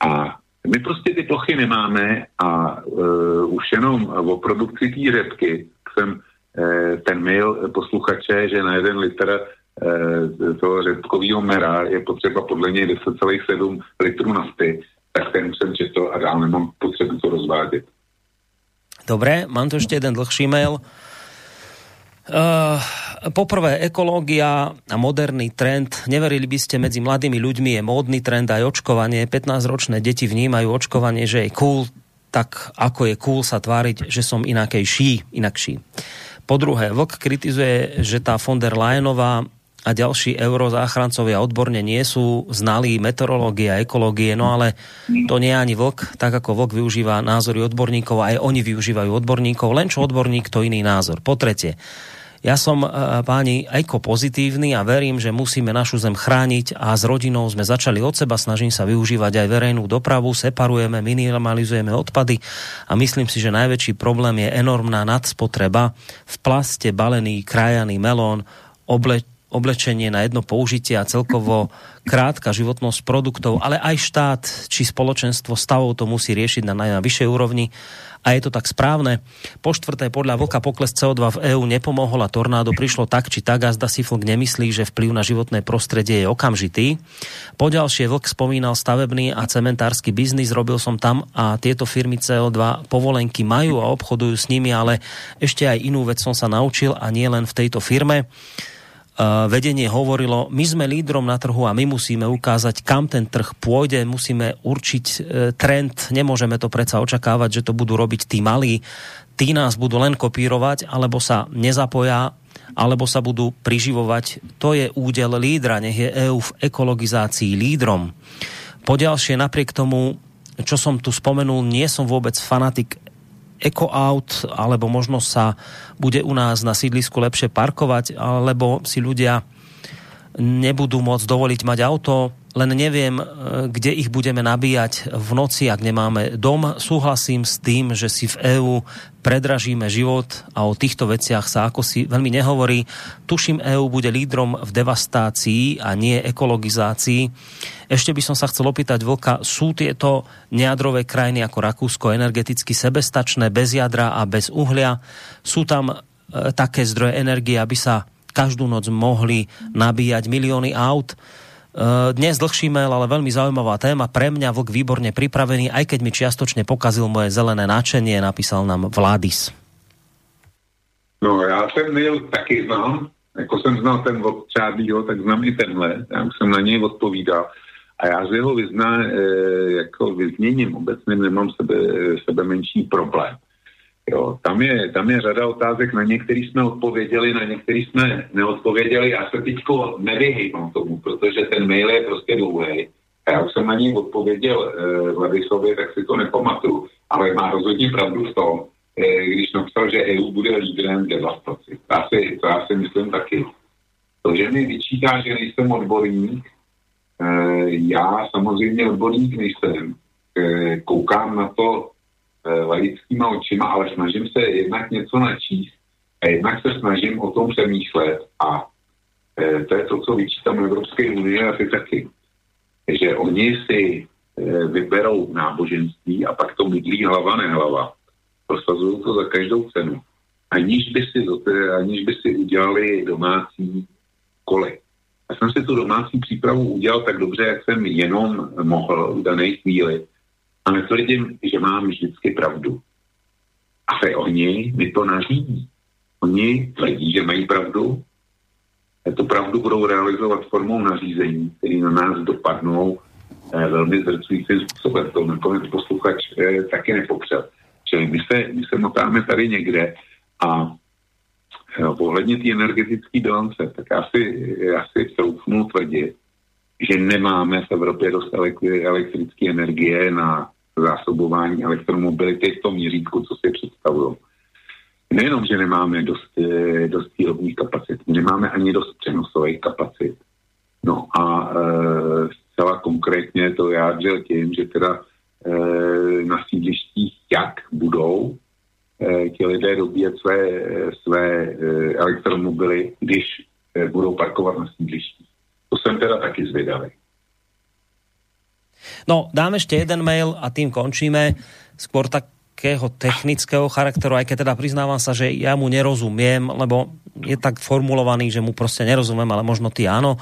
A my prostě ty plochy nemáme a uh, už jenom o produkci té řepky jsem uh, ten mail posluchače, že na jeden litr uh, toho řepkového mera je potřeba podle něj 10,7 litrů nafty, tak ten jsem četl a dál nemám potřebu to rozvádět. Dobre, mám tu ešte jeden dlhší mail. Uh, poprvé, ekológia a moderný trend. Neverili by ste, medzi mladými ľuďmi je módny trend aj očkovanie. 15-ročné deti vnímajú očkovanie, že je cool, tak ako je cool sa tváriť, že som inakejší, inakší. Po druhé, Vlk kritizuje, že tá von der Leyenová a ďalší eurozáchrancovia odborne nie sú znalí meteorológie a ekológie, no ale to nie je ani vlk, tak ako vlk využíva názory odborníkov, aj oni využívajú odborníkov, len čo odborník, to iný názor. Po tretie, ja som, e, páni, eko pozitívny a verím, že musíme našu zem chrániť a s rodinou sme začali od seba, snažím sa využívať aj verejnú dopravu, separujeme, minimalizujeme odpady a myslím si, že najväčší problém je enormná nadspotreba v plaste balený krajaný melón, oble, oblečenie na jedno použitie a celkovo *laughs* krátka životnosť produktov, ale aj štát či spoločenstvo stavov to musí riešiť na najvyššej úrovni a je to tak správne. Po štvrté, podľa Vlka pokles CO2 v EÚ nepomohol a tornádo prišlo tak či tak a zda si Vlk nemyslí, že vplyv na životné prostredie je okamžitý. Po ďalšie, Vlk spomínal stavebný a cementársky biznis, robil som tam a tieto firmy CO2 povolenky majú a obchodujú s nimi, ale ešte aj inú vec som sa naučil a nie len v tejto firme vedenie hovorilo, my sme lídrom na trhu a my musíme ukázať, kam ten trh pôjde, musíme určiť e, trend, nemôžeme to predsa očakávať, že to budú robiť tí malí, tí nás budú len kopírovať, alebo sa nezapoja, alebo sa budú priživovať. To je údel lídra, nech je EU v ekologizácii lídrom. Poďalšie, napriek tomu, čo som tu spomenul, nie som vôbec fanatik eco-out, alebo možno sa bude u nás na sídlisku lepšie parkovať, alebo si ľudia nebudú môcť dovoliť mať auto, len neviem, e, kde ich budeme nabíjať v noci, ak nemáme dom. Súhlasím s tým, že si v EÚ predražíme život a o týchto veciach sa ako si veľmi nehovorí. Tuším, EÚ bude lídrom v devastácii a nie ekologizácii. Ešte by som sa chcel opýtať Vlka, sú tieto nejadrové krajiny ako Rakúsko energeticky sebestačné, bez jadra a bez uhlia? Sú tam e, také zdroje energie, aby sa každú noc mohli nabíjať milióny aut? Eh, dnes dlhší mail, ale veľmi zaujímavá téma. Pre mňa vlk výborne pripravený, aj keď mi čiastočne pokazil moje zelené náčenie, napísal nám Vládis. No, já ten mail taky znám. Jako jsem znal ten od Čádýho, tak znám i tenhle. Já už jsem na něj odpovídal. A já z jeho vyzná, e, jako vyzněním obecným nemám sebe, sebe menší problém. Jo, tam, je, tam je řada otázek, na některý jsme odpověděli, na některý jsme neodpověděli. Já se teď nevyhýbám tomu, protože ten mail je prostě dlouhý. Já už jsem na něj odpověděl eh, Vladisovi, tak si to nepamatuju. Ale má rozhodně pravdu v tom, eh, když napsal, že EU bude lídrem devastaci. To já, si, to já si myslím taky. To, že mi vyčítá, že nejsem odborník, eh, já samozřejmě odborník nejsem. Eh, koukám na to laickýma očima, ale snažím se jednak něco načíst a jednak se snažím o tom přemýšlet a e, to je to, co vyčítám Evropské unie a ty taky. Že oni si e, vyberou náboženství a pak to bydlí hlava nehlava. Prosazují to za každou cenu. Aniž by si, aniž by si udělali domácí koly. Já jsem si tu domácí přípravu udělal tak dobře, jak jsem jenom mohl v dané chvíli a netvrdím, že mám vždycky pravdu. Ale oni mi to nařídí. Oni tvrdí, že mají pravdu to pravdu budou realizovat formou nařízení, které na nás dopadnou eh, velmi zrcujícím způsobem. To nakonec posluchač eh, taky nepopřel. Čili my se, my se motáme tady někde a eh, ohledně té energetické bilance, tak já si, já si troufnu tvrdit, že nemáme v Evropě dost elektrické energie na zásobování elektromobility v tom měřítku, co si představují. Nejenom, že nemáme dost, eh, dost výrobních kapacit, nemáme ani dost přenosových kapacit. No a e, zcela konkrétně to jádřil tím, že teda e, na sídlištích jak budou e, ti lidé dobíjet své, své e, elektromobily, když e, budou parkovat na sídlištích. To jsem teda taky zvědavý. No, dáme ešte jeden mail a tým končíme. Skôr takého technického charakteru, aj keď teda priznávam sa, že ja mu nerozumiem, lebo je tak formulovaný, že mu proste nerozumiem, ale možno ty áno.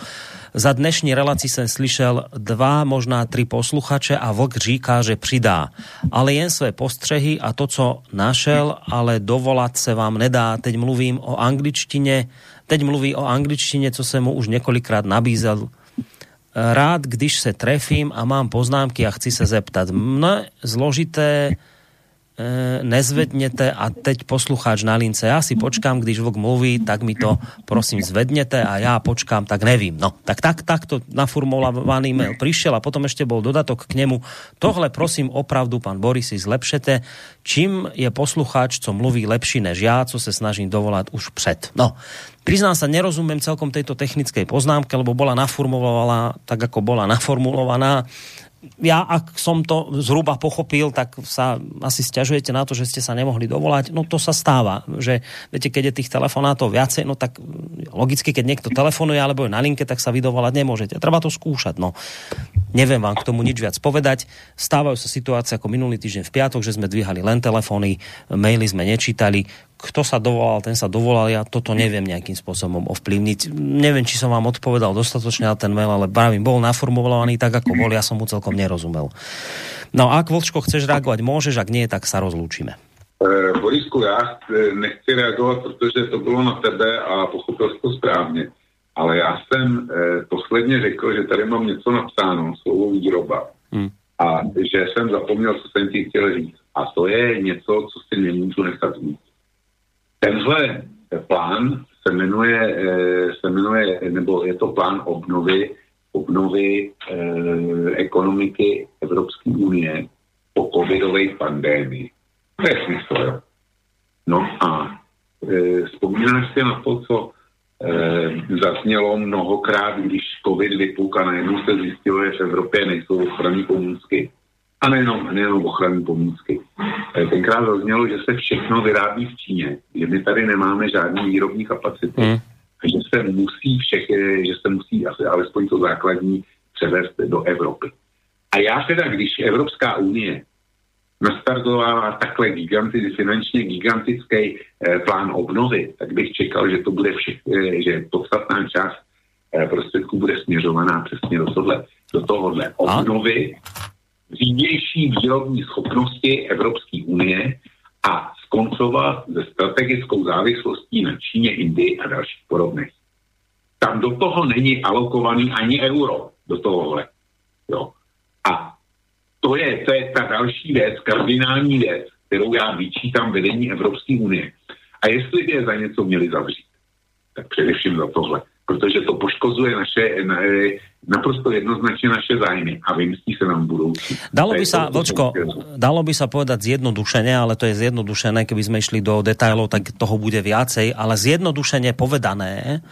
Za dnešní relaci jsem slyšel dva, možná tri posluchače a Vlk říká, že přidá. Ale jen své postřehy a to, co našel, ale dovolat se vám nedá. Teď mluvím o angličtině, teď mluví o angličtině, co se mu už několikrát nabízel rád, když se trefím a mám poznámky a chci se zeptat. Mne zložité e, nezvednete a teď poslucháč na lince. Ja si počkám, když vlk mluví, tak mi to prosím zvednete a ja počkám, tak nevím. No, tak, tak takto naformulovaný mail prišiel a potom ešte bol dodatok k nemu. Tohle prosím opravdu, pán Boris, si zlepšete. Čím je poslucháč, co mluví lepší než ja, co se snažím dovolať už před. No, Priznám sa, nerozumiem celkom tejto technickej poznámke, lebo bola naformulovaná tak, ako bola naformulovaná ja, ak som to zhruba pochopil, tak sa asi stiažujete na to, že ste sa nemohli dovolať. No to sa stáva, že viete, keď je tých telefonátov viacej, no tak logicky, keď niekto telefonuje alebo je na linke, tak sa vy dovolať nemôžete. Treba to skúšať, no. Neviem vám k tomu nič viac povedať. Stávajú sa situácie ako minulý týždeň v piatok, že sme dvíhali len telefóny, maily sme nečítali kto sa dovolal, ten sa dovolal, ja toto neviem nejakým spôsobom ovplyvniť. Neviem, či som vám odpovedal dostatočne na ten mail, ale pravím, bol naformulovaný tak, ako bol, ja som mu celkom nerozumel. No a ak Vlčko chceš reagovať, môžeš, ak nie, tak sa rozlúčime. E, Borisku, já nechci reagovat, protože to bylo na tebe a pochopil jsi to správně. Ale já jsem e, posledně řekl, že tady mám něco napsáno, slovo výroba. Hmm. A že jsem zapomněl, co jsem ti chtěl říct. A to je něco, co si nemůžu nechat říct. Tenhle plán se jmenuje, eh, se jmenuje, nebo je to plán obnovy, obnovy eh, ekonomiky Evropské unie po covidové pandémii. To je smysl, jo. No a e, vzpomínáš si na to, co e, zaznělo mnohokrát, když covid vypuk a najednou se zjistilo, že v Evropě nejsou ochranní pomůcky a nejenom, nejenom ochranní pomůcky. Eh, tenkrát zaznělo, že se všechno vyrábí v Číně, že my tady nemáme žádný výrobní kapacity, mm. že se musí všech, eh, že se musí asi alespoň to základní převést do Evropy. A já teda, když Evropská unie nastartovala takhle giganti, finančně gigantický eh, plán obnovy, tak bych čekal, že to bude všech, eh, že podstatná část eh, prostředků bude směřovaná přesně do tohle, do tohohle obnovy řídější výrobní schopnosti Evropské unie a skoncovat se strategickou závislostí na Číně, Indii a dalších podobných. Tam do toho není alokovaný ani euro, do tohohle. Jo. A to je, to je ta další věc, kardinální věc, kterou já vyčítám vedení Evropské unie. A jestli by je za něco měli zavřít, tak především za tohle protože to poškozuje naše, na, e, naprosto jednoznačne naše zájmy a vymyslí sa nám budoucí. Dalo by sa, Vlčko, dalo by sa povedať zjednodušene, ale to je zjednodušené, keby sme išli do detailov, tak toho bude viacej, ale zjednodušene povedané,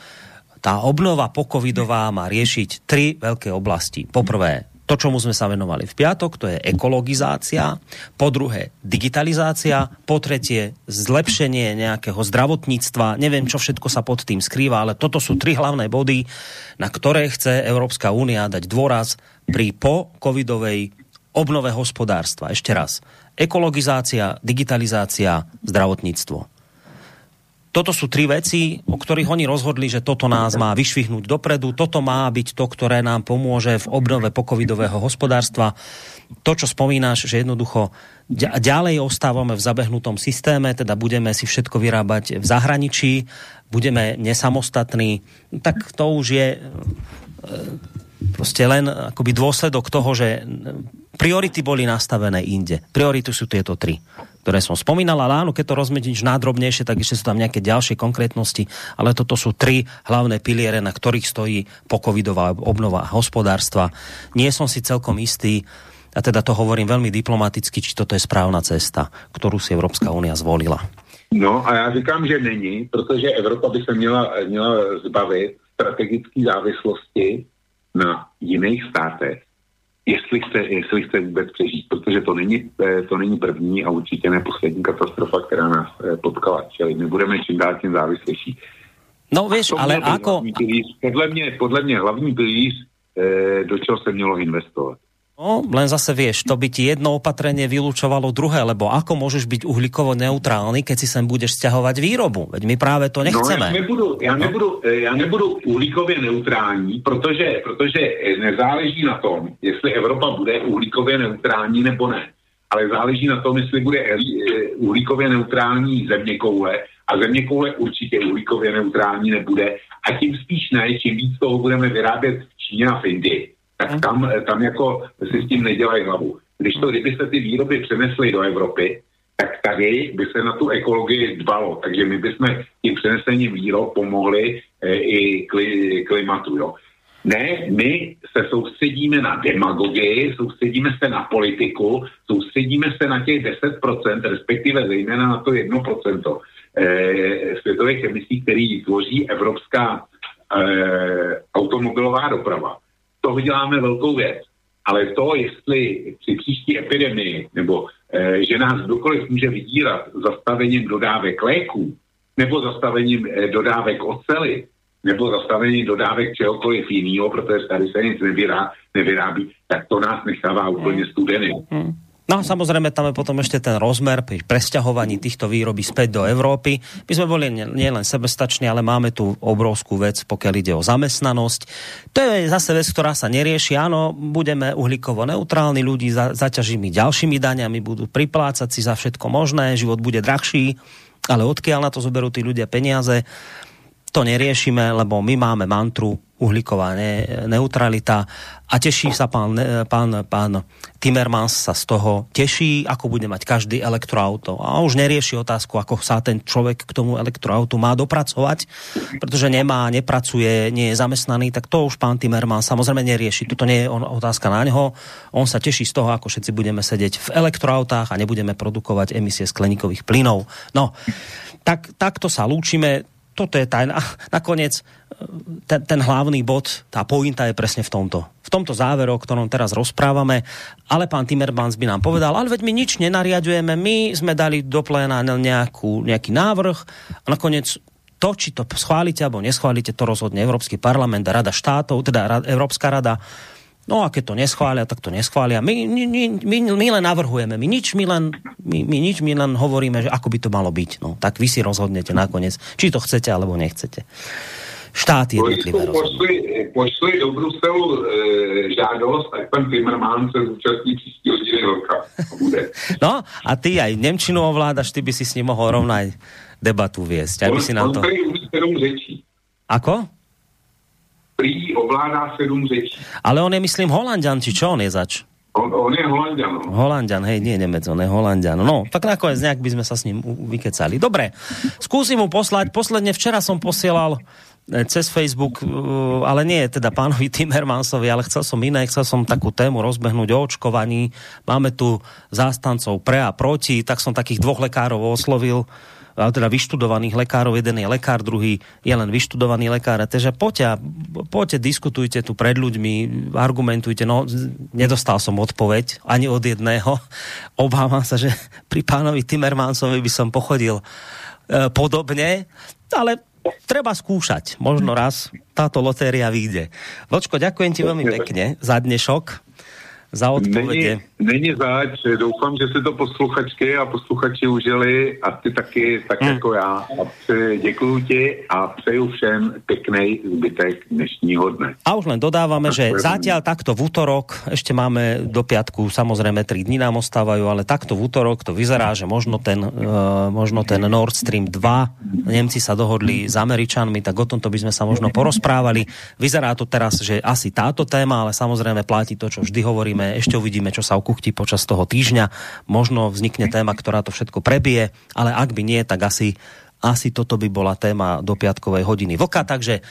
tá obnova pokovidová má riešiť tri veľké oblasti. Poprvé, to, čomu sme sa venovali v piatok, to je ekologizácia, po druhé digitalizácia, po tretie zlepšenie nejakého zdravotníctva, neviem, čo všetko sa pod tým skrýva, ale toto sú tri hlavné body, na ktoré chce Európska únia dať dôraz pri po-covidovej obnove hospodárstva. Ešte raz. Ekologizácia, digitalizácia, zdravotníctvo. Toto sú tri veci, o ktorých oni rozhodli, že toto nás má vyšvihnúť dopredu, toto má byť to, ktoré nám pomôže v obnove pokovidového hospodárstva. To, čo spomínaš, že jednoducho ďalej ostávame v zabehnutom systéme, teda budeme si všetko vyrábať v zahraničí, budeme nesamostatní, tak to už je proste len akoby dôsledok toho, že priority boli nastavené inde. Priority sú tieto tri ktoré som spomínal, ale áno, keď to rozmetíš nádrobnejšie, tak ešte sú tam nejaké ďalšie konkrétnosti, ale toto sú tri hlavné piliere, na ktorých stojí pokovidová obnova hospodárstva. Nie som si celkom istý, a teda to hovorím veľmi diplomaticky, či toto je správna cesta, ktorou si Evropská unia zvolila. No a já říkám, že není, protože Evropa by se měla, měla zbavit strategické závislosti na jiných státech jestli chce, jestli chce vůbec přežít, protože to není, eh, to není první a určitě ne poslední katastrofa, která nás eh, potkala. Čili my budeme čím dál tím závislejší. No víš, ale ako... Pilíř, podle, mě, podle mě hlavní pilíř, eh, do čeho se mělo investovat. No, len zase vieš, to by ti jedno opatrenie vylúčovalo druhé, lebo ako môžeš byť uhlíkovo neutrálny, keď si sem budeš stiahovať výrobu? Veď my práve to nechceme. No, já nebudu, já nebudu, já nebudu uhlíkově neutrální, protože, protože nezáleží na tom, jestli Evropa bude uhlíkově neutrální nebo ne. Ale záleží na tom, jestli bude eh, uhlíkově neutrální země koule a země koule určitě uhlíkově neutrální nebude. A tím spíš ne, čím víc toho budeme vyrábět v Číně a v Indii tak tam, tam jako si s tím nedělají hlavu. Když to, kdyby se ty výroby přenesly do Evropy, tak tady by se na tu ekologii dbalo. Takže my bychom tím přenesením výrob pomohli e, i kli, klimatu. Jo. Ne, my se soustředíme na demagogii, soustředíme se na politiku, soustředíme se na těch 10%, respektive zejména na to 1% e, světových emisí, který tvoří evropská e, automobilová doprava toho děláme velkou věc. Ale to, jestli při příští epidemii, nebo e, že nás kdokoliv může vydírat zastavením dodávek léků, nebo zastavením e, dodávek ocely, nebo zastavením dodávek čehokoliv jiného, protože tady se nic nevyrá, nevyrábí, tak to nás nechává úplně studený. Hmm. No samozrejme tam je potom ešte ten rozmer pri presťahovaní týchto výrobí späť do Európy. My sme boli nielen sebestační, ale máme tu obrovskú vec, pokiaľ ide o zamestnanosť. To je zase vec, ktorá sa nerieši. Áno, budeme uhlíkovo neutrálni, ľudí za, zaťažíme ďalšími daňami, budú priplácať si za všetko možné, život bude drahší, ale odkiaľ na to zoberú tí ľudia peniaze? To neriešime, lebo my máme mantru uhlíková ne, neutralita a teší sa pán, pán, pán Timmermans sa z toho teší, ako bude mať každý elektroauto. A už nerieši otázku, ako sa ten človek k tomu elektroautu má dopracovať, pretože nemá, nepracuje, nie je zamestnaný, tak to už pán Timmermans samozrejme nerieši. Tuto nie je on, otázka na neho. On sa teší z toho, ako všetci budeme sedieť v elektroautách a nebudeme produkovať emisie skleníkových plynov. No, tak, takto sa lúčime toto je tajná. Nakoniec e, ten, ten hlavný bod, tá pointa je presne v tomto. V tomto závere, o ktorom teraz rozprávame. Ale pán Timmermans by nám povedal, ale veď my nič nenariadujeme, my sme dali do pléna nejakú, nejaký návrh a nakoniec to, či to schválite alebo neschválite, to rozhodne Európsky parlament Rada štátov, teda Európska rada. No a keď to neschvália, tak to neschvália. My, my, my, my len navrhujeme, my nič, my len, my, my nič, my len hovoríme, že ako by to malo byť. No, tak vy si rozhodnete nakoniec, či to chcete alebo nechcete. Štáty jednotlivé pošli, pošli do Bruselu e, žádost, tak pan Timmermans se zúčastní příští hodiny roka. *laughs* No a ty aj Nemčinu ovládaš, ty by si s ním mohol rovnať debatu viesť. Aby on, si nám to... Ako? Prý ovládá sedm řečí. Ale on je, myslím, Holandian, či čo on je zač? On, on je Holandian. No. Holandian, hej, nie Nemec, on je Holandian. No, tak nakoniec nejak by sme sa s ním vykecali. Dobre, skúsim mu poslať. Posledne včera som posielal e, cez Facebook, e, ale nie teda pánovi *laughs* Timmermansovi, ale chcel som iné, chcel som takú tému rozbehnúť o očkovaní. Máme tu zástancov pre a proti, tak som takých dvoch lekárov oslovil teda vyštudovaných lekárov, jeden je lekár, druhý je len vyštudovaný lekár. Takže poďte, poďte, diskutujte tu pred ľuďmi, argumentujte. No, nedostal som odpoveď ani od jedného. *laughs* Obávam sa, že pri pánovi Timmermansovi by som pochodil e, podobne, ale treba skúšať. Možno raz táto lotéria vyjde. Vočko, ďakujem ti veľmi pekne za dnešok za odpovede. Není, není zač, doufám, že si to posluchačky a posluchači užili a ty taky, tak hmm. jako já. A děkuji ti a přeju všem peknej zbytek dnešního dne. A už len dodávame, že zatiaľ takto v útorok, ešte máme do piatku, samozrejme 3 dní nám ostávajú, ale takto v útorok to vyzerá, že možno ten, uh, možno ten Nord Stream 2, Nemci sa dohodli s Američanmi, tak o tomto by sme sa možno porozprávali. Vyzerá to teraz, že asi táto téma, ale samozrejme platí to, čo vždy hovoríme. Ešte uvidíme, čo sa ukuchtí počas toho týždňa. Možno vznikne téma, ktorá to všetko prebije, ale ak by nie, tak asi, asi toto by bola téma do piatkovej hodiny vlka. Takže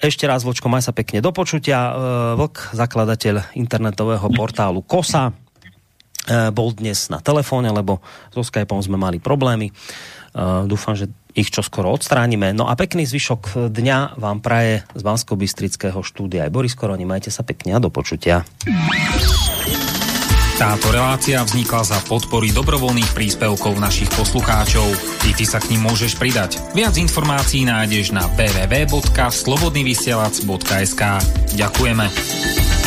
ešte raz, Vočko, maj sa pekne do počutia. E, Vlk, zakladateľ internetového portálu KOSA, e, bol dnes na telefóne, lebo so Skypeom sme mali problémy. E, dúfam, že ich čo skoro odstránime. No a pekný zvyšok dňa vám praje z bansko bystrického štúdia aj Boris Koroni. Majte sa pekne a do počutia. Táto relácia vznikla za podpory dobrovoľných príspevkov našich poslucháčov. I ty sa k ním môžeš pridať. Viac informácií nájdeš na www.slobodnyvysielac.sk Ďakujeme.